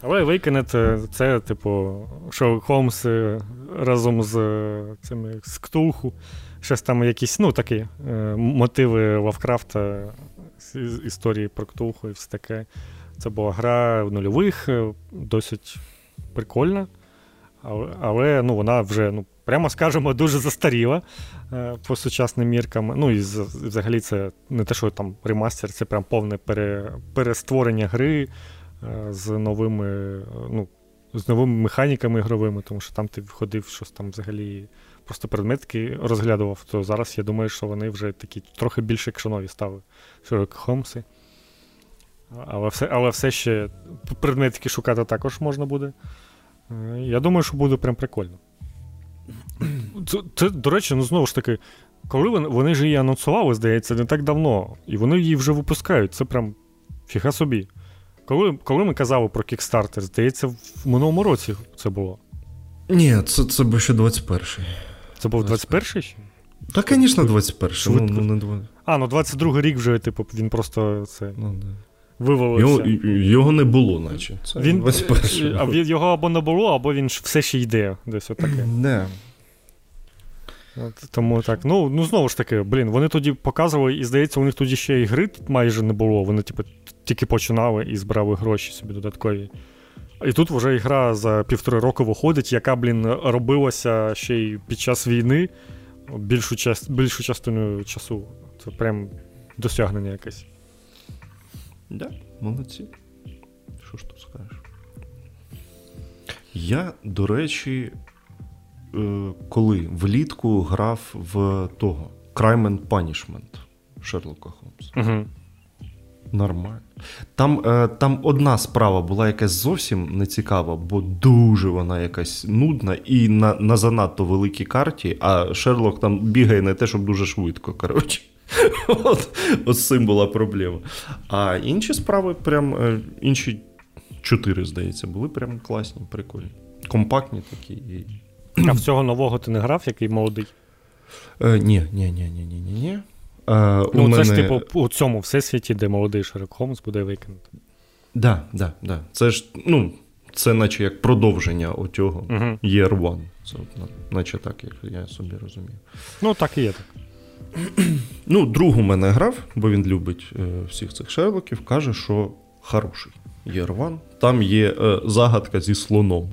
Але Awakened е, це, типу, Шерлок Холмс е, разом з е, цими з Ктулху. Щось там якісь, ну, такі е, мотиви Лавкрафта з із- історії про Ктулху і все таке. Це була гра в нульових, е, досить прикольна. Але, але ну, вона вже, ну, прямо скажемо, дуже застаріла е, по сучасним міркам. Ну і взагалі це не те, що там ремастер, це прям повне пере, перестворення гри е, з новими, е, ну, з новими механіками ігровими, тому що там ти ходив щось там взагалі. Просто предметки розглядував, то зараз я думаю, що вони вже такі трохи більш екшонові стали. Шерлок Холмси. Але все, але все ще предметки шукати також можна буде. Е, Я думаю, що буде прям прикольно. Це, це, до речі, ну знову ж таки, коли вони, вони ж її анонсували, здається, не так давно, і вони її вже випускають. Це прям фіга собі. Коли, коли ми казали про Kickstarter, здається, в минулому році це було. Ні, це, це був ще 21-й. Це був 21-й ще? Та, звісно, 21-й. Ну, ну, не 20. А, ну 22-й рік вже, типу, він просто це. Ну, да. вивалився. Його, його не було, наче. Це він, 21 а його або не було, або він все ще йде. Десь отаке. *clears throat* Не. От, Тому так, ну ну знову ж таки, блін, вони тоді показували, і здається, у них тоді ще і гри майже не було. Вони, типу, тільки починали і збирали гроші собі додаткові. І тут вже гра за півтори роки виходить, яка, блін, робилася ще й під час війни більшу час, більшу частину часу. Це прям досягнення якесь. Да, молодці. Що ж тут скажеш? Я, до речі, е, коли влітку грав в того Crime and Punishment Шерлока Холмса. Угу. Нормально. Там е, там одна справа була якась зовсім нецікава, бо дуже вона якась нудна і на на занадто великій карті, а Шерлок там бігає не те, щоб дуже швидко. коротше. *laughs* От, от з цим була проблема. А інші справи, прям е, інші чотири, здається, були прям класні, прикольні. Компактні такі. І... А в цього нового ти не грав, який молодий? Е, Ні, ні, ні, ні, ні, ні. Ну, у це мене... ж, типу, у цьому всесвіті, де молодий Шерлок Холмс буде викинути. Так, да, да, да. Це ж, ну, це наче як продовження оцього uh-huh. Year One. Це, наче так, як я собі розумію. Ну, так і є так. Ну, друг у мене грав, бо він любить е, всіх цих Шерлоків, каже, що хороший. Єрван. Там є е, загадка зі слоном.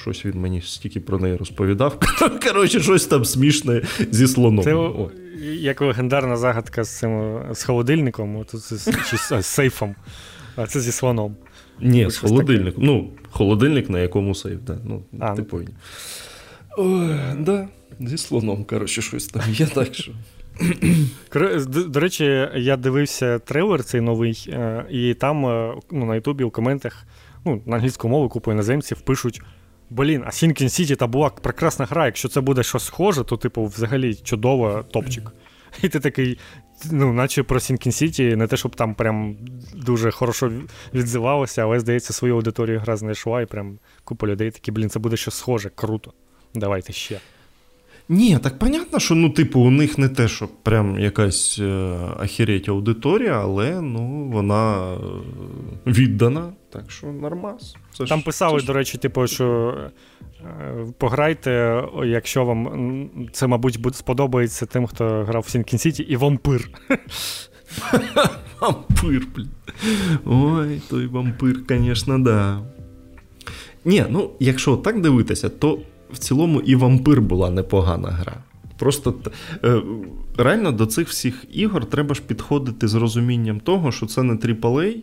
Щось він мені стільки про неї розповідав. *laughs* Коротше, щось там смішне зі слоном. Це. Як легендарна загадка з цим з холодильником, чи з сейфом, а це зі слоном. Ні, з холодильником. Ну, холодильник, на якому сейф, да. Ну, а, типу. Ой, да, Зі слоном, коротше, щось там є так що. До, до речі, я дивився трейлер цей новий, е, і там е, ну, на Ютубі у коментах ну, на англійську мову купу іноземців пишуть: Блін, а Sinking City та була прекрасна гра. Якщо це буде щось схоже, то, типу, взагалі чудово топчик. І ти такий, ну, наче про Sinking City, не те, щоб там прям дуже хорошо відзивалося, але, здається, свою аудиторію гра знайшла, і прям купа людей такі, блін, це буде щось схоже, круто. Давайте ще. Ні, так понятно, що ну, типу, у них не те, що прям якась е, ахереть аудиторія, але ну, вона е, віддана, так що нормас. Це Там ж, писали, це до речі, типу, що е, пограйте, якщо вам це, мабуть, сподобається тим, хто грав в Сінкін Сіті, і вампир. *laughs* Вампир, блін. Ой, той вампир, звісно, да. Ні, ну, якщо так дивитися, то в цілому і вампир була непогана гра. Просто е, реально до цих всіх ігор треба ж підходити з розумінням того, що це не AAA.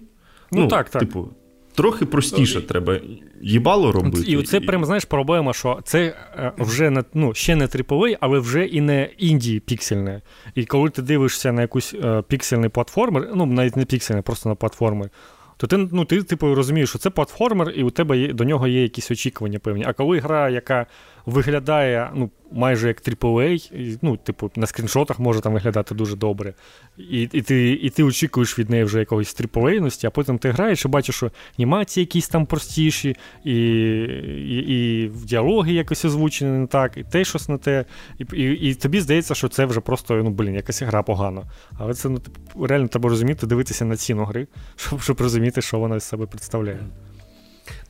Ну, ну так, так. Типу, трохи простіше треба їбало робити. І це прям, знаєш, проблема, що це е, вже не ну, ще не триповий, але вже і не індії піксельне. І коли ти дивишся на якусь е, піксельний платформер, ну навіть не піксельний, просто на платформи. то ти ну, ти, типу, розумієш, що це платформер, і у тебе є, до нього є якісь очікування певні. А коли гра, яка виглядає ну, майже як AAA, ну, типу, на скріншотах може там виглядати дуже добре. І і, ти і ти очікуєш від неї вже якоїсь AAA-ності, а потім ти граєш і бачиш, що анімації якісь там простіші, і і, і діалоги якось озвучені не так, і те щось не те. І і, і тобі здається, що це вже просто ну, блін, якась гра погана. Але це ну, типу, реально треба розуміти, дивитися на ціну гри, щоб щоб розуміти, що вона з себе представляє.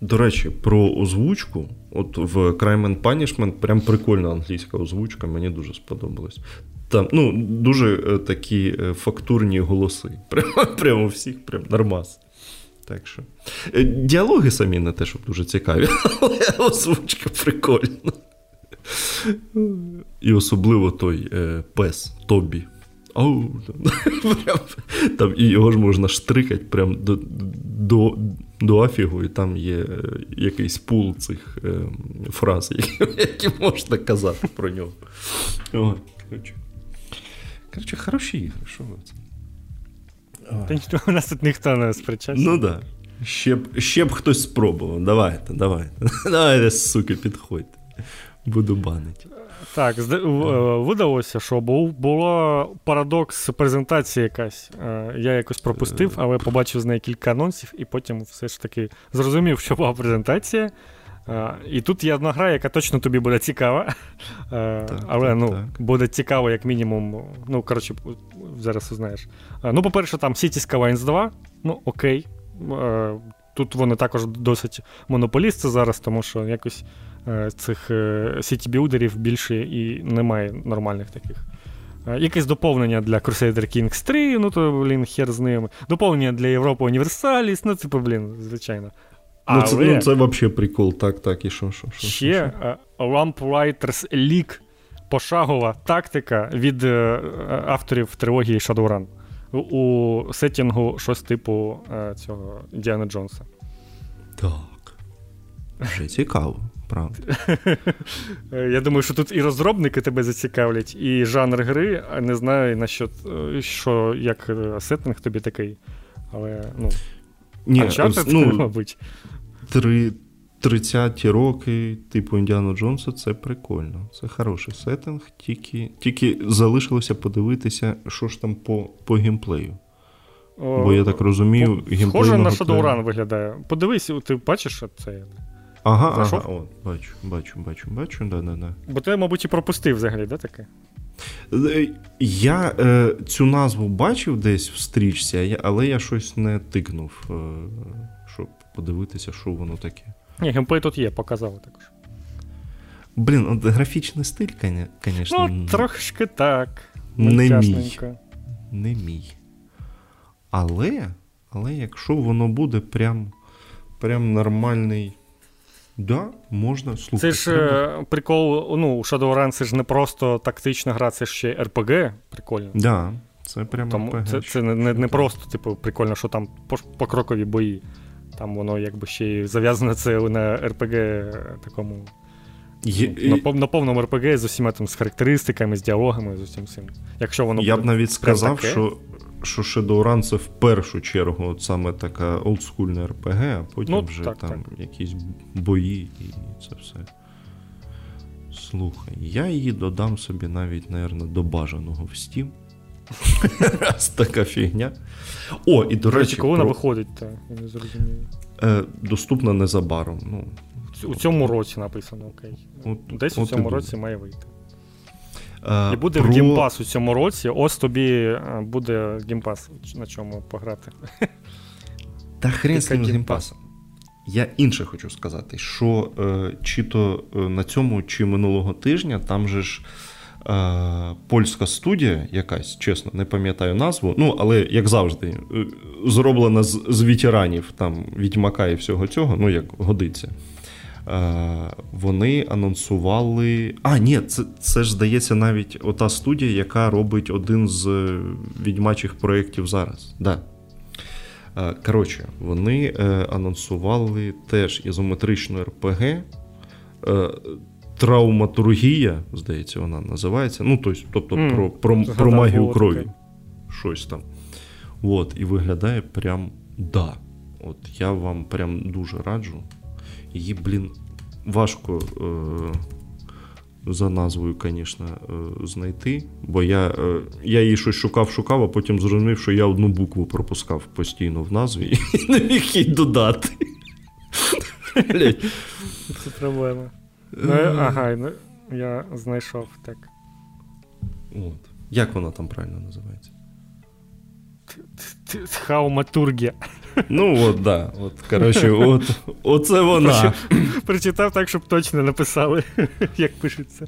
До речі, про озвучку. От в Crime and Punishment прям прикольна англійська озвучка, мені дуже сподобалось. Там ну, дуже е, такі е, фактурні голоси. *laughs* Прямо прямо всіх, прям нормас. Так що. Е, діалоги самі не те, щоб дуже цікаві, *laughs* але озвучка прикольна. І особливо той е, пес Тобі. Оу, *laughs* прям, там, І його ж можна штрикати прям до до, до афігу, і там є е, якийсь пул цих е, фраз, *laughs* які, можна казати про нього. О, коротше. Коротше, хороші ігри, що ви це? Та ніхто у нас тут ніхто не сперечається. Ну так. Да. Ще б ще б хтось спробував. Давайте, давайте. *laughs* Давайте, суки, підходьте. Буду банити. Так, е, видалося, що був було парадокс презентації якась. Е, я якось пропустив, але побачив з неї кілька анонсів, і потім все ж таки зрозумів, що була презентація. І тут є одна гра, яка точно тобі буде цікава. Так, але так, ну, так. буде цікаво, як мінімум. Ну, коротше, зараз узнаєш. Ну, по-перше, там Cities Skylines 2, ну, окей. Тут вони також досить монополісти зараз, тому що якось цих сіті-білдерів більше і немає нормальних таких. Якесь доповнення для Crusader Kings 3, ну то, блін, хер з ними. Доповнення для Європи Універсаліс, ну, типу, блін, звичайно. Ну, це ну, це взагалі прикол. Так, так, і що, що, що. Ще? Lamp Writers League пошагова тактика від авторів трилогії Shadowrun у сеттінгу щось типу цього Діана Джонса. Так. Вже цікаво, правда. Я думаю, що тут і розробники тебе зацікавлять, і жанр гри, а не знаю, на що, що як сеттинг тобі такий. Але, ну. Ні, Uncharted, ну, *laughs* мабуть. Три, 30-ті роки, типу Індіану Джонса, це прикольно. Це хороший сеттинг, тільки тільки залишилося подивитися, що ж там по по геймплею. О, Бо я так розумію, геймплей. Схоже на Shadowrun виглядає. Подивись, ти бачиш це? Ага, ага, о, бачу, бачу, бачу, бачу, да, да, да. Бо ти, мабуть, і пропустив взагалі, да, таке? Я е, цю назву бачив десь в стрічці, але я щось не тикнув, е, щоб подивитися, що воно таке. Ні, геймплей тут є, показали також. Блін, от графічний стиль, звісно. Ну, трошки так. Не мій. Не мій. Але, але якщо воно буде прям, прям нормальний. Да, можна слухати. Це ж треба. прикол, ну, Shadowrun це ж не просто тактична гра, це ще RPG. Прикольно. Да, це прямо Тому RPG. Це це не не просто, типу, прикольно, що там покрокові бої. Там воно якби ще й зав'язане це на RPG такому. Є, ну, на, на повному RPG з усіма там з характеристиками, з діалогами, з усім цим. Якщо воно Я б навіть сказав, таке, що що Shadowrun це в першу чергу от саме така олдскульна РПГ, а потім ну, вже так, там так. якісь бої і це все. Слухай, я її додам собі навіть, напевно, до бажаного в Steam. *laughs* Раз така фігня. О, і до речі, коли вона виходить, так, я не зрозумію. Е, доступна незабаром. Ну, У цьому році написано, окей. Десь у цьому році має вийти. А, і буде про... в Game Pass у цьому році. Ось тобі буде Game Pass, на чому пограти. *laughs* Та хрен з тим Game Pass -ом. Я інше хочу сказати, що е, чи то е, на цьому, чи минулого тижня там же ж е, польська студія, якась, чесно, не пам'ятаю назву, ну, але як завжди, е, зроблена з, з ветеранів там Відьмака і всього цього, ну як годиться. Вони анонсували. А, ні, це це ж здається навіть ота студія, яка робить один з відьмачих проєктів зараз. Да. Коротше, вони анонсували теж ізометричну РПГ. Травматургія, здається, вона називається. Ну, тобто mm, про про, про магію крові. Щось там. От, І виглядає прям да. От Я вам прям дуже раджу. Її, блін, важко е, за назвою, звісно, е, знайти. Бо я е, я її щось шукав-шукав, а потім зрозумів, що я одну букву пропускав постійно в назві *laughs* і не міг її додати. Це проблема. Ну, Ага, ну, я знайшов так. От. Як вона там правильно називається? Хауматургія. Ну, от, да. От, коротше, от, оце вона. Прочитав так, щоб точно написали, як пишеться.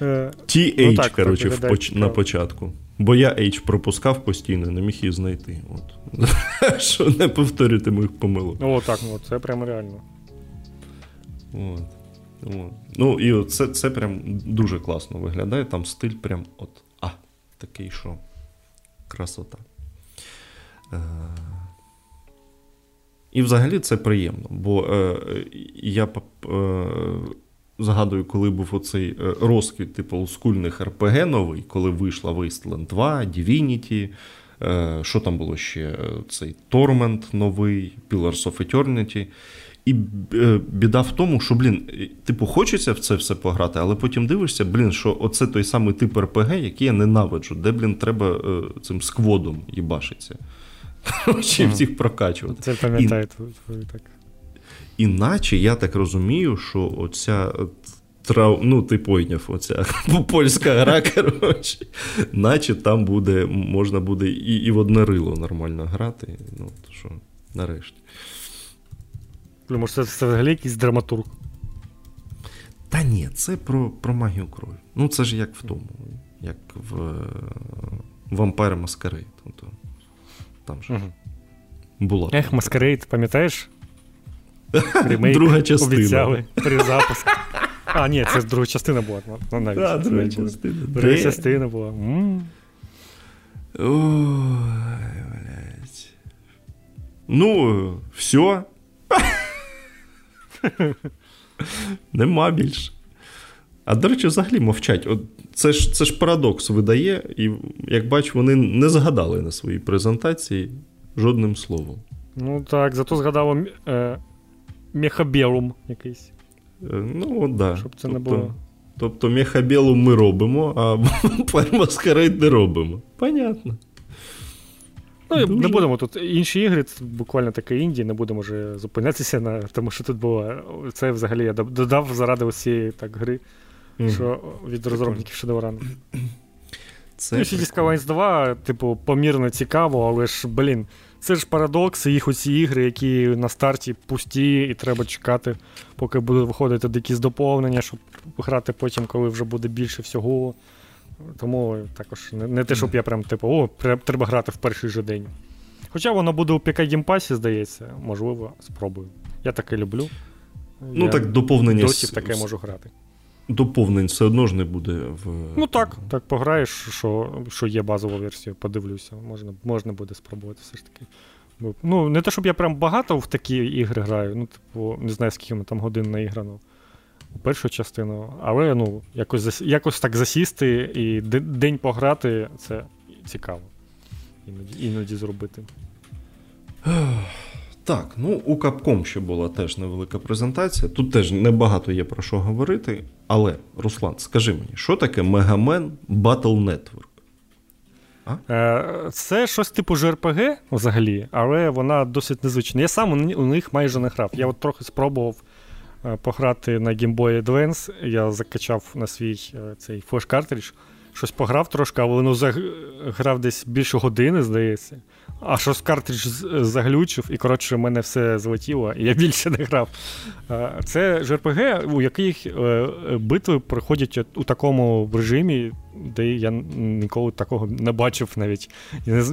TH, ну, так, коротше, так, поч... на початку. Бо я H пропускав постійно, не міг її знайти. От. *laughs* Що не повторювати моїх помилок. О, так, ну, це прям реально. От. От. Ну, і це це прям дуже класно виглядає. Там стиль прям от. А, такий, що красота. Е... І взагалі це приємно, бо е, я е, згадую, коли був оцей розквіт типу олдскульних РПГ новий, коли вийшла Wasteland 2, Divinity, що там було ще? Цей Torment новий, Pillars of Eternity. І біда в тому, що, блін, типу, хочеться в це все пограти, але потім дивишся, блін, що оце той самий тип РПГ, який я ненавиджу, де, блін, треба цим скводом їбашиться. Чи всіх прокачувати. Це пам'ятаю твою так. Іначе я так розумію, що оця. Трав... Ну, ти пойняв, оця *laughs* польська гра, коротше, наче там буде, можна буде і і в однорило нормально грати. Ну, то що, нарешті. Може, це, це взагалі якийсь драматург. Та ні, це про про магію крові. Ну, це ж як в тому, як в Vampire Masquerade. Тобто, там ж угу. була. Ех, Masquerade, пам'ятаєш? *laughs* Ремейк Друга частина. Обіцяли при запуску. А, ні, це друга частина була. Ну, навіть. Да, друга частина. Друга частина була. Ой, блядь. Ну, все. *laughs* Нема більше. А до речі, взагалі мовчать. От Це ж це ж парадокс видає, і як бачу, вони не згадали на своїй презентації жодним словом. Ну так, зато згадало е, мехабелум якийсь. Е, ну, от, да. Щоб це тобто, не було. Тобто мехабелум ми робимо, а *laughs* пармаскарейд не робимо. Понятно. Ну, Дуже... не будемо тут інші ігри, це буквально таке інді, не будемо вже зупинятися на тому, що тут було. Це взагалі я додав заради усієї так гри, mm. що від розробників Shadowrun. Це ну, Cities Skylines 2, типу, помірно цікаво, але ж, блін, це ж парадокс, їх оці ігри, які на старті пусті, і треба чекати, поки будуть виходити якісь доповнення, щоб грати потім, коли вже буде більше всього. Тому також не, не те, щоб я прям типу, о, треба грати в перший же день. Хоча воно буде у PK Геймпасі, здається, можливо, спробую. Я таке люблю. Ну, я так доповнення. Досі в таке можу грати. Доповнень все одно ж не буде в. Ну так, так пограєш, що що є базова версія, подивлюся. Можна можна буде спробувати все ж таки. Ну, Не те, щоб я прям багато в такі ігри граю, ну, типу, не знаю, скільки ми там годин наіграно у першу частину, але ну, якось якось так засісти і день пограти це цікаво. Іноді, іноді зробити. *sighs* Так, ну у Capcom ще була теж невелика презентація. Тут теж небагато є про що говорити. Але, Руслан, скажи мені, що таке Megaman Battle Network? А? Е, це щось типу JRPG взагалі, але вона досить незвична. Я сам у них майже не грав. Я от трохи спробував Е, пограти на Game Boy Advance. Я закачав на свій е, цей флеш-картридж, щось пограв трошки, але воно грав десь більше години, здається. А щось картридж заглючив, і коротше, в мене все злетіло, і я більше не грав. Е, це JRPG, у яких битви проходять у такому режимі, де я ніколи такого не бачив навіть.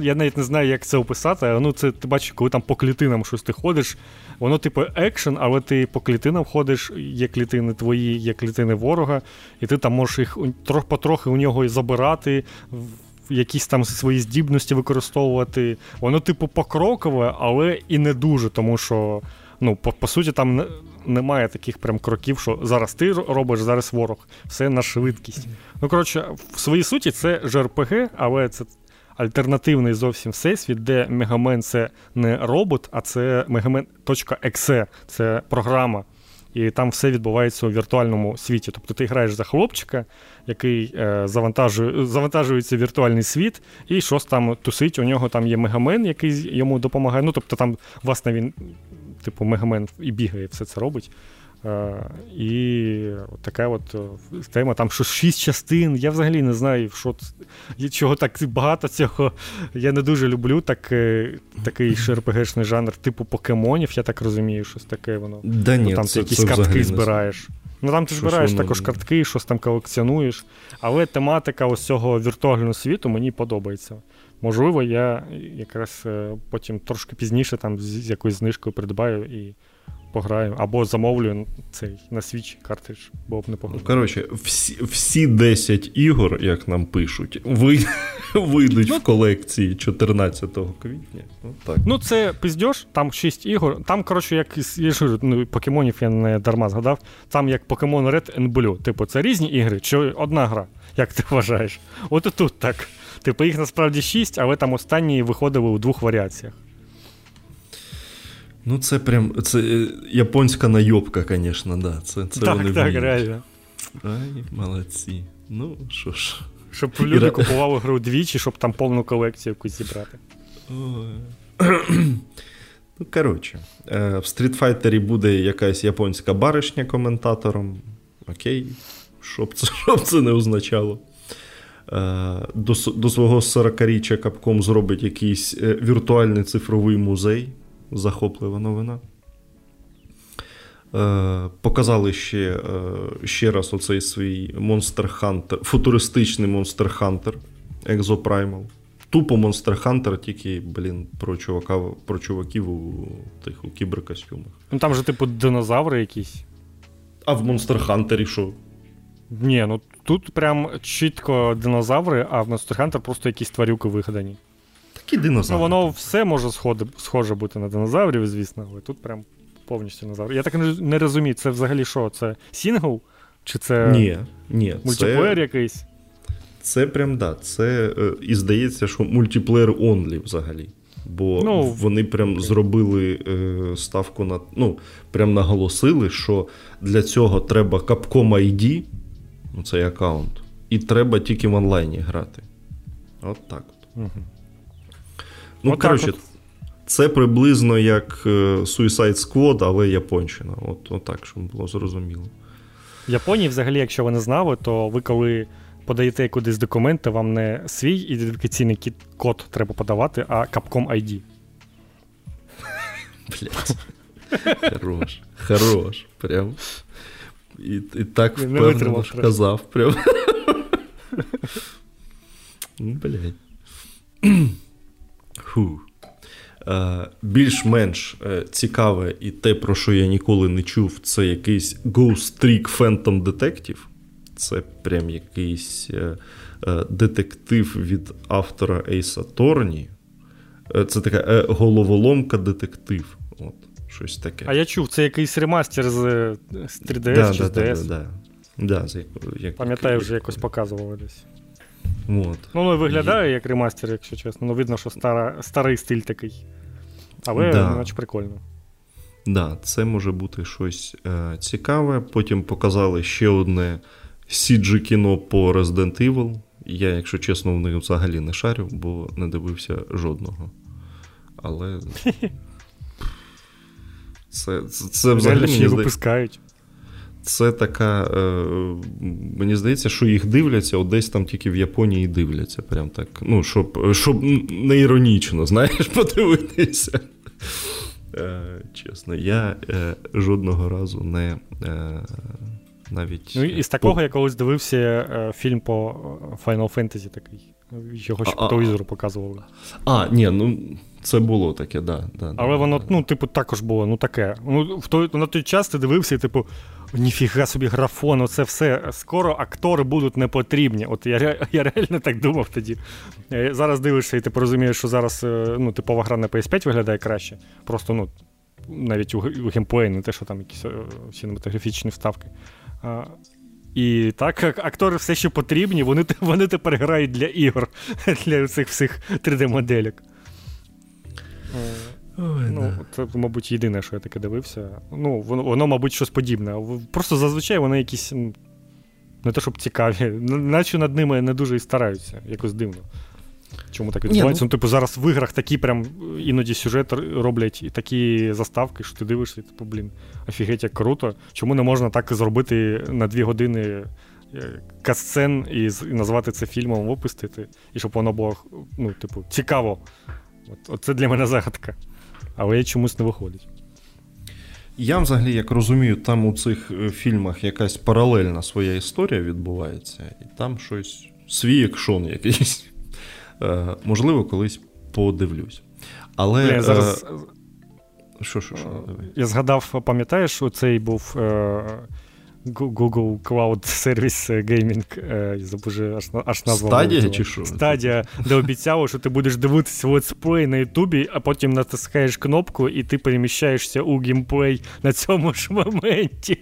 Я навіть не знаю, як це описати, але ну, це ти бачиш, коли там по клітинам щось ти ходиш. Воно, типу, екшен, але ти по клітинам ходиш, є клітини твої, є клітини ворога, і ти там можеш їх трохи потрохи у нього і забирати. Якісь там свої здібності використовувати. Воно, типу, покрокове, але і не дуже, тому що, ну, по, по суті, там не, немає таких прям кроків, що зараз ти робиш, зараз ворог. Все на швидкість. Ну, коротше, в своїй суті, це JRPG, але це альтернативний зовсім всесвіт, де Mega Man це не робот, а це Megaman.exe, це програма. І там все відбувається у віртуальному світі. Тобто ти граєш за хлопчика, який е, завантажує, завантажується в віртуальний світ, і щось там тусить. У нього там є Mega Man, який йому допомагає. Ну, тобто там, власне, він, типу, Mega Man і бігає, все це робить. Е, і от така от тема, там що шість частин. Я взагалі не знаю, що чого так багато цього. Я не дуже люблю так, е, такий ШРПГшний жанр, типу покемонів, я так розумію, щось таке воно. Да ні, ну, Там це, ти якісь картки збираєш. Ну там ти що збираєш також картки, щось там колекціонуєш. Але тематика ось цього віртуального світу мені подобається. Можливо, я якраз е, потім трошки пізніше там з якоюсь знижкою придбаю і пограю. Або замовлю цей на свіч картридж, було б непогано. Ну, коротше, всі всі 10 ігор, як нам пишуть, ви, вийдуть ну, в колекції 14 квітня. Ну, так. ну це пиздьош, там 6 ігор. Там, коротше, як я ж, ну, покемонів я не дарма згадав. Там як Pokemon Red and Blue. Типу, це різні ігри чи одна гра, як ти вважаєш? От і тут так. Типу, їх насправді 6, але там останні виходили у двох варіаціях. Ну, це прям це е, японська найобка, звісно, да. Це, це так, вони так, вміють. реально. Ай, молодці. Ну, що ж. Щоб люди І... купували гру двічі, щоб там повну колекцію якусь зібрати. Ну, коротше, е, в стрітфайтері буде якась японська баришня коментатором. Окей, що б це, що б це не означало. Е, до до свого 40-річчя Capcom зробить якийсь віртуальний цифровий музей. Захоплива новина. Показали ще ще раз оцей свій Monster Hunter, футуристичний Monster Hunter Exoprimal тупо Monster Hunter, тільки, блін, про чувака, про чуваків у тих у кіберкостюмах. Ну там же, типу, динозаври якісь. А в Monster Hunter що? Ні, ну тут прям чітко динозаври, а в Monster Hunter просто якісь тварюки вигадані. Такі динозаври. Ну, воно все може сходи, схоже бути на динозаврів, звісно, але тут прям повністю динозаври. Я так не розумію, це взагалі що? Це сінгл? Чи це ні, ні, мультиплеєр це... якийсь? Це прям да. Це е, і здається, що мультиплеєр only взагалі. Бо ну, вони прям зробили е, ставку на. Ну, прям наголосили, що для цього треба Capcom ID, ну цей аккаунт, і треба тільки в онлайні грати. От так от. Угу. Ну, от коротше, от. це приблизно як е, Suicide Squad, але Японщина. От, от так, щоб було зрозуміло. В Японії, взагалі, якщо ви не знали, то ви коли подаєте кудись документи, вам не свій ідентифікаційний код треба подавати, а Capcom ID. Блять. Хорош. Хорош. Прям. І і так впевнено казав. Прям. Ну, блять. Фу. Е, більш-менш е, цікаве і те, про що я ніколи не чув, це якийсь Ghost Trick Phantom Detective. Це прям якийсь е, детектив від автора Ейса Торні. Це така головоломка детектив. От, щось таке. А я чув, це якийсь ремастер з, з 3DS да, чи да, з DS. Да, да, да. Як, Пам'ятаю, як, вже якось показували десь. От. Ну, ну виглядає як ремастер, якщо чесно. Ну, видно, що стара, старий стиль такий. Але, да. наче прикольно. Да, це може бути щось е, цікаве. Потім показали ще одне cg кіно по Resident Evil. Я, якщо чесно, в них взагалі не шарю, бо не дивився жодного. Але. Це *laughs* це, це взагалі мені випускають. Це така. Е, Мені здається, що їх дивляться, от десь там тільки в Японії дивляться. Прям так. Ну, щоб щоб не іронічно, знаєш, *laughs* подивитися. Е, Чесно, я е, жодного разу не. Навіть. Ну, і з такого я колись дивився е, фільм по Final Fantasy такий. Його ще по телевізору показували. А, ні, ну це було таке, да. да Але да, воно, да. ну, типу, також було, ну таке. Ну, в той, На той час ти дивився, і, типу, ніфіга собі графон, оце все. Скоро актори будуть не потрібні. От я я реально так думав тоді. Е, зараз дивишся, і ти розумієш, що зараз ну, типова гра на PS5 виглядає краще. Просто, ну, навіть у, геймплеї, не те, що там якісь синематографічні вставки. А, І так, актори все ще потрібні, вони *laughs* вони тепер грають для ігор, *laughs* для цих всіх 3D-моделек. Ой, ну, да. Це, мабуть, єдине, що я таке дивився. Ну, Воно, воно мабуть, щось подібне. Просто зазвичай вони якісь. Не те, щоб цікаві, наче над ними не дуже і стараються, якось дивно. Чому так відбувається? Ні, ну... ну, типу, зараз в іграх такі прям іноді сюжет роблять і такі заставки, що ти дивишся, і типу, блін, офігеть, як круто. Чому не можна так зробити на дві години е, касцен і назвати це фільмом, випустити, і щоб воно було, ну, типу, цікаво. От, Оце для мене загадка. Але чомусь не виходить. Я взагалі, як розумію, там у цих е, фільмах якась паралельна своя історія відбувається, і там щось свій екшон якийсь. *laughs* Е, можливо, колись подивлюсь. Але. Зараз... Е, що, що, що? Давай. Я згадав, пам'ятаєш, оцей був е, Google Cloud Service Gaming, я забув аж аж назву. Стадія чи що? Стадія, де обіцяло, що ти будеш дивитися летсплей на Ютубі, а потім натискаєш кнопку, і ти переміщаєшся у геймплей на цьому ж моменті.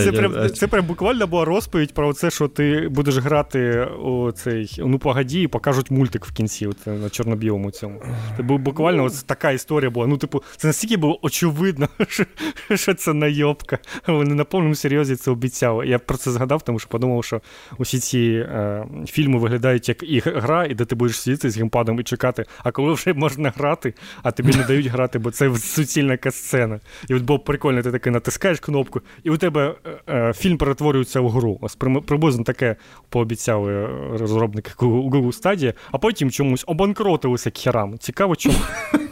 Це прям це прям буквально була розповідь про це, що ти будеш грати у цей ну погоді, і покажуть мультик в кінці, оце, на чорно-білому цьому. Це був буквально ось така історія була. Ну, типу, це настільки було очевидно, *laughs* що це на найобка. *laughs* Вони на повному серйозі це обіцяли. Я про це згадав, тому що подумав, що усі ці е, фільми виглядають як і гра, і де ти будеш сидіти з геймпадом і чекати, а коли вже можна грати, а тобі не дають грати, бо це *laughs* суцільна касцена. І от було прикольно, ти таки натискаєш кнопку, і у тебе е, е фільм перетворюється в гру. Ось приблизно таке пообіцяли розробники Google стадії, а потім чомусь обанкротилися к херам. Цікаво, чому. *laughs*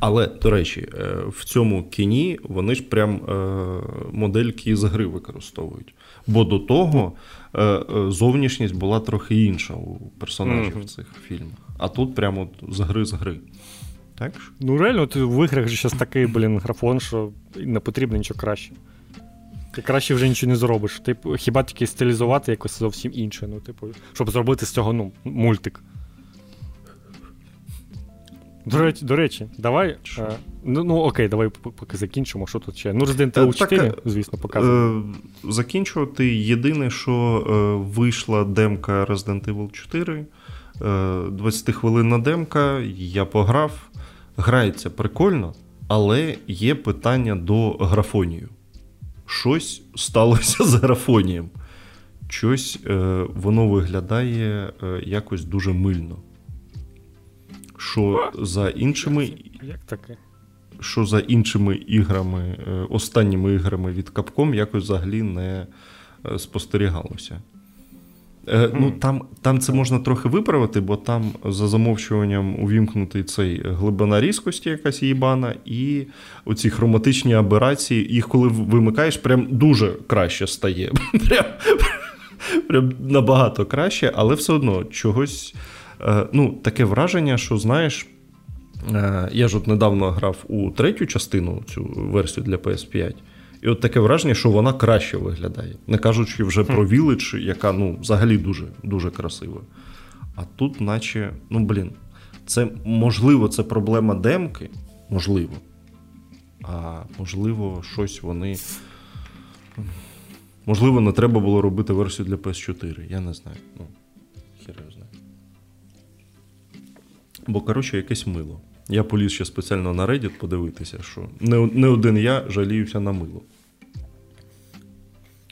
Але, до речі, е, в цьому кіні вони ж прям е, модельки з гри використовують. Бо до того е, зовнішність була трохи інша у персонажів mm-hmm. цих фільмах. А тут прямо з гри з гри. Так? Ну, реально, ти в іграх же зараз такий, блін, графон, що не потрібно нічого краще. Ти краще вже нічого не зробиш. Ти хіба тільки стилізувати якось зовсім інше, ну, типу, щоб зробити з цього ну, мультик. До речі, до речі, давай. Е, ну, ну окей, давай поки закінчимо. Що тут ще? Ну, Resident Evil 4, так, звісно, показує. Е, закінчувати. Єдине, що е, вийшла демка Resident Evil 4. 20 хвилинна демка, я пограв. Грається прикольно, але є питання до графонію. Щось сталося з графонієм. Щось воно виглядає якось дуже мильно що за іншими Як таке? що за іншими іграми, е, останніми іграми від Capcom якось взагалі не е, спостерігалося. Mm. Ну, Там там це можна трохи виправити, бо там за замовчуванням увімкнутий цей глибина різкості, якась їбана, і оці хроматичні аберації, їх коли вимикаєш, прям дуже краще стає. *laughs* Прям, прям набагато краще, але все одно чогось Е, ну, таке враження, що знаєш. Е, я ж от недавно грав у третю частину, цю версію для PS5, і от таке враження, що вона краще виглядає. Не кажучи вже про Village, яка ну, взагалі дуже дуже красива. А тут, наче, ну блін, це можливо, це проблема демки, можливо. А можливо, щось вони. Можливо, не треба було робити версію для PS4. Я не знаю. Ну, хіре знаю. Бо, коротше, якесь мило. Я поліз ще спеціально на Reddit подивитися, що не, не один я жаліюся на мило.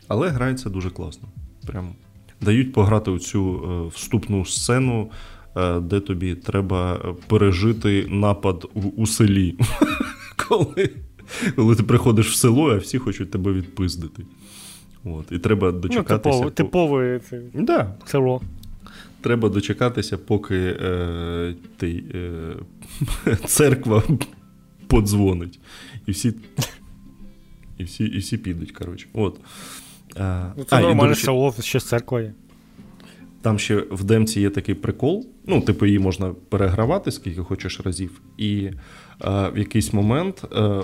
Але грається дуже класно. Прям дають пограти у цю е, вступну сцену, е, де тобі треба пережити напад у, у селі. *laughs* Коли коли ти приходиш в село, а всі хочуть тебе відпиздити. От, І треба ну, дочекатися. Ну, Типове це да. село. Треба дочекатися, поки е, ти, е, *laughs* церква подзвонить. І всі і всі, і всі підуть. коротше. От. А, ну, Це а, нормальне речі, село, ще з церквою. Там ще в демці є такий прикол. Ну, типу, її можна перегравати, скільки хочеш разів. І а, в якийсь момент а,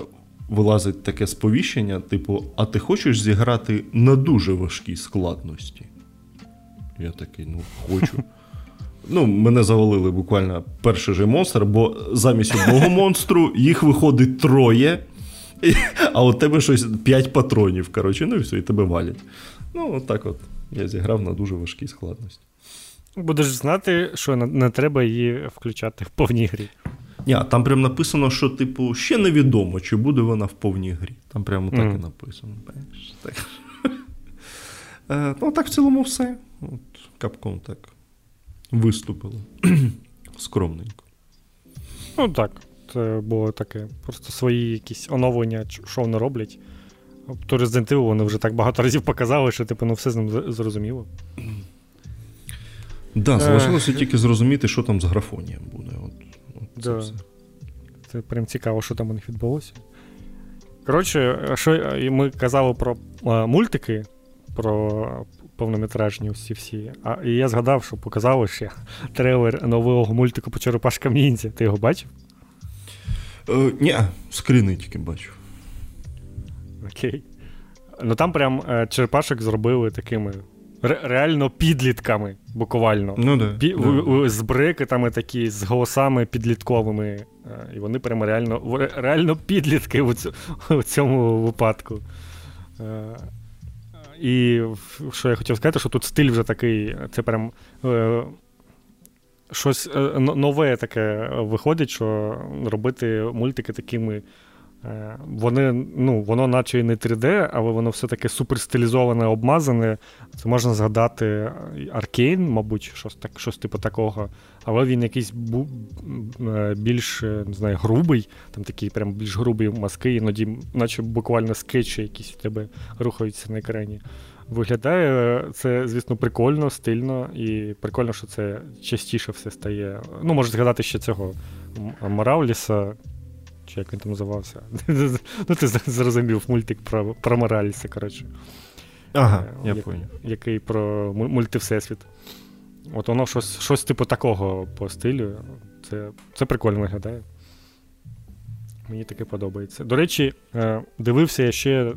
вилазить таке сповіщення: типу, а ти хочеш зіграти на дуже важкій складності? Я такий, ну, хочу. Ну, Мене завалили буквально перший же монстр, бо замість одного монстру їх виходить троє, а у тебе щось п'ять патронів. коротше, Ну і все, і тебе валять. Ну, от так от я зіграв на дуже важкій складності. Будеш знати, що не треба її включати в повній грі. Ні, там прям написано, що, типу, ще невідомо, чи буде вона в повній грі. Там прямо так mm. і написано. Так. Е, ну, так в цілому все. От Капком так виступило. *clears throat* Скромненько. Ну так. Це було таке. Просто свої якісь оновлення, що вони роблять. То Resident Evil вони вже так багато разів показали, що типу, ну все з ним зрозуміло. Так, да, залишилося тільки зрозуміти, що там з графонієм буде. От, от це, да. все. це прям цікаво, що там у них відбулося. Коротше, що ми казали про а, мультики, про повнометражні усі всі. А і я згадав, що показали ще трейлер нового мультику по Черепашкам Ніндзя. Ти його бачив? Е, Ні, скрини тільки бачив. Окей. Ну там прям е, черепашок зробили такими ре- реально підлітками, буквально. Ну, да, Пі- да. В, з брекетами такі, з голосами підлітковими. Е, і вони прям реально реально підлітки у, цю, у цьому випадку. І що я хотів сказати, що тут стиль вже такий, це прям е, щось е, нове таке виходить, що робити мультики такими Е, вони, ну, Воно наче і не 3D, але воно все-таки суперстилізоване, обмазане. Це можна згадати Аркейн, мабуть, щось так, щось типу такого. Але він якийсь бу, е, більш не знаю, грубий, там такі прям більш грубі маски, іноді, наче буквально скетчі якісь у тебе рухаються на екрані. Виглядає це, звісно, прикольно, стильно, і прикольно, що це частіше все стає. Ну, можна згадати ще цього Морауліса, чи як він там називався. *laughs* Ну, ти зрозумів мультик про про Мораліса, коротше. Ага, е, я понял. Який про мультивсесвіт. От воно щось щось типу такого по стилю. Це це прикольно виглядає. Мені таке подобається. До речі, е, дивився я ще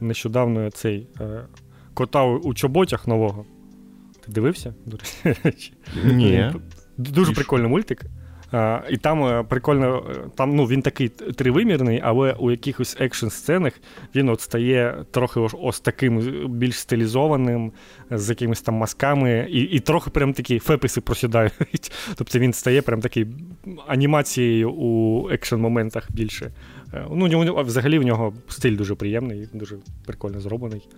нещодавно цей е, кота у чоботях нового. Ти дивився? Ні. Дуже прикольний мультик. А, І там е, прикольно, е, там ну, він такий тривимірний, але у якихось екшн-сценах він от стає трохи ось, таким більш стилізованим, з якимись там масками, і і трохи прям такі феписи просідають. *laughs* Тобто він стає прям такий анімацією у екшн-моментах більше. Е, ну, Взагалі в нього стиль дуже приємний, дуже прикольно зроблений.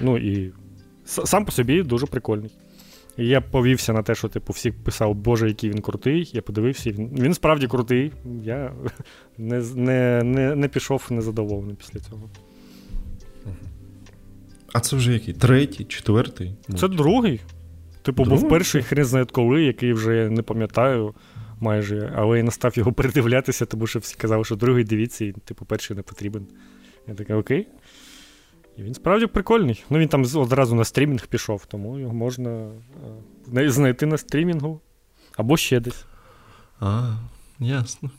Ну і сам по собі дуже прикольний. І я повівся на те, що типу, всі писав, Боже, який він крутий. Я подивився, він він справді крутий. Я *laughs* не не, не, не пішов незадоволений після цього. А це вже який? Третій, четвертий? Це другий. Типу, другий? був перший хрен знає коли, який вже не пам'ятаю майже, але я настав його *laughs* передивлятися, тому що всі казали, що другий дивіться, і типу, перший не потрібен. Я такий, окей. І він справді прикольний. Ну він там одразу на стрімінг пішов, тому його можна е, знайти на стрімінгу або ще десь. А, ясно.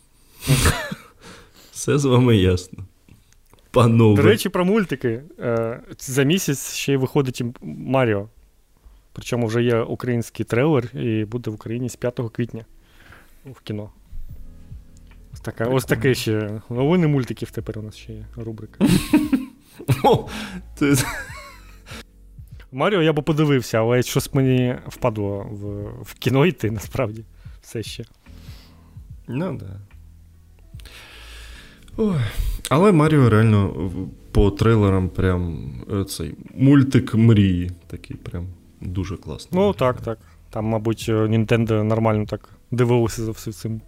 Все з вами ясно. Панове. До речі, про мультики. Е, за місяць ще й виходить Маріо. Причому вже є український трейлер і буде в Україні з 5 квітня в кіно. Ось така, ось таке ще. Новини мультиків тепер у нас ще є рубрика. *laughs* Ти... Маріо я би подивився, але щось мені впадло в в кіно йти, насправді, все ще. Ну, да. Ой. Але Маріо реально по трейлерам прям е, цей мультик мрії. Такий прям дуже класний. Ну, так, так. Там, мабуть, Nintendo нормально так дивилося за всім цим.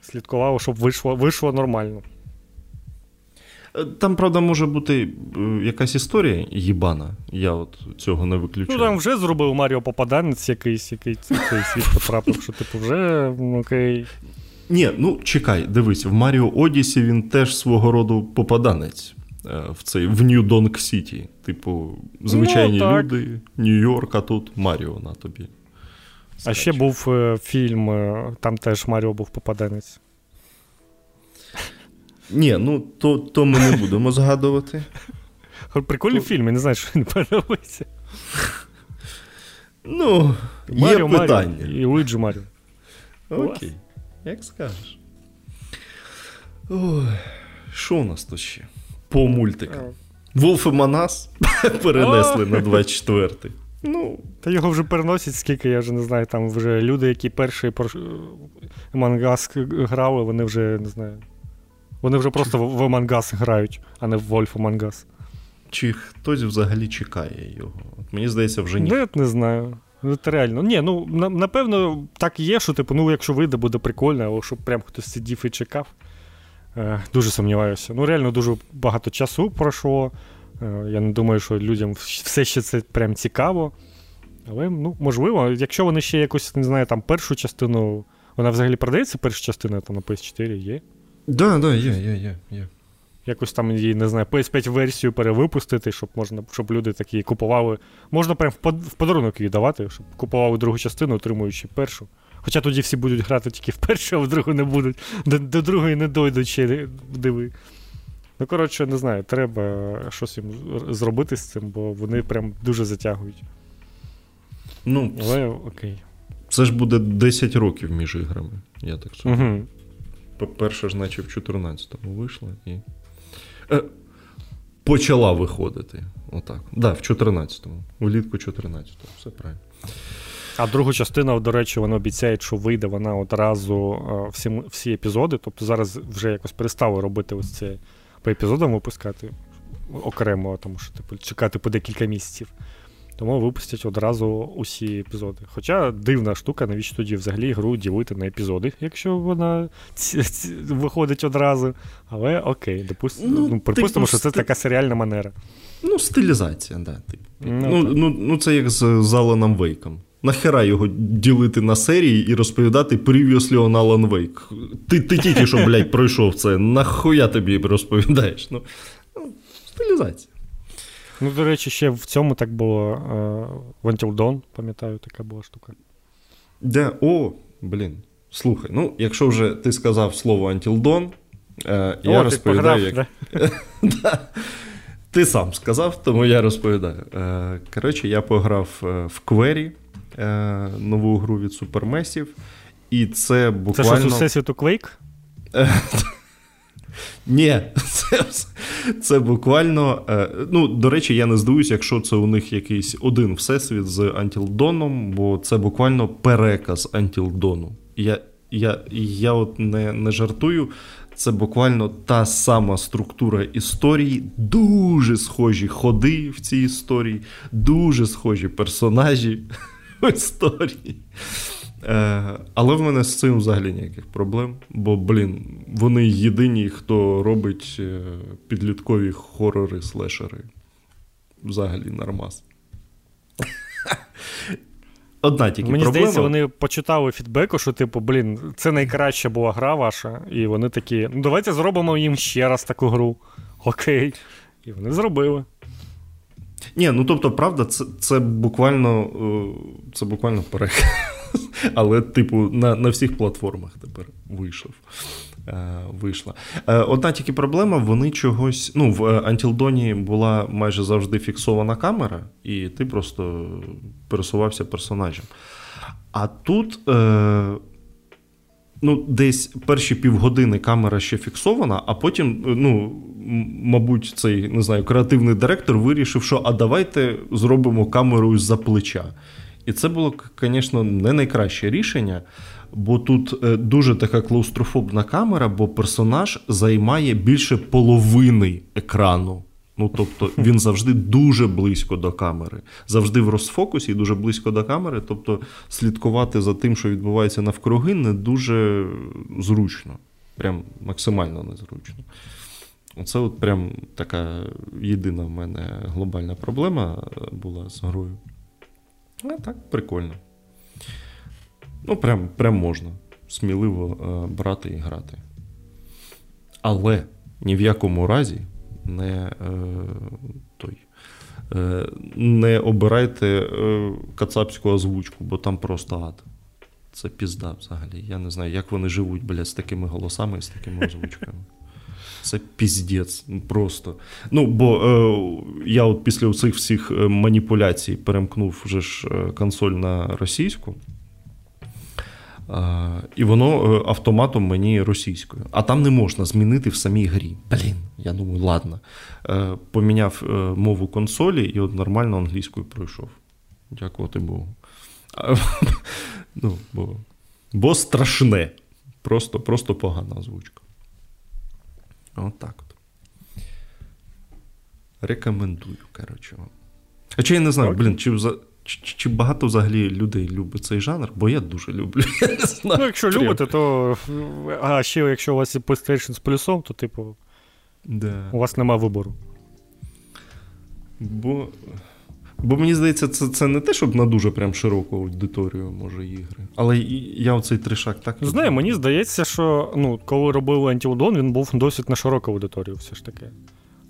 Слідкувало, щоб вийшло, вийшло нормально. Е, там, правда, може бути е, якась історія їбана. Я от цього не виключаю. Ну, там вже зробив Маріо Попаданець якийсь, який цей світ потрапив, що типу вже окей. Ні, ну чекай, дивись, в Маріо Одісі він теж свого роду попаданець е, в цей в Нью-Донг Сіті. Типу, звичайні ну, люди, Нью-Йорк, а тут Маріо на тобі. Скаче. А ще був фільм, там теж Маріо був попаданець. Ні, ну то то ми не будемо згадувати. Прикольний то... фільм, я не знаю, що не подобається. Ну, Маріо, є питання. Маріо і Луїджі Маріо. Окей, як скажеш. Ой, Що у нас тут ще? По мультикам. Волф і Манас *laughs* перенесли на 24-й. Ну, Та його вже переносять, скільки, я вже не знаю, там вже люди, які перший мангас грали, вони вже не знаю. Вони вже просто в Among Us грають, а не в Wolf Among Us. Чи хтось взагалі чекає його? От Мені здається, вже ні. Ну, я не знаю. Ну, це реально. Ні, ну напевно, так і є, що типу, ну, якщо вийде, буде прикольно, але щоб прям хтось сидів і чекав. Е, Дуже сумніваюся. Ну, реально дуже багато часу пройшло. Е, Я не думаю, що людям все ще це прям цікаво. Але, ну, можливо, якщо вони ще якось, не знаю, там першу частину. Вона взагалі продається перша частина там на PS4 є. Да, да, є, є, є, є. Якось там її, не знаю, PS5 версію перевипустити, щоб можна, щоб люди такі купували. Можна прям в подарунок її давати, щоб купували другу частину, отримуючи першу. Хоча тоді всі будуть грати тільки в першу, а в другу не будуть. До, до другої не дойдуть ще диви. Ну, коротше, не знаю, треба щось їм зробити з цим, бо вони прям дуже затягують. Ну, Але окей. Це ж буде 10 років між іграми, я так скажу. Угу. По-перше, ж, наче в 14-му вийшла і. Е, Почала виходити. Отак. Так, да, в 14-му. Влітку 14-го. Все правильно. А другу частину, до речі, вони обіцяють, що вийде вона одразу всі всі епізоди. Тобто зараз вже якось перестали робити ось це по епізодам випускати окремо, тому що типу, чекати по декілька місяців. Тому випустять одразу усі епізоди. Хоча дивна штука, навіщо тоді взагалі гру ділити на епізоди, якщо вона ці, ці, виходить одразу. Але окей, допуст... ну, ну, припустимо, типу, що це така серіальна манера. Ну, стилізація, да. Типу. Ну, ну, ну, ну, це як з, з Аланом Вейком. Нахера його ділити на серії і розповідати previously on Alan Wake? Ти ти тільки що, блядь, пройшов це. Нахуя тобі розповідаєш? Ну, ну Стилізація. Ну, до речі, ще в цьому так було в Until Dawn, пам'ятаю, така була штука. Де, О, блін. Слухай, ну, якщо вже ти сказав слово Until Dawn, е, я О, розповідаю. Ти, як... *laughs* да. ти сам сказав, тому я розповідаю. Е, коротше, я пограв е, в Query, е, нову гру від Supermassive, і це буквально. Це що з Всесвіту Quake? *laughs* Ні, *laughs* це це буквально. Е, ну, до речі, я не здивуюсь, якщо це у них якийсь один всесвіт з Антілдоном, бо це буквально переказ Антілдону. Я я, я от не, не жартую. Це буквально та сама структура історії, дуже схожі ходи в цій історії, дуже схожі персонажі *laughs* в історії. Е, але в мене з цим взагалі ніяких проблем. Бо, блін, вони єдині, хто робить е, підліткові хорори, слешери. Взагалі нормас. *laughs* Одна тільки Мені проблема. здається, вони почитали фідбеку, що, типу, блін, це найкраща була гра ваша, і вони такі, ну давайте зробимо їм ще раз таку гру. Окей. І вони зробили. Ні, ну тобто, правда, це це буквально е, це буквально переказ. *laughs* *laughs* Але, типу, на на всіх платформах тепер вийшов. Е, вийшла. Е, одна тільки проблема: вони чогось. Ну, в Антілдоні була майже завжди фіксована камера, і ти просто пересувався персонажем. А тут. Е, Ну, десь перші півгодини камера ще фіксована, а потім, ну, мабуть, цей не знаю, креативний директор вирішив, що а давайте зробимо камеру з-за плеча. І це було, звісно, не найкраще рішення, бо тут е, дуже така клаустрофобна камера, бо персонаж займає більше половини екрану. Ну, тобто він завжди дуже близько до камери, завжди в розфокусі і дуже близько до камери. Тобто слідкувати за тим, що відбувається навкруги, не дуже зручно. Прям максимально незручно. Оце от прям така єдина в мене глобальна проблема була з грою. А так, прикольно. Ну, прям прям можна сміливо е, брати і грати. Але ні в якому разі не е, той, е, не обирайте кацапську озвучку, бо там просто ад. Це пізда взагалі. Я не знаю, як вони живуть, блядь, з такими голосами і з такими озвучками. Це піздець. Просто. Ну, бо е, я от після цих всіх е, маніпуляцій перемкнув вже ж е, консоль на російську. Е, і воно е, автоматом мені російською. А там не можна змінити в самій грі. Блін, я думаю, ладно. Е, поміняв мову консолі і от нормально англійською пройшов. Дякувати Богу. *laughs* ну, Бо бо страшне. Просто, Просто погана озвучка. От так от. Рекомендую, коротше. Хоча я не знаю, блін, чи чи, чи багато взагалі людей любить цей жанр, бо я дуже люблю. *laughs* Я не знаю. Ну, якщо Прям. любите, то. А ще якщо у вас є PlayStation з плюсом, то, типу, да. у вас нема вибору. Бо Бо мені здається, це це не те, щоб на дуже прям широку аудиторію може ігри. Але я оцей тришак так. Знаю, мені здається, що ну, коли робили Антіудон, він був досить на широку аудиторію, все ж таки.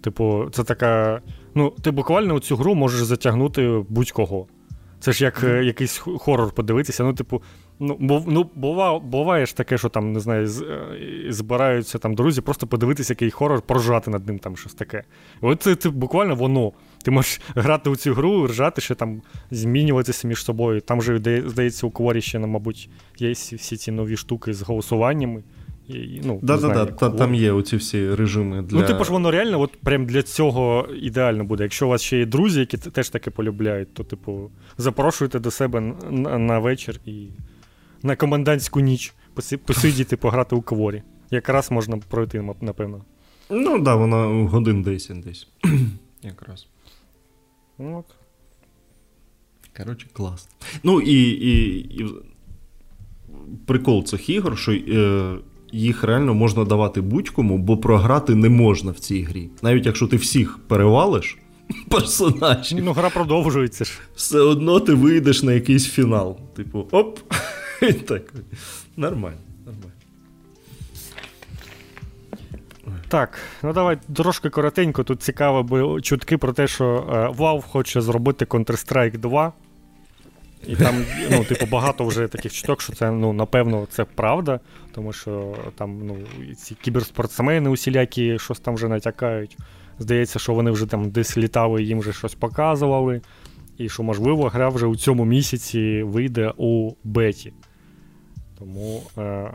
Типу, це така. Ну, ти буквально у цю гру можеш затягнути будь-кого. Це ж як mm. якийсь хорор подивитися. Ну, типу, ну, бо, ну бува, буває ж таке, що там, не знаю, з, е, збираються там друзі, просто подивитися який хорор, поржати над ним там щось таке. От це, це буквально воно. Ти можеш грати у цю гру, ржати, ще там змінюватися між собою. Там же, здається, у Кворі ще, мабуть, є всі ці нові штуки з голосуваннями. І, ну, да, да, да, та, Там є оці всі режими. Ну, для... Ну, типу ж воно реально от прям для цього ідеально буде. Якщо у вас ще є друзі, які теж таке полюбляють, то, типу, запрошуйте до себе на, на вечір і на комендантську ніч посидіти, пограти у кворі. Якраз можна пройти, напевно. Ну, так, да, вона годин 10 десь. *clears throat* Якраз. От. Коротше, клас. Ну і і, і прикол цих ігор, що е, їх реально можна давати будь-кому, бо програти не можна в цій грі. Навіть якщо ти всіх перевалиш *laughs* персонажів. Ну, гра продовжується ж. Все одно ти вийдеш на якийсь фінал. Типу, оп! *laughs* так. Нормально, нормально. Так, ну давай трошки коротенько. Тут цікаво, бо чутки про те, що Valve хоче зробити Counter-Strike 2. І там, ну, типу, багато вже таких чуток, що це, ну, напевно, це правда, тому що там, ну, ці кіберспортсмени усілякі щось там вже натякають. Здається, що вони вже там десь літали, їм вже щось показували. І що, можливо, гра вже у цьому місяці вийде у беті. Тому е,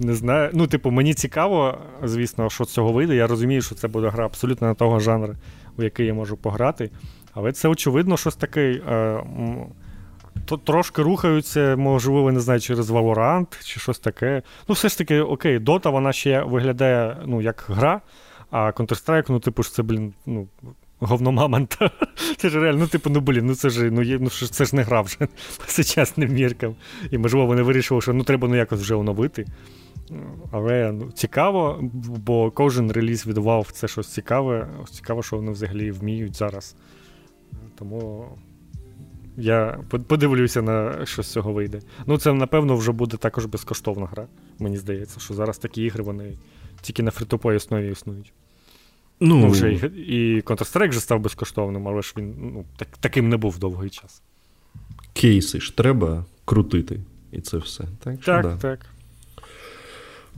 не знаю. Ну, типу, мені цікаво, звісно, що цього вийде. Я розумію, що це буде гра абсолютно на того жанру, у який я можу пограти. Але це, очевидно, щось таке. Е, то трошки рухаються, можливо, не знаю, через Valorant чи щось таке. Ну, все ж таки, окей, Dota, вона ще виглядає ну, як гра, а Counter-Strike, ну, типу, ж це, блін, ну, говномамонта. *laughs* Це ж реально, ну, типу, ну блін, ну це ж ну, є, ну, це ж не гра вже *laughs* по сучасним міркам. І, можливо, вони вирішили, що ну, треба ну, якось вже оновити. Але ну, цікаво, бо кожен реліз від це щось цікаве. Цікаво, що вони взагалі вміють зараз. Тому я подивлюся, на що з цього вийде. Ну, це, напевно, вже буде також безкоштовна гра. Мені здається, що зараз такі ігри вони тільки на фрітоповій основі існують. Ну, ну вже І Counter-Strike вже став безкоштовним, але ж він ну, так, таким не був довгий час. Кейси ж треба крутити, і це все. Так, так. Да. так.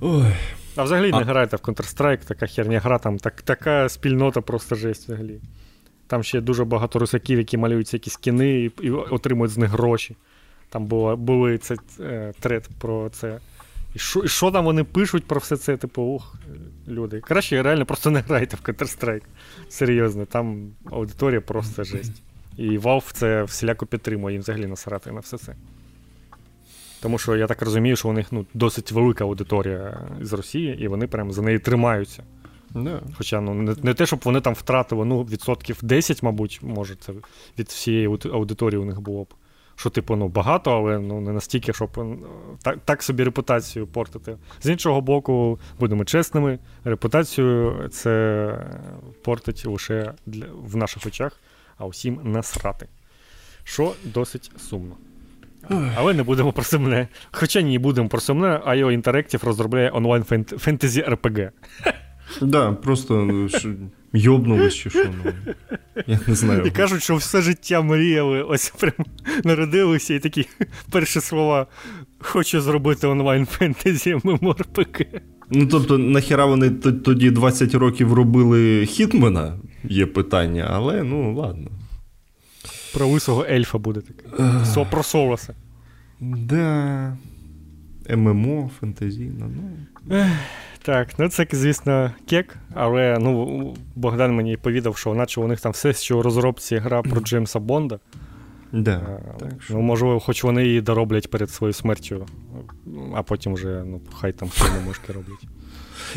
Ой. А взагалі а... не грайте в Counter-Strike, така херня гра, там так, така спільнота просто жесть взагалі. Там ще дуже багато русаків, які малюють якісь кіни і, і отримують з них гроші. Там було, були це, е, трет про це. І що і що там вони пишуть про все це, типу, ух, люди. Краще реально просто не грайте в Counter-Strike. Серйозно, там аудиторія просто жесть. І Valve це всіляко підтримує їм взагалі насрати на все це. Тому що я так розумію, що у них ну, досить велика аудиторія з Росії, і вони прям за неї тримаються. Yeah. Хоча ну, не, не те, щоб вони там втратили ну, відсотків 10, мабуть, може, це від всієї аудиторії у них було б що, типу, ну, багато, але ну, не настільки, щоб ну, так так собі репутацію портити. З іншого боку, будемо чесними, репутацію це портить лише для, в наших очах, а усім насрати. Що досить сумно. Але не будемо про сумне. Хоча ні, будемо про сумне, а IO Interactive розробляє онлайн фентезі РПГ. *laughs* Да, просто ну, йобнулись чи що. Ну. Я не знаю. І кажуть, що все життя мріяли, ось прям народилися і такі перші слова. Хочу зробити онлайн фентезі ММОРПГ. Ну, тобто, нахіра вони тоді 20 років робили Хітмена, є питання, але ну ладно. Про лисого ельфа буде таке. Со, про Солоса. Да. ММО, фентезійно, ну. Так, ну це, звісно, кек, але ну, Богдан мені повідав, що наче у них там все, що у розробці гра про Джеймса Бонда. Да, а, так, що... Ну, можливо, хоч вони її дороблять перед своєю смертю, а потім вже ну, хай там мишки роблять.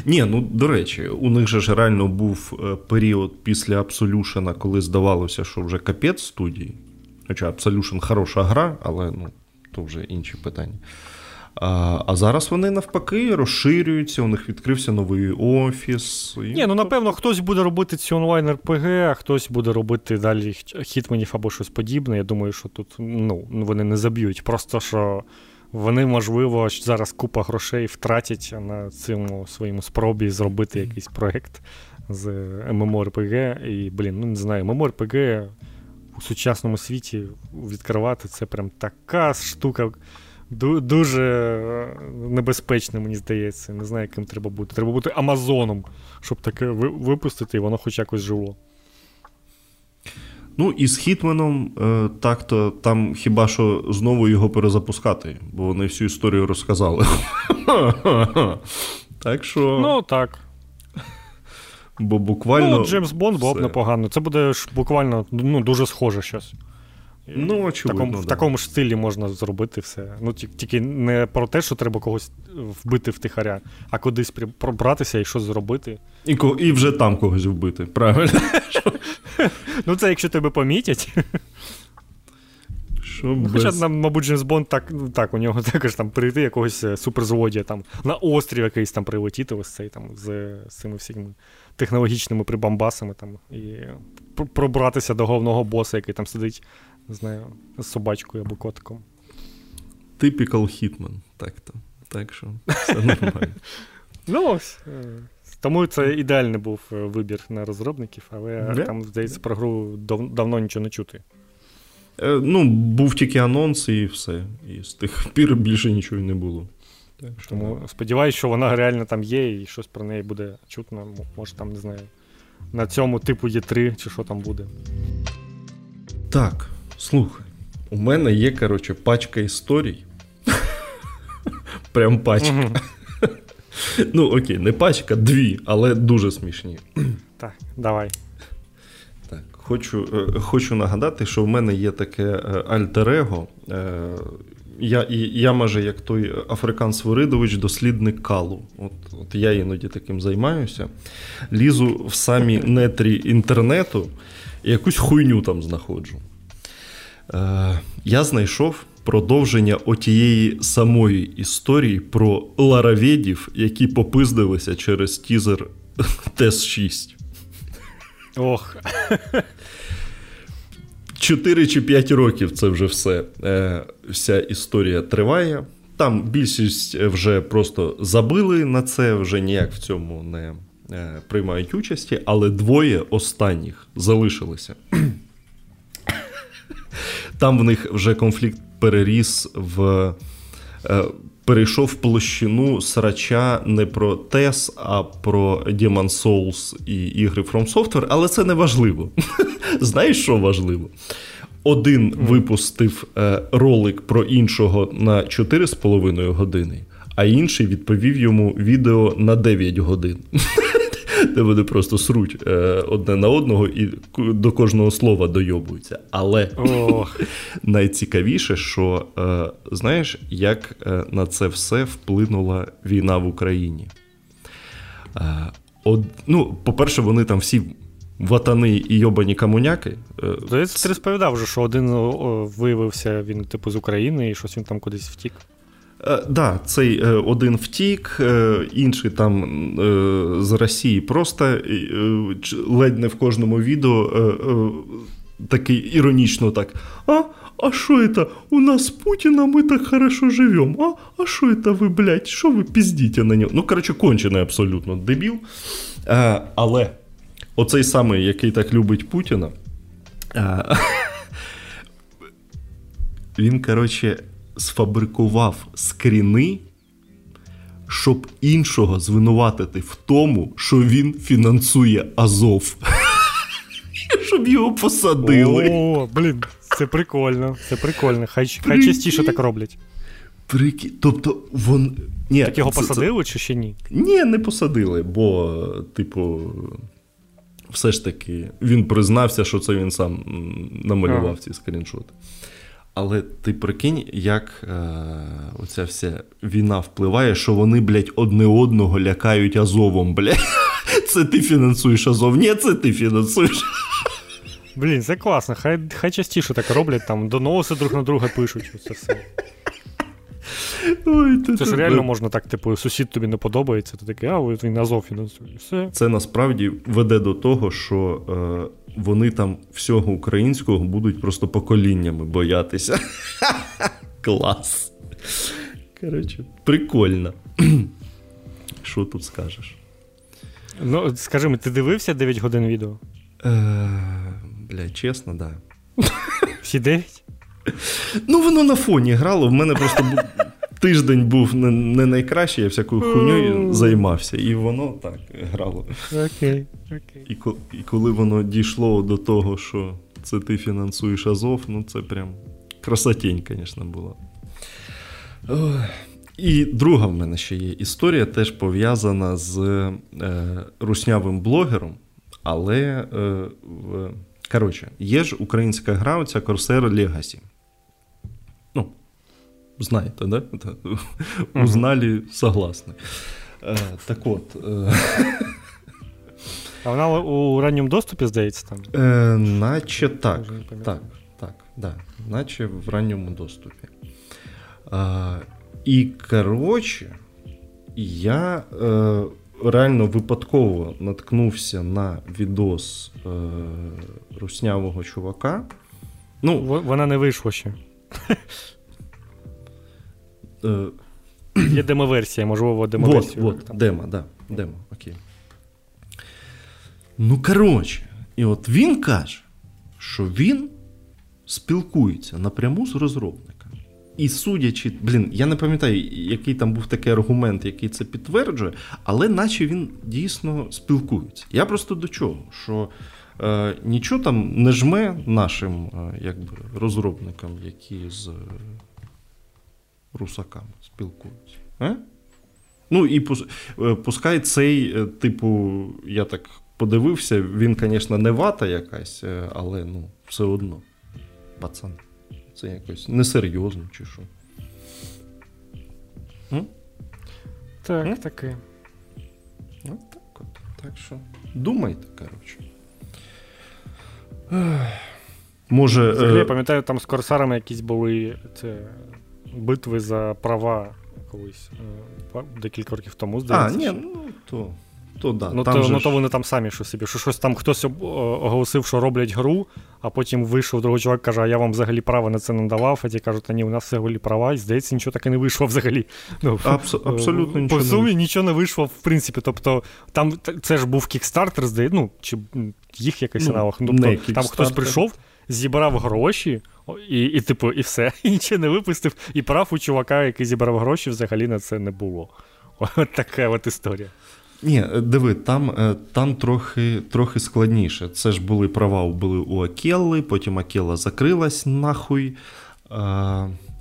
Ні, ну до речі, у них же ж реально був е, період після Absolution, коли здавалося, що вже капець студії. Хоча Absolution хороша гра, але ну, то вже інші питання. А а зараз вони навпаки розширюються, у них відкрився новий офіс. І... Ні, ну напевно, хтось буде робити ці онлайн РПГ, а хтось буде робити далі хітменів або щось подібне. Я думаю, що тут ну, вони не заб'ють. Просто що вони, можливо, зараз купа грошей втратять на цьому своєму спробі зробити якийсь проєкт з MMORPG. І, блін, ну не знаю, MMORPG у сучасному світі відкривати це прям така штука. Дуже е, небезпечно, мені здається. Не знаю, яким треба бути. Треба бути Амазоном, щоб таке випустити, і воно хоч якось жило. Ну, і з Хітменом е, так-то там хіба що знову його перезапускати, бо вони всю історію розказали. *laughs* Так що. Ну, так. Бо буквально. Ну, Джеймс Бонд було б непогано. Це буде ж буквально ну, дуже схоже щось. Ну, очевидно, В такому, да. в такому ж стилі можна зробити все. Ну, тільки не про те, що треба когось вбити втихаря, а кудись пробратися і щось зробити. І, ко- і вже там когось вбити, правильно? *laughs* Ну, це якщо тебе помітять. Що Хоча, нам, мабуть, Джеймс Бонд так, ну, так, у нього *laughs* також там прийти якогось е, суперзлодія там на острів якийсь там прилетіти, ось цей там з, з цими всіми технологічними прибамбасами там і пробратися до головного боса, який там сидить, не знаю, з собачкою або котиком. Typical Hitman, так-то. Так що все нормально. *laughs* Ну, ось. е, Тому це ідеальний був е, вибір на розробників, але Да. там, здається, про гру дав- давно нічого не чути. Е, Ну, був тільки анонс і все. І з тих пір більше нічого не було. Так що, Тому сподіваюся, що вона реально там є, і щось про неї буде чутно. Може, там, не знаю, на цьому типу є 3 чи що там буде. Так, слухай. У мене є, коротше, пачка історій. *laughs* Прям пачка. *laughs* Ну, окей, не пачка, дві, але дуже смішні. *clears throat* Так, давай. Так, хочу, е, хочу нагадати, що в мене є таке е, альтер-его. Е, я, і, я майже як той Африкан Свиридович, дослідник калу. От, от я іноді таким займаюся. Лізу в самі *laughs* нетрі інтернету і якусь хуйню там знаходжу. Е, я знайшов продовження отієї самої історії про лороведів, які попиздилися через тізер *laughs* TES-6. Ох, 4 чи 5 років це вже все. Е, вся історія триває. Там більшість вже просто забили на це, вже ніяк в цьому не е, приймають участі, але двоє останніх залишилися. Там в них вже конфлікт переріс в. е, Перейшов в площину срача не про TES, а про Demon Souls і ігри From Software, але це не важливо. *laughs* Знаєш, що важливо? Один випустив е, ролик про іншого на 4,5 години, а інший відповів йому відео на 9 годин. *laughs* Де вони просто сруть е, одне на одного і до кожного слова дойобуються. Але ох. *laughs* найцікавіше, що е, знаєш, як е, на це все вплинула війна в Україні. Е, од, ну, по-перше, вони там всі ватани і йобані комуняки. Е, ти розповідав вже, що один виявився він, типу, з України, і щось він там кудись втік. Так, да, цей е, один втік, е, інший там е, з Росії просто е, ледь не в кожному відео е, е, такий іронічно так. А, а що это? У нас Путіна ми так хорошо живем. А, а що это ви, блядь, що ви піздіте на нього? Ну, коротше, кончений абсолютно дебіл. Е, але оцей самий, який так любить Путіна. Е, *laughs* він, коротше, сфабрикував скріни, щоб іншого звинуватити в тому, що він фінансує Азов. *laughs* Щоб його посадили. О, блін, це прикольно. Це прикольно. Хай, хай частіше так роблять. Прики... Тобто, вон. Ні, Так його це- це- посадили чи ще ні? Ні, не посадили, бо, типу, все ж таки він признався, що це він сам намалював Ага. ці скріншоти. Але ти прикинь, як е, оця вся війна впливає, що вони, блядь, одне одного лякають Азовом, блядь. *laughs* Це ти фінансуєш Азов. Ні, це ти фінансуєш. Блін, це класно. Хай, хай частіше так роблять, там доноси друг на друга пишуть. Це все. Ой, ти- Це ж ти- реально можна так, типу, сусід тобі не подобається, ти такий, а от він Азов фінансує. Все. Це насправді веде до того, що е, вони там всього українського будуть просто поколіннями боятися. *laughs* Клас. Коротше, прикольно. *clears throat* Що тут скажеш? Ну, скажи мені, ти дивився 9 годин відео? Е, бля, чесно, да. Всі 9? Ну, воно на фоні грало. В мене просто тиждень був не, не найкращий, я всякою хуйньою займався, і воно так грало. Окей, окей. І, ко- і коли воно дійшло до того, що це ти фінансуєш Азов. Ну, це прям красотень, звісно, була. І друга в мене ще є історія, теж пов'язана з е, руснявим блогером, але е, в, коротше, є ж українська гра, оця Corsair Legacy. Знаєте, да? Узнали, согласны. Е, так от. Е, а вона у ранньому доступі, здається, там? Е, Наче так. Так, так, да. наче в ранньому доступі. А, І коротше, я е, реально випадково наткнувся на відос е, руснявого чувака. Ну, Вона не вийшла ще. Е, Є демоверсія, можливо, демоверсія. Вот, вот, демо, да, демо, окей. Ну, коротше, і от він каже, що він спілкується напряму з розробниками. І судячи, блін, я не пам'ятаю, який там був такий аргумент, який це підтверджує, але наче він дійсно спілкується. Я просто до чого? Що е, нічого там не жме нашим е, якби, розробникам, які з русаками спілкуються. Е? Ну і е, пускай цей, е, типу, я так подивився, він, звісно, не вата якась, е, але ну, все одно. Пацан. Це якось несерйозно чи що. М? Так, М? таке. От так от. Так що думайте, коротше. Може. Взагалі, Я пам'ятаю, там з корсарами якісь були це, битви за права колись декілька років тому, здається. А, ні, ну то то да. Ну, там то, же ну, то вони там самі що собі, що щось там хтось оголосив, що роблять гру, а потім вийшов другий чоловік, каже, а я вам взагалі права на це не давав. А ті кажуть, а ні, у нас все голі права, і здається, нічого таки не вийшло взагалі. Ну, Абс- Абсолютно нічого. По сумі нічого не вийшло, в принципі. Тобто, там це ж був кікстартер, здається, ну, чи їх якийсь ну, аналог. Тобто, там хтось прийшов. Зібрав гроші, і, і, типу, і все, *laughs* і нічого не випустив. І прав у чувака, який зібрав гроші, взагалі на це не було. *laughs* От така от історія. Ні, диви, там е, там трохи трохи складніше. Це ж були права були у Акелли, потім Акела закрилась нахуй.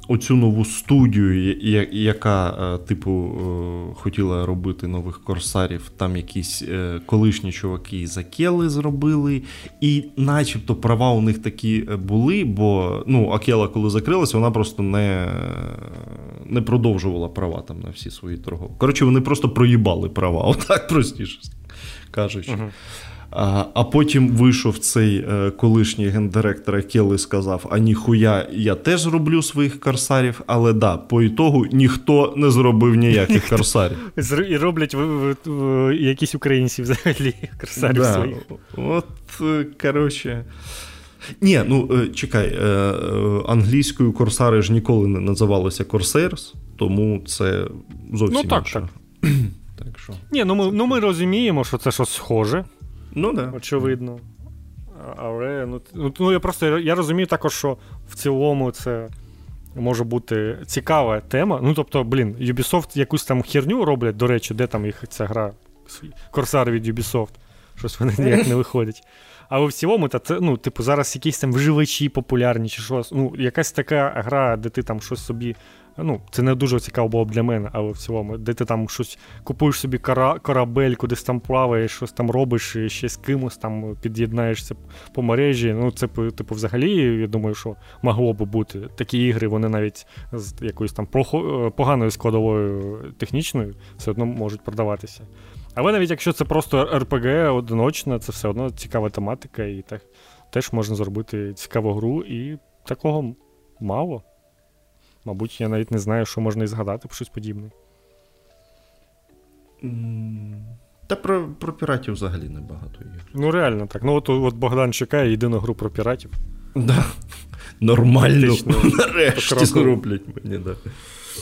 Оцю нову студію, яка, е, типу, е, хотіла робити нових корсарів, там якісь колишні чуваки з Акели зробили. І начебто права у них такі були, бо ну, Акела, коли закрилась, вона просто не не продовжувала права там на всі свої торгові. Коротше, вони просто проїбали права, *laughs* отак простіше кажучи. Uh-huh. А потім вийшов цей е, колишній гендиректор Акели і сказав: А ніхуя, я теж зроблю своїх корсарів, але да, по ітогу ніхто не зробив ніяких корсарів. І роблять в, якісь українці взагалі корсарів да. своїх. От, е, коротше. Ні, ну е, чекай, англійською корсари ж ніколи не називалися Corsairs, тому це зовсім ну, так, інше. Так. так що. Ні, ну ми ну ми розуміємо, що це щось схоже. Ну да. Очевидно. Але ну, ну, ну я просто я розумію також, що в цілому це може бути цікава тема. Ну, тобто, блін, Ubisoft якусь там херню роблять, до речі, де там їх ця гра Корсари від Ubisoft. Щось вони ніяк не виходять. Але в цілому, та це, ну, типу, зараз якісь там вживачі популярні, чи щось. Ну, якась така гра, де ти там щось собі. Ну, це не дуже цікаво було б для мене, але в цілому, де ти там щось купуєш собі кора, корабель, кудись там плаваєш, щось там робиш, і ще з кимось там під'єднаєшся по мережі. Ну, це, типу, взагалі, я думаю, що могло би бути. Такі ігри, вони навіть з якоюсь там поганою складовою технічною все одно можуть продаватися. Але навіть якщо це просто RPG одиночна, це все одно цікава тематика, і так теж можна зробити цікаву гру, і такого мало. Мабуть, я навіть не знаю, що можна і згадати про щось подібне. Та про про піратів взагалі небагато є. Ну, реально так. Ну, от от Богдан чекає єдину гру про піратів. Да. Нормально. *laughs* Нарешті зроблять мені, да.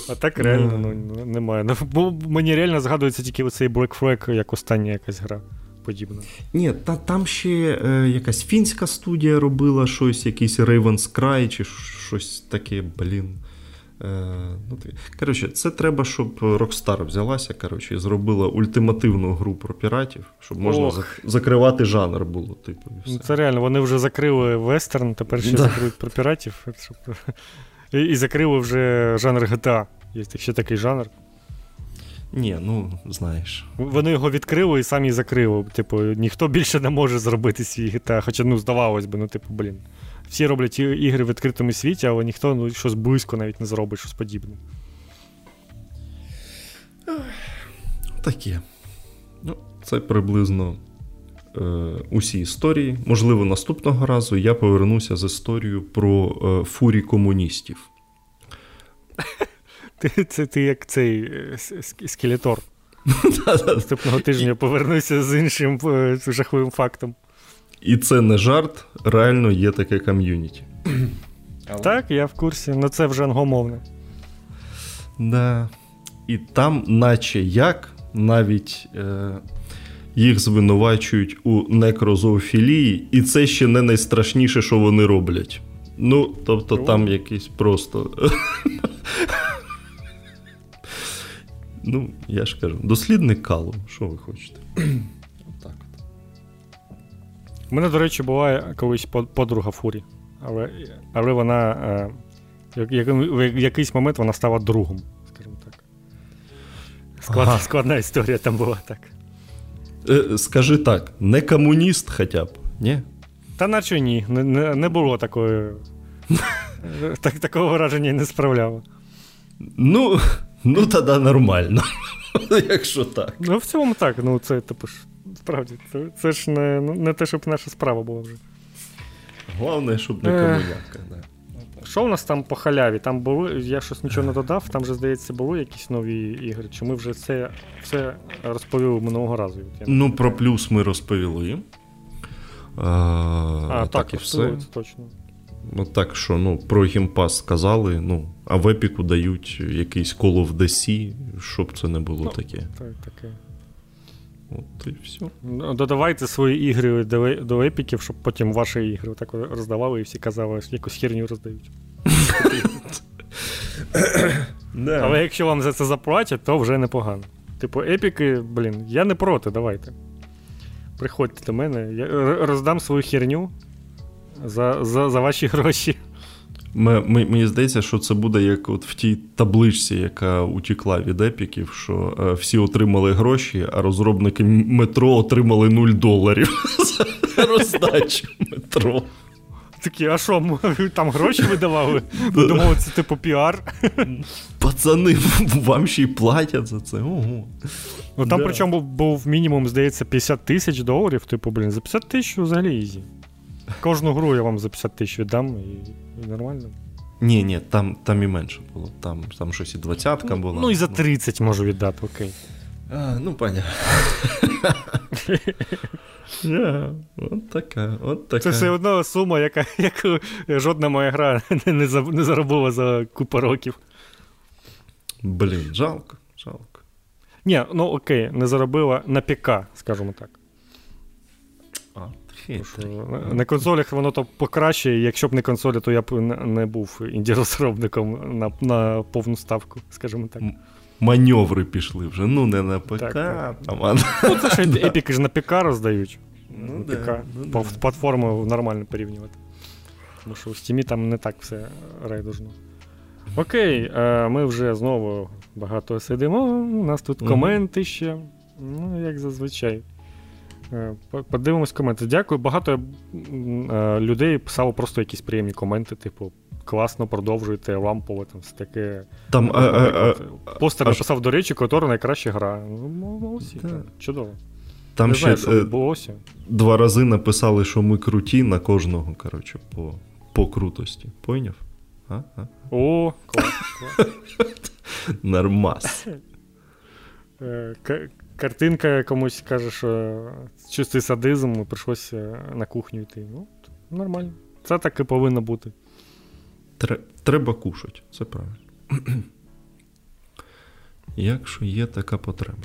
А так реально ну, немає. Ну, бо мені реально згадується тільки оцей Black Flag як остання якась гра подібна. Ні, та там ще е, якась фінська студія робила щось, якийсь Raven's Cry чи щось таке, блін. Е, ну, Коротше, це треба, щоб Rockstar взялася коротше, і зробила ультимативну гру про піратів, щоб можна Ох. закривати жанр було. типу. І все. Це реально, вони вже закрили вестерн, тепер ще да. закриють про піратів. Щоб... *laughs* І, і закрили вже жанр GTA. Є ще такий жанр. Ні, ну знаєш. Вони його відкрили і самі закрили. Типу, ніхто більше не може зробити свій GTA. Хоча, ну, здавалось би, ну, типу, блін. Всі роблять ігри в відкритому світі, але ніхто ну, щось близько навіть не зробить щось подібне. Таке. Ну, Це приблизно е, усі історії. Можливо, наступного разу я повернуся з історією про е, фурі комуністів. Ти, Це ти як цей е, скелетор. *laughs* Наступного тижня повернуся з іншим е, жахливим фактом. І це не жарт, реально є таке ком'юніті. Так, я в курсі, але це вже англомовне. Да. І там, наче як, навіть е, їх звинувачують у некрозоофілії, і це ще не найстрашніше, що вони роблять. Ну, тобто, там якийсь просто. Ну, я ж кажу, дослідник калу, що ви хочете? У мене, до речі, була колись подруга Фурі, але але вона е, в якийсь момент вона стала другом, скажімо так. Склад, ага. Складна історія там була так. Е, скажи так, не комуніст хоча б, ні? Та наче ні. Не не, не було такої. *laughs* так, Такого враження не справляло. Ну, ну тоді нормально. *laughs* Якщо так. Ну, в цілому так. Ну, це типу ж Справді, це, це ж не не те, щоб наша справа була вже. Головне, щоб не комунятка. Да. Що у нас там по халяві? Там були, я щось нічого не додав, там вже, здається, були якісь нові ігри. Чи ми вже це все розповіли минулого разу? Ну, про плюс ми розповіли. А, а так, так і все. точно. Ну, Так що ну, про гімпас сказали, ну, а в епіку дають якийсь Call of DC, щоб це не було ну, таке. Так, таке. От і все. Додавайте свої ігри до, до епіків, щоб потім ваші ігри так роздавали і всі казали, що якусь херню роздають. Але якщо вам за це заплатять, то вже непогано. Типу, епіки, блін, я не проти, давайте. Приходьте до мене, я роздам свою херню за, за, за ваші *laughs* гроші. Мені здається, що це буде як от в тій табличці, яка утікла від епіків, що е, всі отримали гроші, а розробники метро отримали 0 доларів *laughs* за роздачу метро. Такі, а що, *laughs* там гроші видавали? *laughs* Думали, це типу піар. Пацани, вам ще й платять за це. Ого. Ну Там, да. причому був мінімум, здається, 50 тисяч доларів. Типу, блін, за 50 тисяч взагалі easy. Кожну гру я вам за 50 тисяч віддам і, і нормально. Ні, ні, там там і менше було. Там там щось і двадцятка ну, була. Ну і за 30 можу віддати, окей. А, Ну, понятно. Yeah, *laughs* от така, от така. Це все одно сума, яка, яку жодна моя гра не не заробила за купу років. Блін, жалко, жалко. Ні, ну окей, не заробила на ПК, скажімо так. На консолях воно то покраще, якщо б не консолі, то я б не був інді-розробником на на повну ставку, скажімо так. Маневри пішли вже, ну не на ПК. Так, а Ну, Це ж епіки ж на ПК роздають. Ну, ПК. Да, ну, По, Платформу нормально порівнювати. Тому що в Steam там не так все рейдужно. Окей, ми вже знову багато сидимо. У нас тут коменти ще. Ну, як зазвичай. Е, подивимось коменти. Дякую. Багато е, людей писало просто якісь приємні коменти, типу, класно продовжуйте рампово, там все таке. Там, а, а, Постер а, написав, до речі, котора найкраща гра. Ну, молодці, да. чудово. Там Не ще знаю, що. Два рази написали, що ми круті на кожного, коротше, по по крутості. Пойняв? А? А? О, клас, клас. *laughs* Нормас. Е, картинка комусь каже, що чистий садизм, і прийшлося на кухню йти. Ну, нормально. Це так і повинно бути. Треба кушати, це правильно. *clears throat* Якщо є така потреба.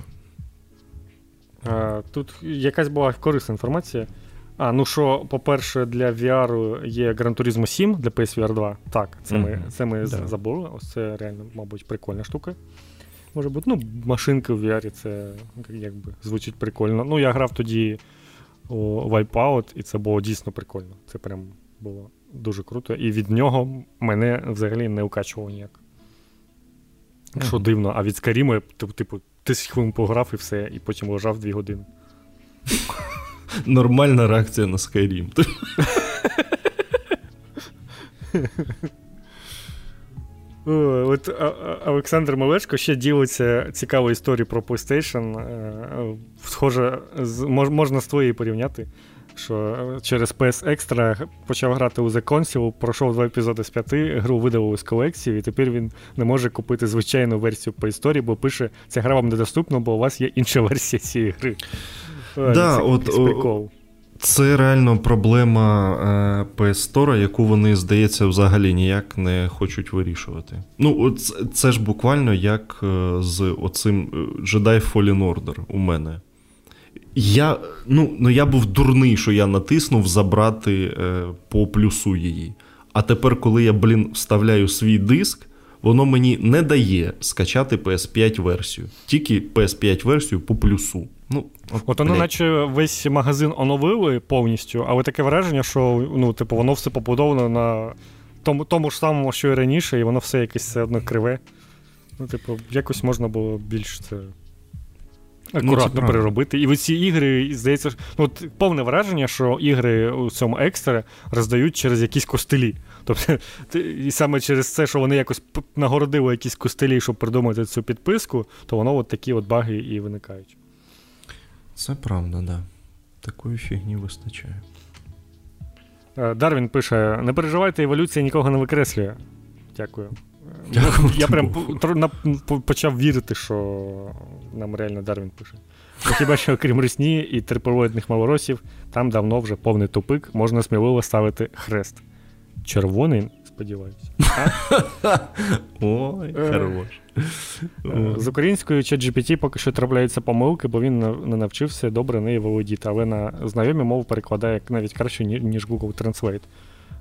А, Тут якась була корисна інформація. А, ну що, по-перше, для VR є Gran Turismo 7 для PSVR 2. Так, це ми це ми да. забули. Ось це реально, мабуть, прикольна штука. Може бути, ну, машинки в VR це якби звучить прикольно. Ну, я грав тоді у Wipeout, і це було дійсно прикольно. Це прям було дуже круто. І від нього мене взагалі не укачувало ніяк. Що дивно, а від Скаріму, типу, 10 хвилин пограв і все, і потім лежав 2 години. Нормальна реакція на Skyrim. *laughs* От Олександр Малешко ще ділиться цікавою історією про PlayStation. Е, схоже, можна з твоєю порівняти що через PS Extra почав грати у The Console, пройшов два епізоди з п'яти, гру видалили з колекції, і тепер він не може купити звичайну версію по історії, бо пише, ця гра вам недоступна, бо у вас є інша версія цієї гри. Да, це от, прикол. Це реально проблема е, PS Store, яку вони, здається, взагалі ніяк не хочуть вирішувати. Ну, це, це ж буквально як е, з оцим е, Jedi Fallen Order у мене. Я ну, ну, я був дурний, що я натиснув забрати е, по плюсу її. А тепер, коли я, блін, вставляю свій диск, воно мені не дає скачати PS5 версію, тільки PS5 версію по плюсу. Ну, От от воно, наче весь магазин оновили повністю, але таке враження, що ну, типу, воно все побудовано на тому тому ж самому, що і раніше, і воно все якесь все одно криве. Ну, типу, якось можна було більш це акуратно ну, переробити. І ці ігри, здається, ну, от повне враження, що ігри у цьому екстра роздають через якісь костелі. Тобто, *laughs* і саме через це, що вони якось нагородили якісь костелі, щоб придумати цю підписку, то воно от такі от баги і виникають. Це правда. Да. Такої фігні вистачає. Е, Дарвін пише: не переживайте, еволюція нікого не викреслює. Дякую. Дякую. Я прям почав вірити, що нам реально Дарвін пише. Хіба що, окрім русні і триполоїдних малоросів, там давно вже повний тупик, можна сміливо ставити хрест. Червоний, сподіваюся. *laughs* Ой, е. хорош. Е, з українською ChatGPT поки що трапляються помилки, бо він не навчився добре неї володіти, але на знайомі мову перекладає навіть краще, ніж Google Translate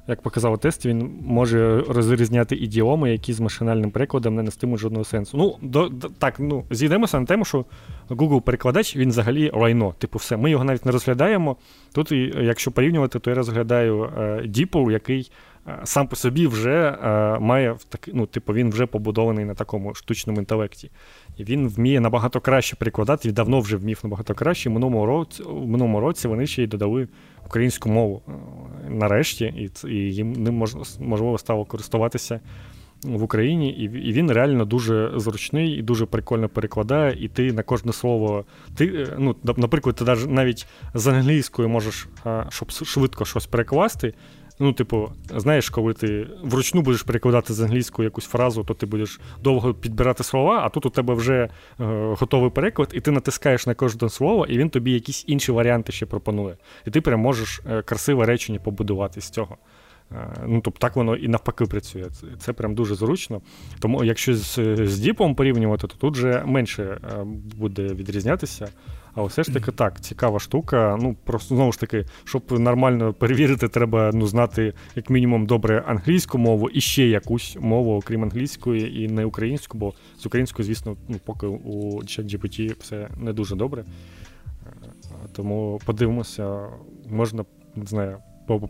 як показав тест, він може розрізняти ідіоми, які з машинальним перекладом не нестимуть жодного сенсу. Ну, до, до, так, ну, зійдемося на тему, що Google-перекладач він взагалі лайно. Типу, все. Ми його навіть не розглядаємо. Тут, якщо порівнювати, то я розглядаю е, DeepL, який сам по собі вже е, має ну, типу, він вже побудований на такому штучному інтелекті. І він вміє набагато краще перекладати, і давно вже вмів набагато краще. В минулому році, в минулому році вони ще й додали українську мову е, нарешті, і і їм ним можливо стало користуватися в Україні. І він реально дуже зручний і дуже прикольно перекладає. І ти на кожне слово, ти, е, ну, наприклад, ти навіть з англійською можеш, щоб швидко щось перекласти. Ну, типу, знаєш, коли ти вручну будеш перекладати з англійської якусь фразу, то ти будеш довго підбирати слова, а тут у тебе вже е, готовий переклад, і ти натискаєш на кожне слово, і він тобі якісь інші варіанти ще пропонує. І ти прям можеш е, красиве речення побудувати з цього. Е, ну, тобто так воно і навпаки працює. Це, це прям дуже зручно. Тому якщо з, з діпом порівнювати, то тут вже менше е, буде відрізнятися. Але все ж таки так, цікава штука. Ну, просто знову ж таки, щоб нормально перевірити, треба ну, знати, як мінімум, добре англійську мову і ще якусь мову, окрім англійської, і не українську, бо з українською, звісно, ну, поки у ChatGPT все не дуже добре. Е, тому подивимося, можна, не знаю,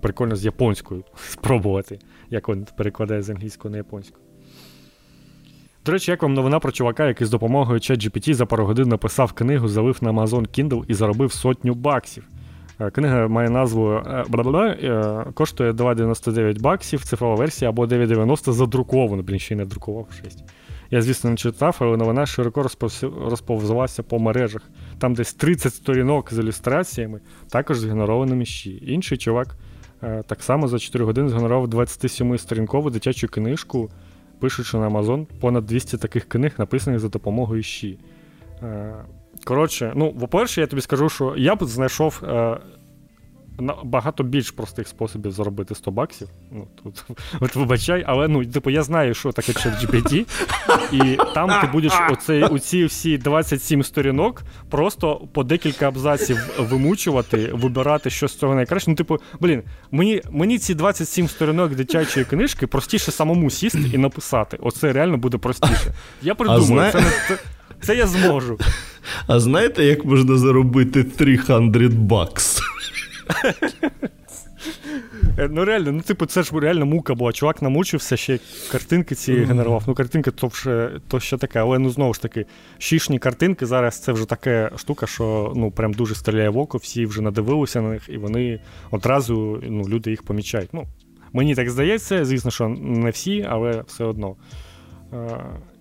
прикольно з японською *laughs* спробувати, як він перекладає з англійської на японську. До речі, як вам новина про чувака, який з допомогою ChatGPT за пару годин написав книгу, залив на Amazon Kindle і заробив сотню баксів. Е, книга має назву е, е, коштує 2,99 баксів, цифрова версія або 9,90 задруковано. Блін, ще й не друкував 6. Я, звісно, не читав, але новина широко розповзлася по мережах. Там десь 30 сторінок з ілюстраціями, також згенерованими щі. Інший чувак так само за 4 години згенерував 27-сторінкову дитячу книжку пишучи на Amazon понад 200 таких книг, написаних за допомогою щі. Е, коротше, ну, по-перше, я тобі скажу, що я б знайшов е, багато більш простих способів заробити 100 баксів. Ну, тут, *laughs* От вибачай, але ну, типу, я знаю, що таке ChatGPT, і там ти будеш оцей, оці всі 27 сторінок просто по декілька абзаців вимучувати, вибирати що з цього найкраще. Ну, типу, блін, мені мені ці 27 сторінок дитячої книжки простіше самому сісти і написати. Оце реально буде простіше. Я придумаю, зна... це, це, це я зможу. А знаєте, як можна заробити 300 бакс? Е, ну реально, ну типу, це ж реально мука була. Чувак намучився, ще картинки ці генерував. Ну, картинки то вже то ще таке, але ну знову ж таки, шішні картинки зараз це вже така штука, що ну прям дуже стріляє в око, всі вже надивилися на них, і вони одразу ну, люди їх помічають. Ну, Мені так здається, звісно, що не всі, але все одно.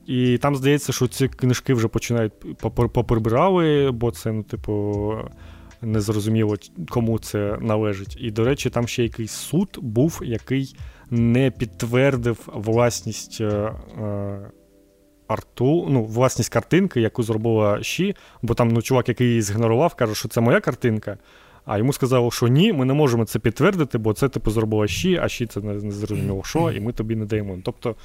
І там здається, що ці книжки вже починають поприбирали, бо це, ну, типу, незрозуміло, кому це належить. І, до речі, там ще якийсь суд був, який не підтвердив власність е, е, арту, ну, власність картинки, яку зробила Ші, бо там ну, чувак, який її згенерував, каже, що це моя картинка. А йому сказали, що ні, ми не можемо це підтвердити, бо це типу зробила Ші, а Ші це не, зрозуміло що, і ми тобі не даємо. Тобто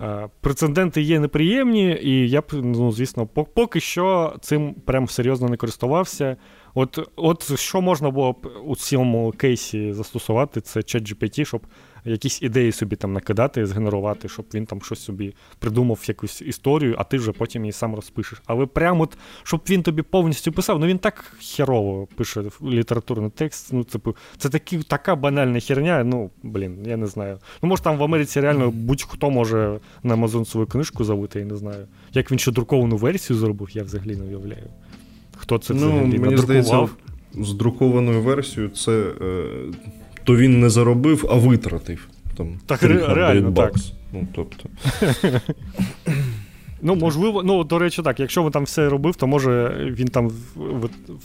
е, прецеденти є неприємні, і я б, ну, звісно, поки що цим прям серйозно не користувався. От от що можна було б у цьому кейсі застосувати, це ChatGPT, щоб якісь ідеї собі там накидати, згенерувати, щоб він там щось собі придумав, якусь історію, а ти вже потім її сам розпишеш. Але прямо от, щоб він тобі повністю писав, ну він так херово пише літературний текст. Ну, типу, це такі, така банальна херня, ну, блін, я не знаю. Ну, може, там в Америці реально будь-хто може на Амазон свою книжку завити, я не знаю. Як він ще друковану версію зробив, я взагалі не уявляю. Хто це ну, мені надрукував? здається, з друкованою версією це е, то він не заробив, а витратив. Там, Так реально так. Ну, тобто. *laughs* Ну, можливо, ну, до речі, так, якщо він там все робив, то може він там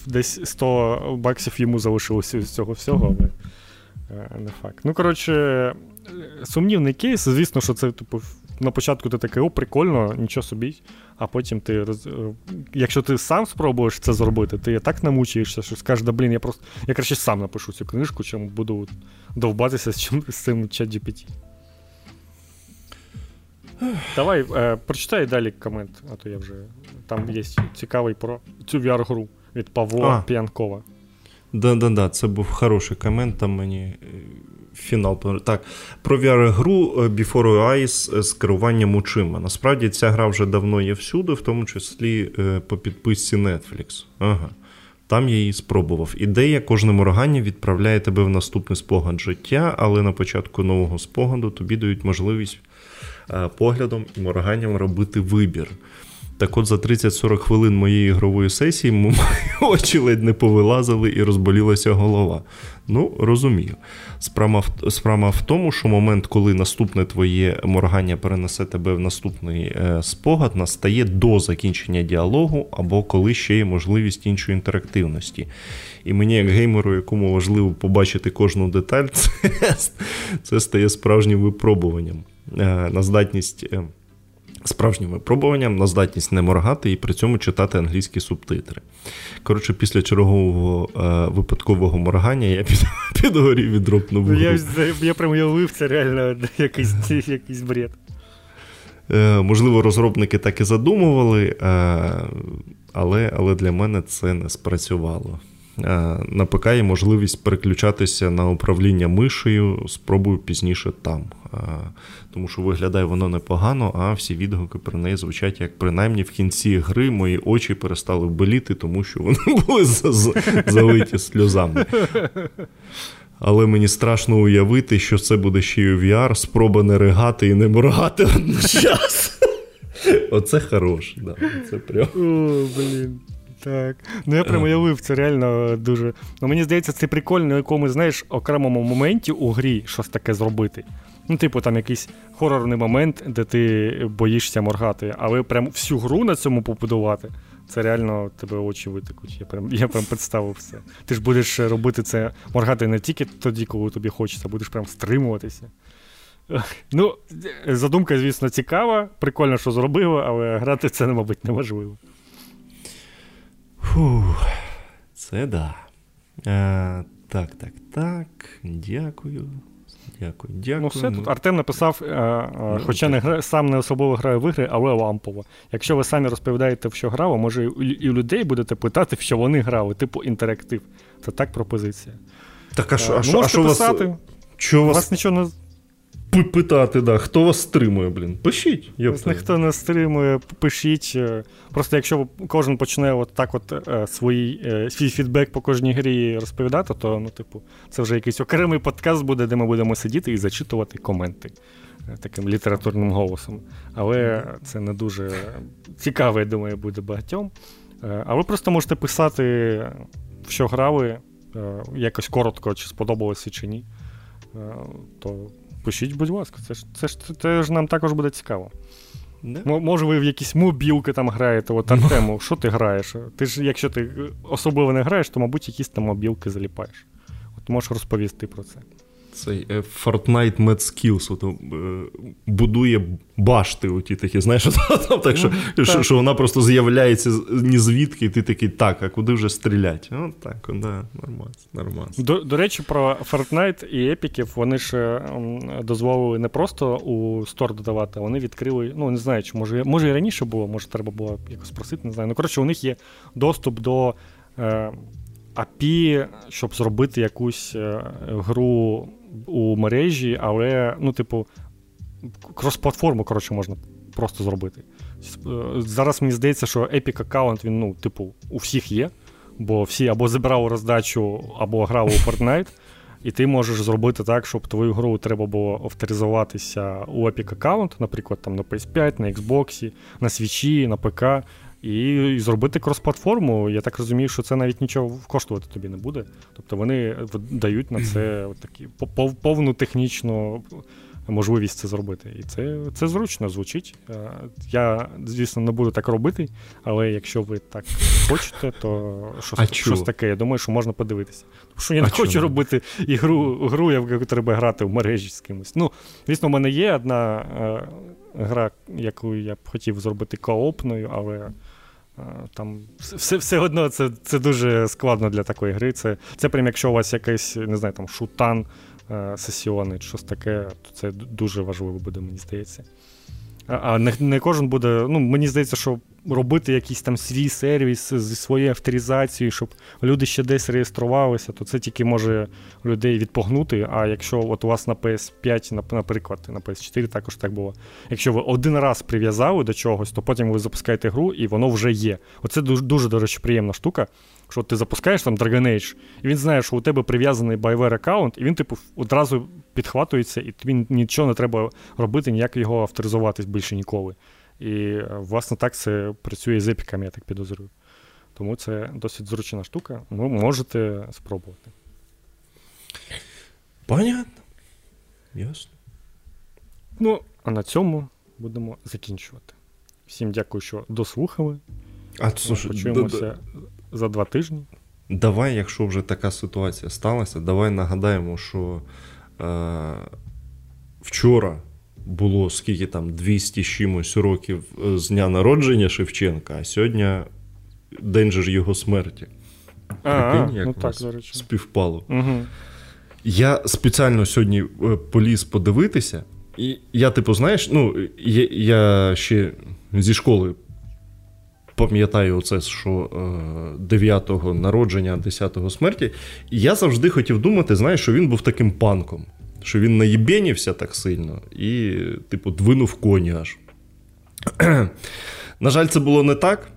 десь 100 баксів йому залишилося з цього всього, але е, не факт. Ну, коротше, сумнівний кейс, звісно, що це, типу, на початку ти такий, о, прикольно, нічого собі. А потім ти роз... Е, якщо ти сам спробуєш це зробити, ти так намучуєшся, що скажеш, да блін, я просто я краще сам напишу цю книжку, чим буду довбатися з чим з цим чат GPT. Давай, е, прочитай далі комент, а то я вже. Там є цікавий про цю VR-гру від Павла П'янкова. Да-да-да, це був хороший комент, там мені е, фінал. Так, про VR-гру е, Before Your Eyes з керуванням очима. Насправді ця гра вже давно є всюди, в тому числі е, по підписці Netflix. Ага. Там я її спробував. Ідея кожне моргання відправляє тебе в наступний спогад життя, але на початку нового спогаду тобі дають можливість поглядом і морганням робити вибір. Так от за 30-40 хвилин моєї ігрової сесії *laughs* мої очі ледь не повилазили і розболілася голова. Ну, розумію. Справа в, справа в тому, що момент, коли наступне твоє моргання перенесе тебе в наступний е, спогад, настає до закінчення діалогу або коли ще є можливість іншої інтерактивності. І мені, як геймеру, якому важливо побачити кожну деталь, *laughs* це, це стає справжнім випробуванням е, на здатність. Справжнім випробуванням на здатність не моргати і при цьому читати англійські субтитри. Коротше, після чергового е, випадкового моргання я під, *laughs* підгорів і дропнув. Я я прям уявив, це реально *laughs* якийсь *laughs* якийсь бред. Е, Можливо, розробники так і задумували, е, але, але для мене це не спрацювало. Е, на ПК є можливість переключатися на управління мишею, спробую пізніше там. Е, тому що виглядає воно непогано, а всі відгуки про неї звучать як принаймні в кінці гри мої очі перестали боліти, тому що вони *laughs* були залиті сльозами. Але мені страшно уявити, що це буде ще й у VR, спроба не ригати і не моргати одночасно. *laughs* Оце хороше, да. Це прям. О, блін. Так. Ну я прям уявив, це реально дуже. Ну Мені здається, це прикольно на якомусь, знаєш, окремому моменті у грі щось таке зробити. Ну, типу, там якийсь хорорний момент, де ти боїшся моргати, але прям всю гру на цьому побудувати. Це реально тебе очі витекуть. Я прям я прям представив все. Ти ж будеш робити це, моргати не тільки тоді, коли тобі хочеться, будеш прям стримуватися. Ну, задумка, звісно, цікава, прикольно, що зробили, але грати це, мабуть, неможливо. Фух, це да. Е, Так, так, так. Дякую. Дякую, дякую. Ну, все тут Артем написав, е, е, ну, хоча не гра, сам не особливо грає в ігри, але лампово. Якщо ви самі розповідаєте, в що грали, може і у людей будете питати, в що вони грали, типу інтерактив. Це так пропозиція. Так, а що а, ну, а, що писати? Вас, що вас... вас нічого не питати, да, хто вас стримує, блін. Пишіть. Вас ніхто не стримує, пишіть. Е, просто якщо кожен почне от так от е, свій е, свій фідбек по кожній грі розповідати, то ну, типу, це вже якийсь окремий подкаст буде, де ми будемо сидіти і зачитувати коменти таким літературним голосом. Але це не дуже цікаво, я думаю, буде багатьом. А ви просто можете писати, в що грали, якось коротко, чи сподобалося, чи ні. То Пишіть, будь ласка, це ж це ж, це ж нам також буде цікаво. Yeah. Може, ви в якісь мобілки там граєте, от Артему, що ти граєш? Ти ж, якщо ти особливо не граєш, то, мабуть, якісь там мобілки заліпаєш. От можеш розповісти про це цей е, Fortnite Mad Skills от, е, будує башти оті такі, знаєш, *laughs* там, так, що, ну, що що, вона просто з'являється ні звідки, і ти такий, так, а куди вже стріляти? Ну, так, да, нормально. нормально. До, до речі, про Fortnite і епіків вони ж дозволили не просто у стор додавати, а вони відкрили, ну, не знаю, чи може може і раніше було, може треба було якось просити, не знаю. Ну, коротше, у них є доступ до. Е, API, щоб зробити якусь е, гру у мережі, але, ну, типу, крос-платформу, коротше, можна просто зробити. Зараз мені здається, що Epic аккаунт, він, ну, типу, у всіх є, бо всі або забирали роздачу, або грали у Fortnite. І ти можеш зробити так, щоб твою гру треба було авторизуватися у Epic аккаунт, наприклад, там на PS5, на Xbox, на Switch, на ПК і зробити крос-платформу. Я так розумію, що це навіть нічого коштувати тобі не буде. Тобто вони дають на це такі повну технічну можливість це зробити. І це це зручно звучить. Е, я, звісно, не буду так робити, але якщо ви так хочете, то щось, щось таке, я думаю, що можна подивитися. Тому що я не а хочу чому? робити ігру, гру, яку треба грати в мережі з кимось. Ну, звісно, в мене є одна е, гра, яку я б хотів зробити коопною, але. Там все все одно це це дуже складно для такої гри. Це це прям якщо у вас якийсь, не знаю, там шутан е, сесіонний, щось таке, то це дуже важливо буде, мені здається. А не не кожен буде. Ну, Мені здається, що робити якийсь там свій сервіс зі своєю авторизацією, щоб люди ще десь реєструвалися, то це тільки може людей відпогнути. А якщо от у вас на PS5, наприклад, на PS4 також так було. Якщо ви один раз прив'язали до чогось, то потім ви запускаєте гру і воно вже є. Оце дуже, дуже до речі, приємна штука. Що ти запускаєш там Dragon Age, і він знає, що у тебе прив'язаний BioWare аккаунт, і він, типу, одразу підхватується, і тобі нічого не треба робити, ніяк його авторизуватись більше ніколи. І, власне, так це працює з епіками, я так підозрюю. Тому це досить зручна штука. Ви можете спробувати. Понятно. Ясно. Ну, а на цьому будемо закінчувати. Всім дякую, що дослухали. А слушай, Почуємося да, за два тижні. Давай, якщо вже така ситуація сталася, давай нагадаємо, що е, вчора було скільки там 200 чимось років е, з дня народження Шевченка, а сьогодні день же його смерті. А, як ну так, до речі. співпало. Угу. Я спеціально сьогодні е, поліз подивитися, і я, типу, знаєш, ну, я, я ще зі школи. Пам'ятаю оце, що 9-го е, народження, 10-го смерті. І я завжди хотів думати, знаєш, що він був таким панком що він наєбенівся так сильно і, типу, двинув коні аж. *clears throat* На жаль, це було не так.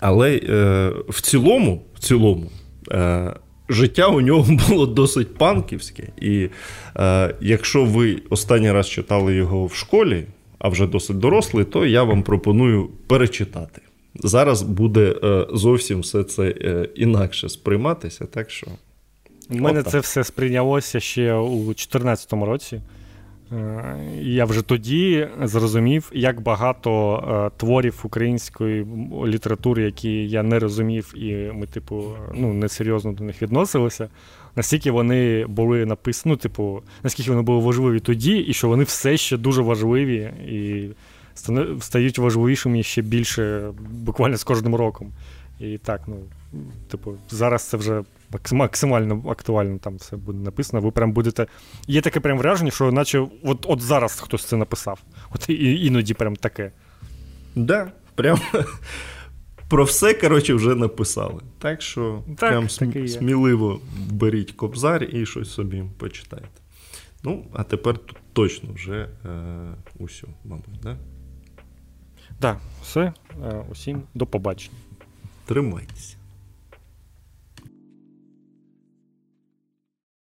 Але е, в цілому, в цілому, е, життя у нього *laughs* було досить панківське. І е, якщо ви останній раз читали його в школі, а вже досить дорослий, то я вам пропоную перечитати. Зараз буде е, зовсім все це е, інакше сприйматися. так що... У мене Опа. це все сприйнялося ще у 2014 році. Е, я вже тоді зрозумів, як багато е, творів української літератури, які я не розумів, і ми, типу, ну, несерйозно до них відносилися. Наскільки вони були написані, ну, типу, наскільки вони були важливі тоді, і що вони все ще дуже важливі і стають важливішими ще більше буквально з кожним роком. І так, ну, типу, зараз це вже максимально актуально там все буде написано. Ви прям будете. Є таке прям враження, що наче от от зараз хтось це написав. От і, іноді прям таке. Да, прям *laughs* про все, коротше, вже написали. Так що так, прям см- сміливо беріть кобзар і щось собі почитайте. Ну, а тепер тут точно вже е, усю, мабуть, да? Так, все. Усім до побачення. Тримайтеся.